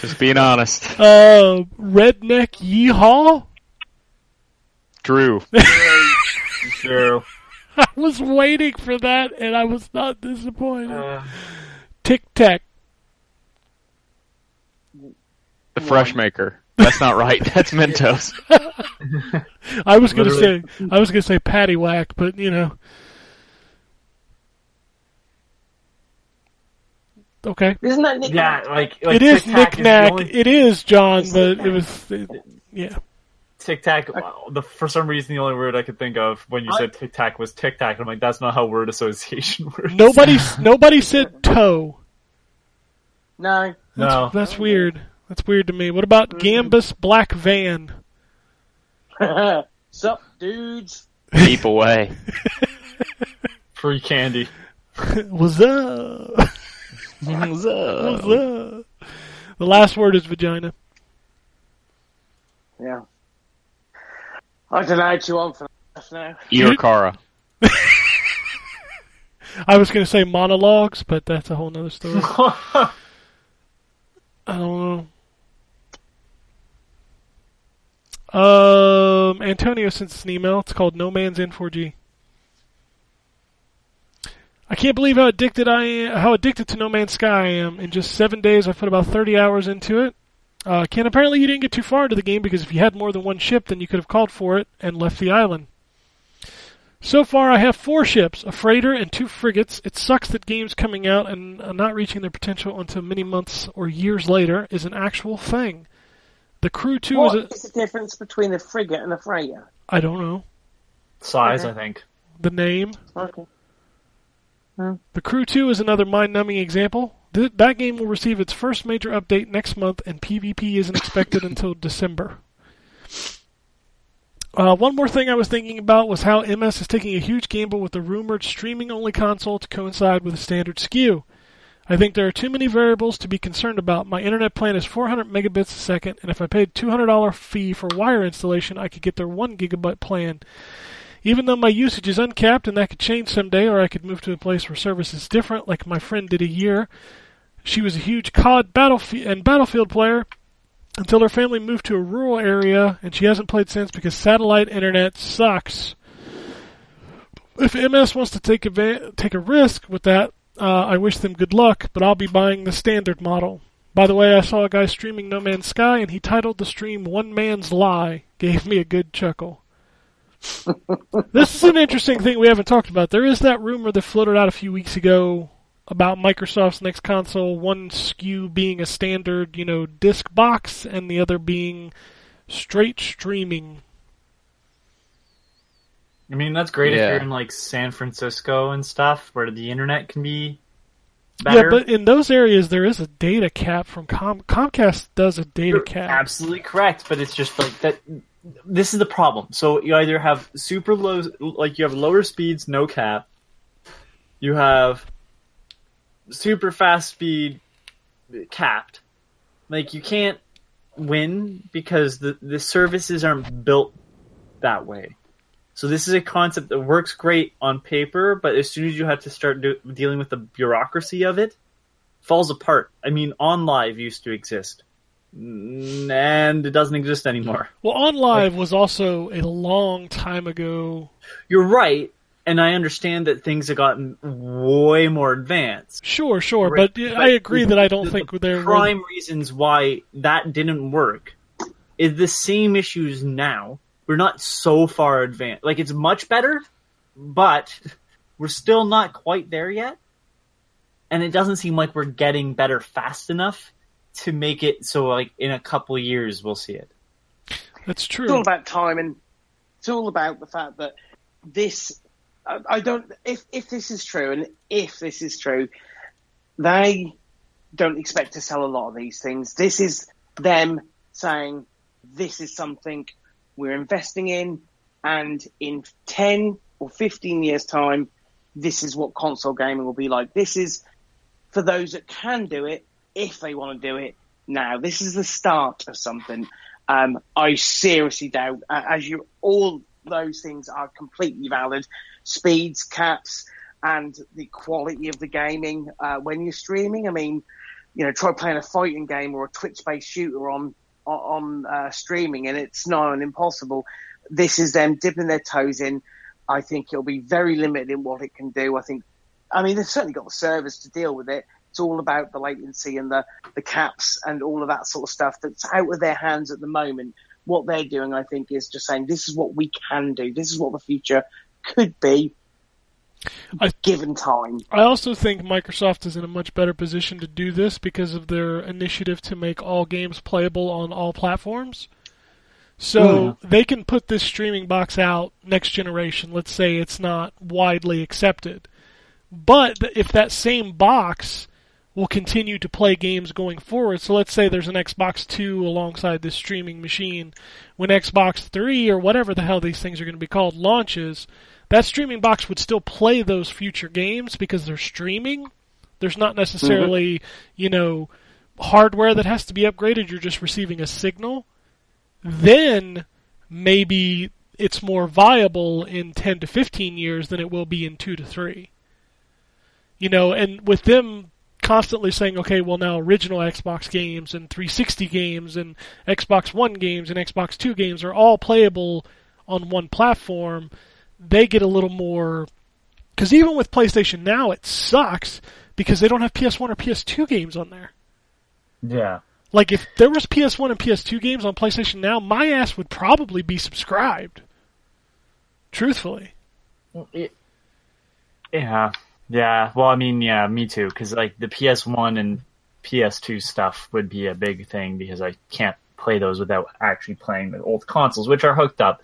Just being honest. Uh, Redneck Yeehaw. Drew. True. I was waiting for that, and I was not disappointed. Uh, Tic Tac. The Fresh Maker. That's not right. (laughs) That's Mentos. I was gonna Literally. say I was gonna say Patty Whack, but you know. Okay. Isn't that Nick? yeah, like, like it is Tic Tac Knick Knack. only- It is John, It's but Knick it was it, yeah. Tic Tac. The for some reason the only word I could think of when you I- said Tic Tac was Tic Tac. I'm like, that's not how word association (laughs) works. Nobody nobody said toe. No. That's, No. that's weird. That's weird to me. What about mm-hmm. Gambus Black Van? (laughs) Sup, dudes? Keep away. (laughs) Free candy. (laughs) What's up? What's up? What's up? The last word is vagina. Yeah. I don't know. You want for that now? Earcara. I was going to say monologues, but that's a whole nother story. I don't know. Um, Antonio sent us an email. It's called No Man's N4G. I can't believe how addicted I am, how addicted to No Man's Sky I am. In just seven days, I put about 30 hours into it. Uh, Ken, apparently you didn't get too far into the game because if you had more than one ship, then you could have called for it and left the island. So far, I have four ships, a freighter and two frigates. It sucks that games coming out and uh, not reaching their potential until many months or years later is an actual thing. The Crew 2 What is a, is the difference between a frigate and a freighter? I don't know, Size, Okay. I think. the name. Okay. The Crew 2 is another mind-numbing example. Th- that game will receive its first major update next month, and PvP isn't expected (laughs) until December. Uh, one more thing I was thinking about was how MS is taking a huge gamble with the rumored streaming-only console to coincide with a standard SKU. I think there are too many variables to be concerned about. My internet plan is 400 megabits a second, and if I paid $200 fee for wire installation, I could get their 1 gigabyte plan. Even though my usage is uncapped and that could change someday, or I could move to a place where service is different, like my friend did a year. She was a huge COD battlefield and Battlefield player until her family moved to a rural area, and she hasn't played since because satellite internet sucks. If MS wants to take a take a risk with that, uh, I wish them good luck. But I'll be buying the standard model. By the way, I saw a guy streaming No Man's Sky, and he titled the stream "One Man's Lie." Gave me a good chuckle. (laughs) this is an interesting thing we haven't talked about. There is that rumor that floated out a few weeks ago about Microsoft's next console, one SKU being a standard, you know, disc box, and the other being straight streaming. I mean, that's great Yeah. if you're in like San Francisco and stuff, where the internet can be better. Yeah, but in those areas there is a data cap from Com- Comcast. Does a data You're cap? absolutely correct, but it's just like that. This is the problem. So you either have super low, like you have lower speeds, no cap. You have super fast speed, capped. Like you can't win because the the services aren't built that way. So this is a concept that works great on paper, but as soon as you have to start do, dealing with the bureaucracy of it, falls apart. I mean, OnLive used to exist, and it doesn't exist anymore. Well, OnLive was also a long time ago. You're right, and I understand that things have gotten way more advanced. Sure, sure, Right, but, but I agree that I don't the- think the there were. prime reasons why that didn't work is the same issues now, we're not so far advanced. Like it's much better, but (laughs) we're still not quite there yet. And it doesn't seem like we're getting better fast enough to make it so like in a couple years we'll see it. That's true. It's all about time, and it's all about the fact that this. I, don't. If if this is true, and if this is true, they don't expect to sell a lot of these things. This is them saying this is something we're investing in, and in ten or fifteen years' time, this is what console gaming will be like. This is for those that can do it, if they want to do it now. This is the start of something. Um, I seriously doubt, as you, all those things are completely valid. Speeds, caps, and the quality of the gaming uh, when you're streaming. I mean, you know, try playing a fighting game or a Twitch-based shooter on on uh, streaming, and it's not an impossible. This is them dipping their toes in. I think it'll be very limited in what it can do. I think, I mean, they've certainly got the servers to deal with it. It's all about the latency and the, the caps and all of that sort of stuff that's out of their hands at the moment. What they're doing, I think, is just saying this is what we can do. This is what the future could be, I- given time. I also think Microsoft is in a much better position to do this because of their initiative to make all games playable on all platforms. So hmm. they can put this streaming box out next generation. Let's say it's not widely accepted. But if that same box will continue to play games going forward, so let's say there's an Xbox 2 alongside this streaming machine, when Xbox 3 or whatever the hell these things are going to be called launches, that streaming box would still play those future games because they're streaming. There's not necessarily, mm-hmm. you know, hardware that has to be upgraded. You're just receiving a signal. Then maybe it's more viable in 10 to 15 years than it will be in 2 to 3. You know, and with them constantly saying, okay, well now original Xbox games and 360 games and Xbox One games and Xbox Two games are all playable on one platform, they get a little more. Because even with PlayStation Now, it sucks because they don't have PS1 or PS2 games on there. Yeah. Like if there was PS1 and PS2 games on PlayStation Now, my ass would probably be subscribed. Truthfully. It, yeah, yeah. Well, I mean, yeah, me too. Because like the PS1 and PS2 stuff would be a big thing because I can't play those without actually playing the old consoles, which are hooked up.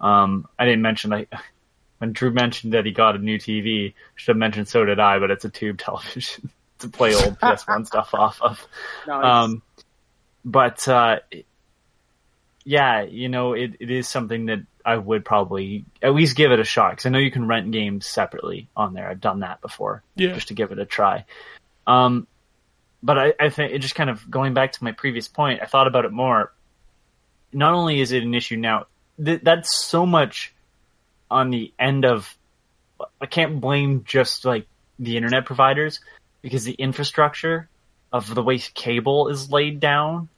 Um, I didn't mention I (laughs) when Drew mentioned that he got a new TV. Should have mentioned so did I, but it's a tube (laughs) television (laughs) to play old PS1 stuff off of. Nice. Um, but uh, yeah, you know, it, it is something that I would probably at least give it a shot because I know you can rent games separately on there. I've done that before, Yeah. just to give it a try. Um, but I, I think it just kind of going back to my previous point. I thought about it more. Not only is it an issue now, th- that's so much on the end of. I can't blame just like the internet providers because the infrastructure of the way cable is laid down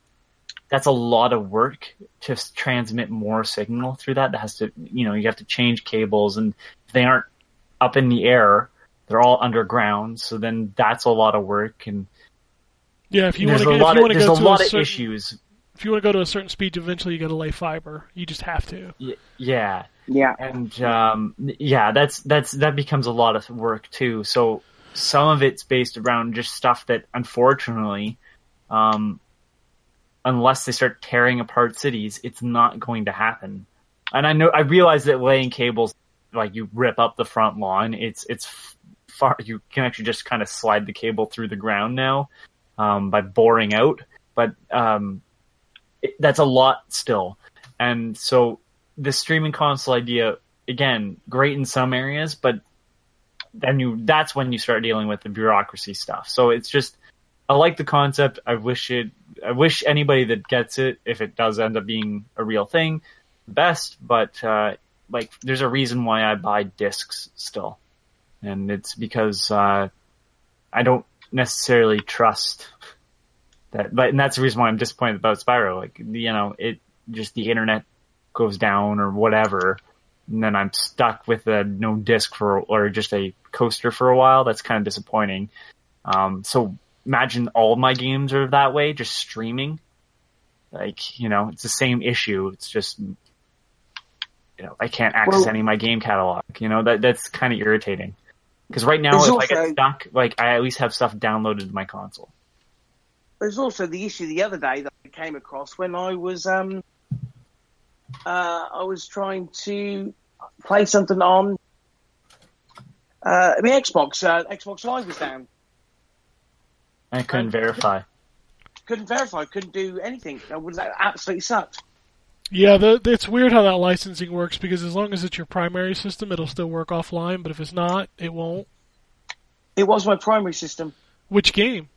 that's a lot of work to transmit more signal through that. That has to, you know, you have to change cables, and if they aren't up in the air, they're all underground. So then that's a lot of work, and Yeah, if you want there's to a get, if lot you of want to there's go a to lot a of certain, issues. if you want to go to a certain speed, eventually you got to lay fiber. You just have to. Yeah, yeah. and um, yeah, that's that's that becomes a lot of work too. So some of it's based around just stuff that unfortunately, um, unless they start tearing apart cities, it's not going to happen. And I know I realize that laying cables, like you rip up the front lawn, it's it's far. You can actually just kind of slide the cable through the ground now um, by boring out, but um, it, that's a lot still. And so the streaming console idea again great in some areas but then you that's when you start dealing with the bureaucracy stuff so it's just i like the concept i wish it i wish anybody that gets it if it does end up being a real thing best but uh like there's a reason why i buy discs still and it's because uh i don't necessarily trust that but and that's the reason why i'm disappointed about spyro like you know it just the internet goes down or whatever, and then I'm stuck with a no disc for or just a coaster for a while. That's kind of disappointing. Um, so imagine all of my games are that way, just streaming. Like you know, it's the same issue. It's just you know, I can't access Well- any of my game catalog. You know, that that's kind of irritating. Because right now, if I also- get stuck, like I at least have stuff downloaded to my console. There's also the issue the other day that I came across when I was um uh, I was trying to play something on uh, the Xbox. Uh, Xbox Live was down. I couldn't verify. Couldn't verify. Couldn't do anything. It was absolutely sucked. Yeah, the, it's weird how that licensing works because as long as it's your primary system, it'll still work offline. But if it's not, it won't. It was my primary system. Which game?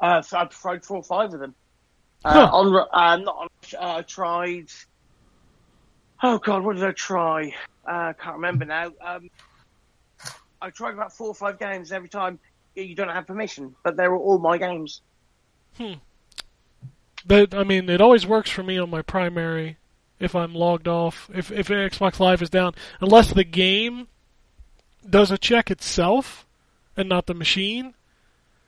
Uh, so I tried four or five of them. Uh, on, uh, not on, uh, I tried. Oh God, what did I try? Uh, I can't remember now. Um, I tried about four or five games every time. You don't have permission, but they were all my games. Hmm. But I mean, it always works for me on my primary if I'm logged off. If if Xbox Live is down, unless the game does a check itself and not the machine,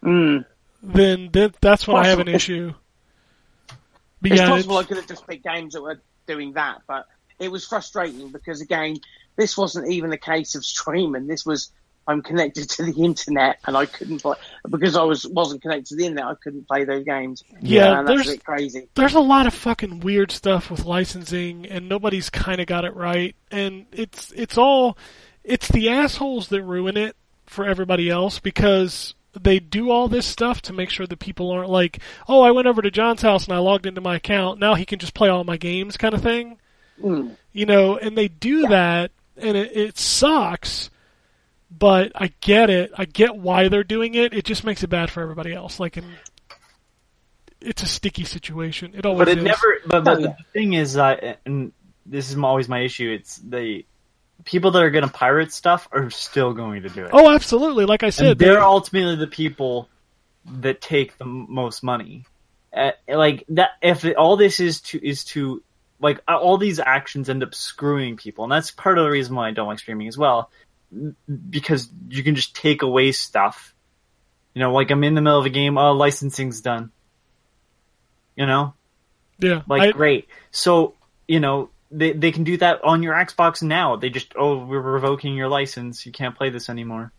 Mm. then th- that's when I have an issue. But It's yeah, possible I could have just picked games that were doing that, but it was frustrating because again, this wasn't even a case of streaming. This was I'm connected to the internet and I couldn't play because I was wasn't connected to the internet. I couldn't play those games. Yeah, that's there's- crazy. there's a lot of fucking weird stuff with licensing and nobody's kind of got it right and it's it's all it's the assholes that ruin it for everybody else because they do all this stuff to make sure that people aren't like oh I went over to John's house and I logged into my account now he can just play all my games kind of thing Mm. you know and they do that and it, it sucks but I get it I get why they're doing it it just makes it bad for everybody else like and it's a sticky situation it always But it is. never. But, but Oh, yeah. the thing is, uh, and this is always my issue. It's the people that are going to pirate stuff are still going to do it. Oh, absolutely. Like I said, and they're they- ultimately the people that take the most money. Uh, like that, if it, all this is to is to like all these actions end up screwing people, and that's part of the reason why I don't like streaming as well, n- because you can just take away stuff. You know, like I'm in the middle of a game, oh, licensing's done. You know, yeah. like I- great. So you know they they can do that on your Xbox now. They just oh we're revoking your license. You can't play this anymore.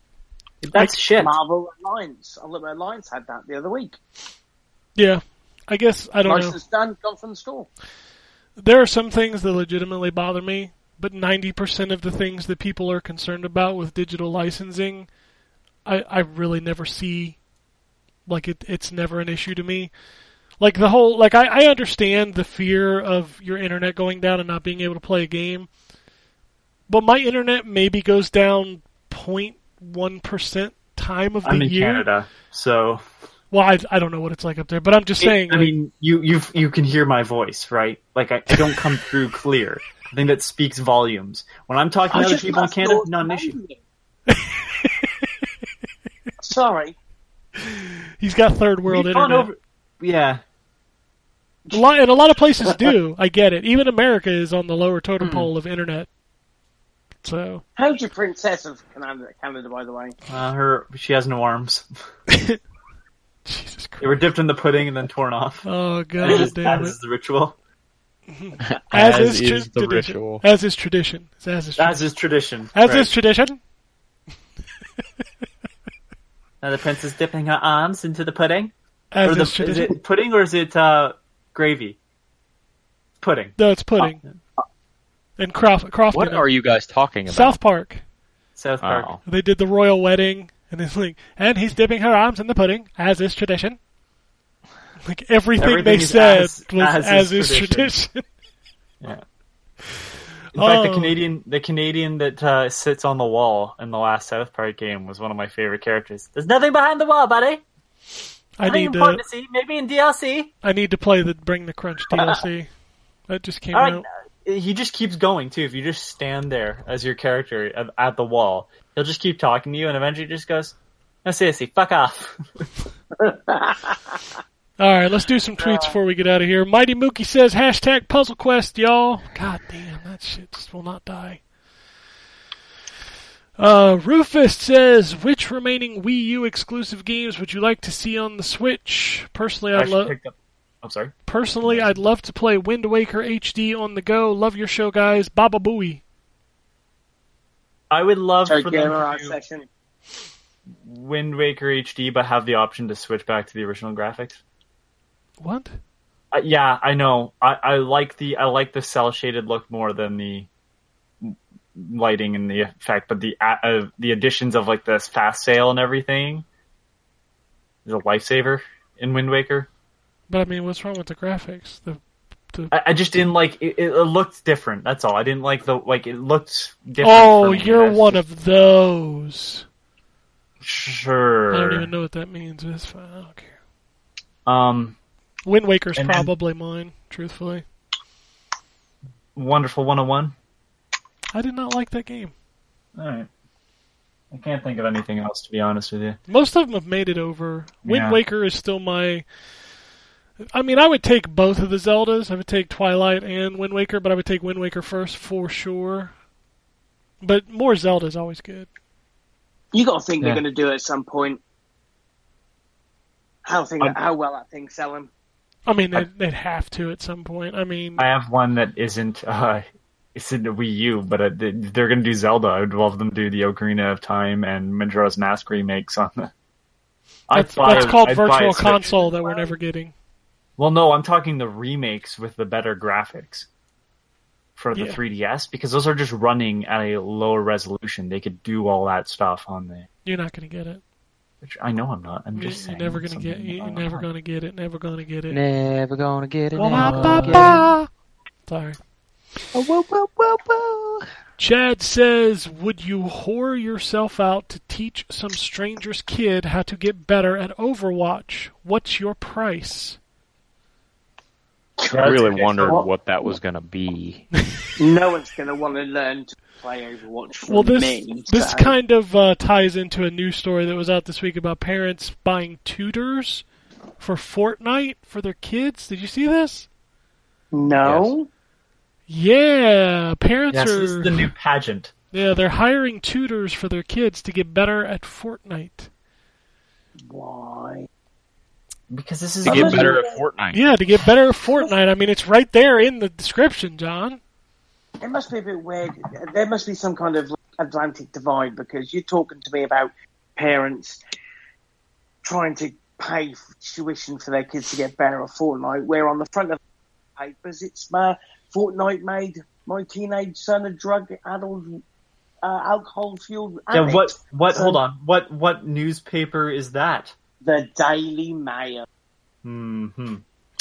That's shit. Marvel Alliance. I look, Alliance had that the other week. yeah. I guess I don't know. License done, gone from the store. There are some things that legitimately bother me, but 90% of the things that people are concerned about with digital licensing, I, I really never see. Like, it, it's never an issue to me. Like, the whole, like, I, I understand the fear of your internet going down and not being able to play a game, but my internet maybe goes down 0.1% time of the I'm in year. Canada, so Well, I, I don't know what it's like up there, but I'm just saying. I like, mean, you you you can hear my voice, right? Like I, I don't come through clear. I think that speaks volumes. When I'm talking to other people in Canada, not an issue. (laughs) Sorry. he's got third world We've internet. over- yeah, A lot, and a lot of places do. I get it. Even America is on the lower Hmm. totem pole of internet. So How's your princess of Canada, Canada by the way? uh, her she has no arms. (laughs) (laughs) Jesus Christ. They were dipped in the pudding and then torn off. Oh That god is, damn that it! is the ritual. (laughs) As, As is, tra- is the tradition. ritual. As is tradition. As is, As tradition. is tradition. As Right. is tradition. (laughs) Now the princess dipping her arms into the pudding. As or is the, is tradition. it pudding or is it uh, gravy? Pudding. No, it's pudding. And Croft, Crofton. What are you guys talking about? South Park. South Park. Oh. They did the royal wedding, and it's like, and he's dipping her arms in the pudding, as is tradition. Like everything, Everything they is said as- was as as, is is tradition. tradition. (laughs) Yeah. In fact, the Oh. Canadian, the Canadian that uh, sits on the wall in the last South Park game was one of my favorite characters. There's nothing behind the wall, buddy. I Nothing need to. to see. Maybe in DLC. I need to play the Bring the Crunch (laughs) DLC. That just came All right. out. He just keeps going too. If you just stand there as your character at, at the wall, he'll just keep talking to you, and eventually just goes, "No, seriously, fuck off." (laughs) All right, let's do some tweets before we get out of here. Mighty Mookie says hashtag Puzzle Quest, y'all. God damn, that shit just will not die. Uh, Rufus says, which remaining Wii U exclusive games would you like to see on the Switch? Personally, I I'd love. I'm sorry. Personally, I'd love to play Wind Waker HD on the go. Love your show, guys. Baba Booey. I would love So for them gamer to art. Wind Waker HD, but have the option to switch back to the original graphics. What? Uh, yeah, I know. I, I like the I like the cel shaded look more than the lighting and the effect, but the uh, the additions of like this fast sail and everything is a lifesaver in Wind Waker. But I mean, what's wrong with the graphics? The I, I just didn't like it, it. looked different. That's all. I didn't like the like it looked different. oh, you're That's one just- of those. sure. I don't even know what that means. It's fine. I don't care. Um, Wind Waker's And then- probably mine. Truthfully, wonderful 101. I did not like that game. All right. I can't think of anything else to be honest with you. Most of them have made it over. Wind Yeah. Waker is still my. I mean, I would take both of the Zeldas. I would take Twilight and Wind Waker, but I would take Wind Waker first for sure. But more Zelda is always good. You got to think Yeah. they're going to do it at some point. How thing, Um, how well that thing's selling. I mean, they'd, they'd have to at some point. I mean, I have one that isn't. Uh, it's in the Wii U, but uh, they- they're going to do Zelda. I would love them to do the Ocarina of Time and Majora's Mask remakes on the. That's, that's a- called I'd Virtual Console that we're never getting. Well, no, I'm talking the remakes with the better graphics for the Yeah. 3DS because those are just running at a lower resolution. They could do all that stuff on the. You're not going to get it. Which I know I'm not. I'm You- just You're saying. never going to get. something- You're never going to get it. Never going to get it. Never gonna get it. Ba, never ba, gonna get it. Oh, ba. Sorry. Oh, whoa, whoa, whoa, whoa. Chad says, "Would you whore yourself out to teach some stranger's kid how to get better at Overwatch? What's your price?" I really wondered Well- what that was gonna be. (laughs) No one's going to want to learn to play Overwatch from Well, this me. this so- kind of uh, ties into a news story that was out this week about parents buying tutors for Fortnite for their kids. Did you see this? No. Yeah, parents Yes, are. this is the new pageant. yeah, they're hiring tutors for their kids to get better at Fortnite. Why? Because this is To get better at Fortnite. Yeah, to get better at Fortnite. I mean, it's right there in the description, John. It must be a bit weird. There must be some kind of Atlantic divide because you're talking to me about parents trying to pay tuition for their kids to get better at Fortnite, where on the front of the papers it's uh, Fortnite made my teenage son a drug adult, uh, alcohol fueled. Yeah, what? What? So- Hold on. What? What newspaper is that? The Daily Mail. Hmm.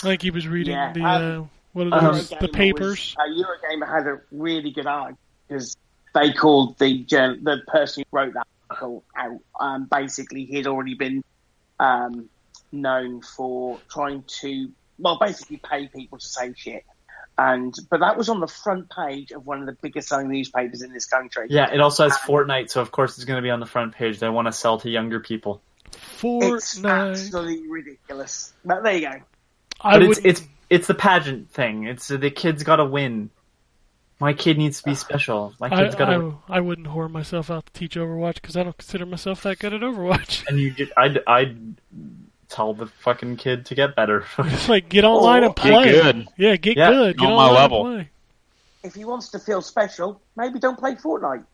I think he was reading Yeah, the um, uh, what are those? the papers. Was, uh, Eurogamer had a really good argument because they called the the person who wrote that article out. Um, basically, he'd already been um, known for trying to, well, basically pay people to say shit. And but that was on the front page of one of the biggest selling newspapers in this country. Yeah, it also has Fortnite, so of course it's going to be on the front page. They want to sell to younger people. It's absolutely ridiculous. But there you go. I But it's it's it's the pageant thing. It's uh, the kid's got to win. My kid needs to be special. My kid's got to. I, I wouldn't whore myself out to teach Overwatch because I don't consider myself that good at Overwatch. And you, just, I'd I'd tell the fucking kid to get better. It's (laughs) (laughs) like get online and Get play. good. Yeah, get Yeah, good. Get on my level. If he wants to feel special, maybe don't play Fortnite.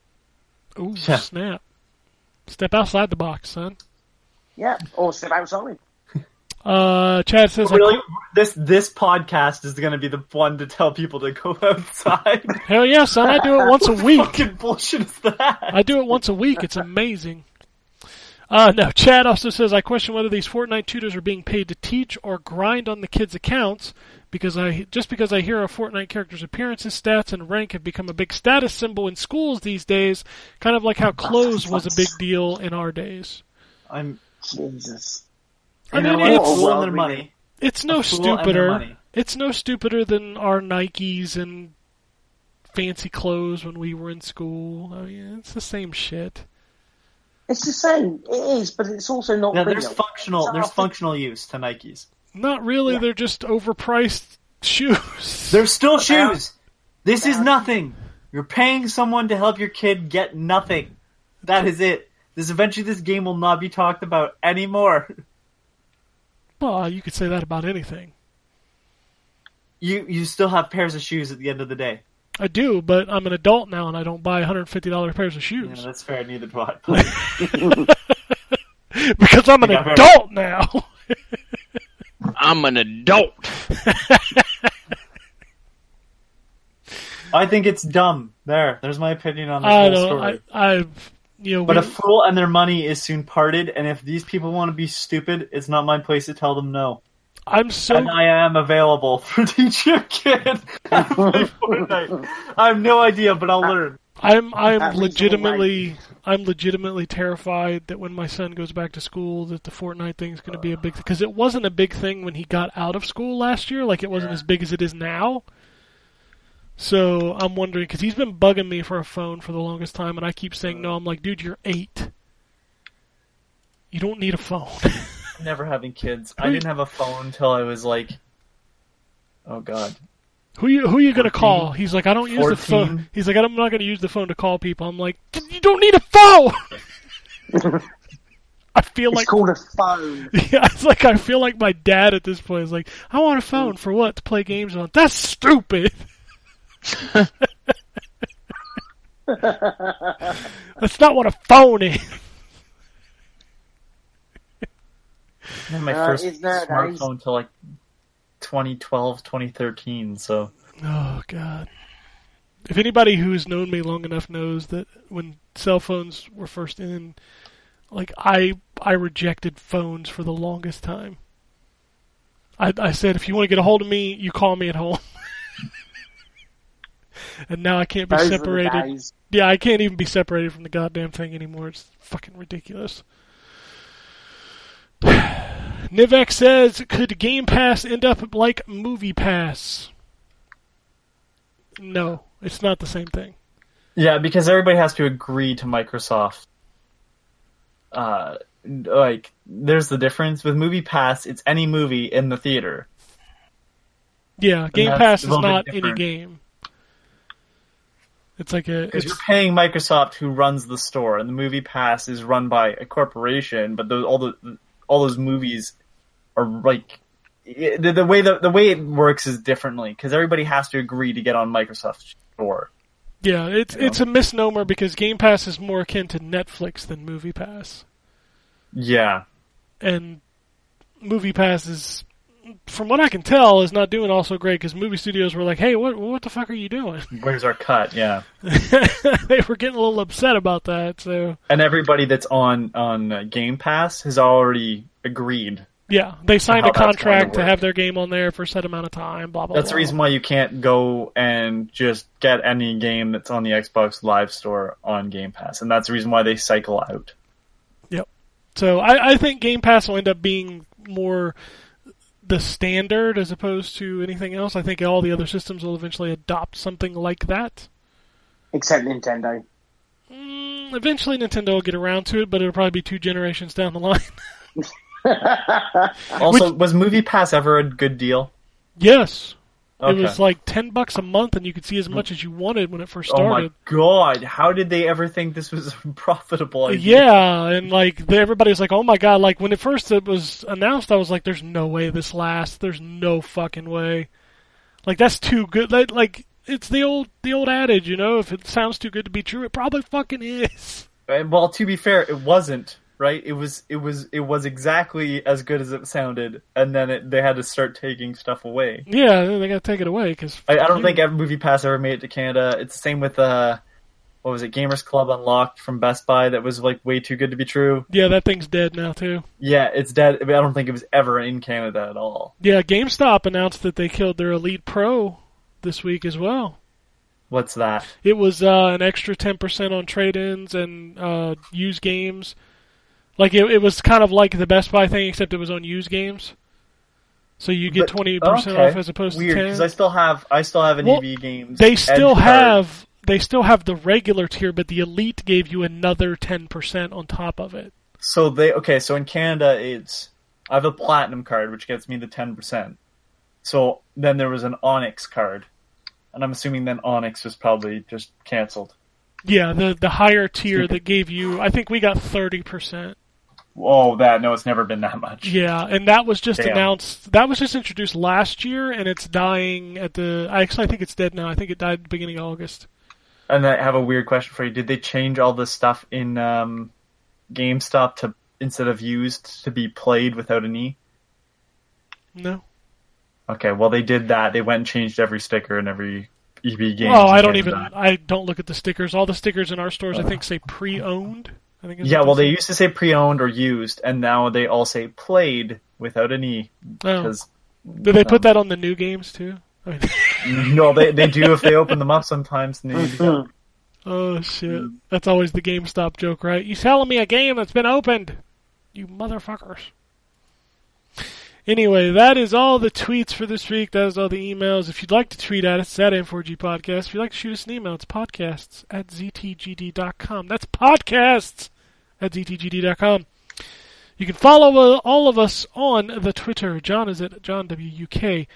Ooh, Yeah. snap! Step outside the box, son. Yeah, or step outside. Uh, Chad says, really, this this podcast is going to be the one to tell people to go (laughs) outside. "Hell yeah, son! I do it once a week. fucking bullshit is that? I do it once a week. It's amazing." Uh, no, Chad also says, I question whether these Fortnite tutors are being paid to teach or grind on the kids' accounts because I just because I hear a Fortnite character's appearances, stats, and rank have become a big status symbol in schools these days, kind of like how clothes was a big deal in our days. I'm. Jesus. I You know mean, what? it's- A fool Well, their money. It's no A fool and their stupider. money. It's no stupider than our Nikes and fancy clothes when we were in school. I mean, it's the same shit. It's the same. It is, but it's also not No, there's functional. So There's I think- functional use to Nikes. Not really. Yeah. They're just overpriced (laughs) shoes. They're still But now- shoes. This is nothing. You're paying someone to help your kid get nothing. That is it. This eventually, this game will not be talked about anymore. (laughs) well, you could say that about anything. you you still have pairs of shoes at the end of the day. I do, but I'm an adult now and I don't buy $150 pairs of Yeah, shoes that's fair. Neither do I. (laughs) (laughs) Because I'm an Yeah, fair. adult now. I'm an adult. I think it's dumb. There, there's my opinion on this I whole story. I, I, you know, But we- a fool and their money is soon parted, and if these people want to be stupid, it's not my place to tell them no. I'm so And I am available (laughs) for teach your kid how to play Fortnite. I have no idea, but I'll learn. I'm I'm At legitimately I'm legitimately terrified that when my son goes back to school that the Fortnite thing is going to be a big because it wasn't a big thing when he got out of school last year like it wasn't as big as it is now. So I'm wondering because he's been bugging me for a phone for the longest time and I keep saying no. I'm like, dude, you're eight. You don't need a phone. (laughs) Never having kids. I didn't have a phone until I was like, oh god, who you who you gonna call? He's like, I don't use the phone. He's like, I'm not gonna use the phone to call people. I'm like, you don't need a phone. (laughs) I feel It's like called a phone. (laughs) Yeah, it's like I feel like my dad at this point is like, I want a phone mm. for what? To play games on? That's stupid. (laughs) That's not what a phone is. I had my Uh, first it's nowadays. smartphone until like 2012, 2013. So Oh god. If anybody who's known me long enough knows that when cell phones were first in, like I I rejected phones for the longest time. I I said if you want to get a hold of me, you call me at home. (laughs) and now I can't be Those separated. Yeah, I can't even be separated from the goddamn thing anymore. It's fucking ridiculous. (sighs) Nivek says, could Game Pass end up like Movie Pass? No, it's not the same thing. yeah, because everybody has to agree to Microsoft. Uh, like there's the difference with Movie Pass. It's any movie in the theater. Yeah, Game Pass is not any game. It's like a. Because It's, you're paying Microsoft, who runs the store, and the Movie Pass is run by a corporation. But those, all the all those movies are like the, the way the, the way it works is differently because everybody has to agree to get on Microsoft's store. yeah, it's you know? it's a misnomer because Game Pass is more akin to Netflix than Movie Pass, Yeah, and Movie Pass is, from what I can tell, is not doing all so great because movie studios were like, "Hey, what what the fuck are you doing?" (laughs) where's our cut? Yeah, they were getting a little upset about that. So and everybody that's on on uh, Game Pass has already agreed. yeah, they signed a to contract to have their game on there for a set amount of time. Blah blah. That's the blah. reason why you can't go and just get any game that's on the Xbox Live Store on Game Pass, and that's the reason why they cycle out. Yep. So I, I think Game Pass will end up being more the standard as opposed to anything else. I think all the other systems will eventually adopt something like that. Except Nintendo. Mm, eventually, Nintendo will get around to it, but it'll probably be two generations down the line. (laughs) Also, was Movie Pass ever a good deal? yes, Okay. it was like ten bucks a month, and you could see as much as you wanted when it first started. Oh my god! How did they ever think this was a (laughs) profitable? idea? Yeah, and like the, everybody was like, "Oh my god!" Like when it first it was announced, I was like, "There's no way this lasts. There's no fucking way." Like that's too good. Like, like it's the old the old adage, you know. If it sounds too good to be true, it probably fucking is. And, Well, to be fair, it wasn't right. It was. It was. It was exactly as good as it sounded, and then it, they had to start taking stuff away. Yeah, they gotta take it away because I, I don't think every Movie Pass ever made it to Canada. It's the same with uh, what was it, Gamers Club Unlocked from Best Buy that was like way too good to be true. Yeah, that thing's dead now too. Yeah, it's dead. I, mean, I don't think it was ever in Canada at all. Yeah, GameStop announced that they killed their Elite Pro this week as well. What's that? It was uh, an extra ten percent on trade-ins and uh, used games. Like it, it was kind of like the Best Buy thing, except it was on used games. So you get twenty percent oh, okay. off as opposed Weird, to because ten. I still have I still have an Well, EB Games. they still Edge card. have they still have the regular tier, but the Elite gave you another ten percent on top of it. So they okay. So in Canada, it's I have a platinum card, which gets me the ten percent. So then there was an Onyx card, and I'm assuming then Onyx was probably just canceled. Yeah, the the higher tier that gave you, I think we got thirty percent. Oh, that no, it's never been that much. Yeah, and that was just Damn. announced. That was just introduced last year, and it's dying at the. I actually I think it's dead now. I think it died at the beginning of August. And I have a weird question for you. Did they change all the stuff in um, GameStop to instead of used to be played without an E? No. Okay, well they did that. They went and changed every sticker and every EB game. Oh, I don't even. I don't look at the stickers. All the stickers in our stores, I think, say pre-owned. I think. Yeah, well they used to say pre-owned or used, and now they all say played without an E. Oh. Because Did they put that on the new games too? I mean, (laughs) no, they they do if they open them up sometimes. (laughs) And they, oh shit! Mm. That's always the GameStop joke, right? You selling me a game that's been opened, you motherfuckers. Anyway, that is all the tweets for this week. That is all the emails. If you'd like to tweet at us, it's at N4G Podcast. If you'd like to shoot us an email, it's podcasts at ztgd.com. That's podcasts at ztgd.com. You can follow all of us on the Twitter. John is at John WUK.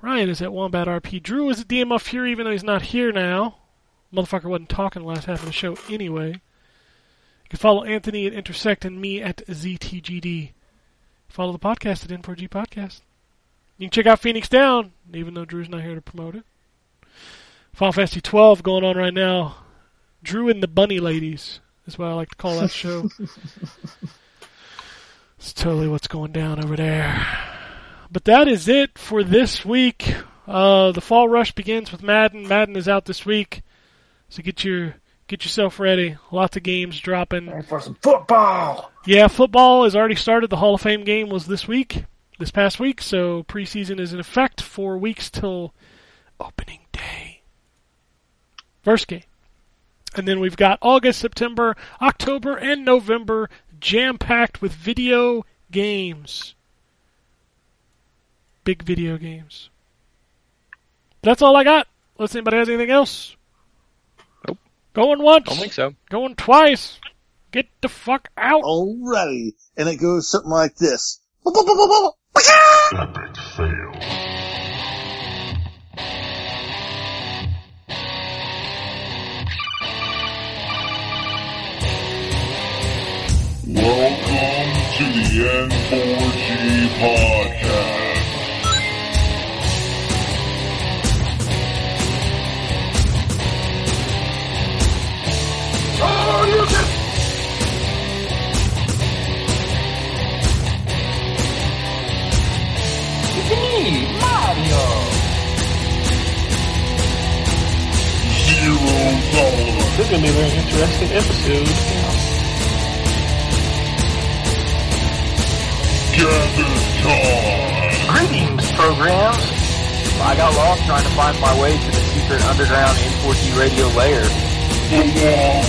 Ryan is at Wombat RP. Drew is at DMF Fury, even though he's not here now. Motherfucker wasn't talking the last half of the show anyway. You can follow Anthony at Intersect and me at ZTGD. Follow the podcast at N4G Podcast. You can check out Phoenix Down, even though Drew's not here to promote it. Final Fantasy 12 going on right now. Drew and the Bunny Ladies is what I like to call that show. (laughs) it's totally what's going down over there. But that is it for this week. Uh, the fall rush begins with Madden. Madden is out this week, so get your get yourself ready. Lots of games dropping. for some football. Yeah, football has already started. The Hall of Fame game was this week, this past week, so preseason is in effect. Four weeks till opening day. First game. And then we've got August, September, October, and November jam packed with video games. Big video games. That's all I got. Unless anybody has anything else. Nope. Going once. Don't think so. Going twice. Get the fuck out. Alrighty. And it goes something like this. Epic fail. Welcome to the N4G podcast. This is going to be a very interesting episode. Gather time. Greetings, programs. I got lost trying to find my way to the secret underground N4G radio layer. The Wombat.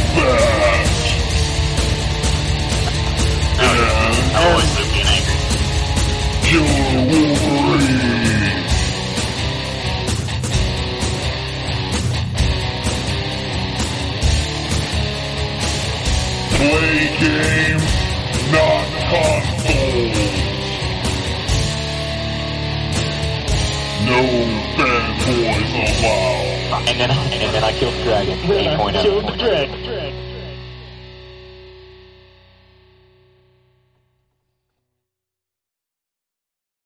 And uh, Always with being angry. Killer Wolverine. Play games, not consoles. No fanboys allowed. And then, and then I killed the dragon. 8.0. Killed the dragon.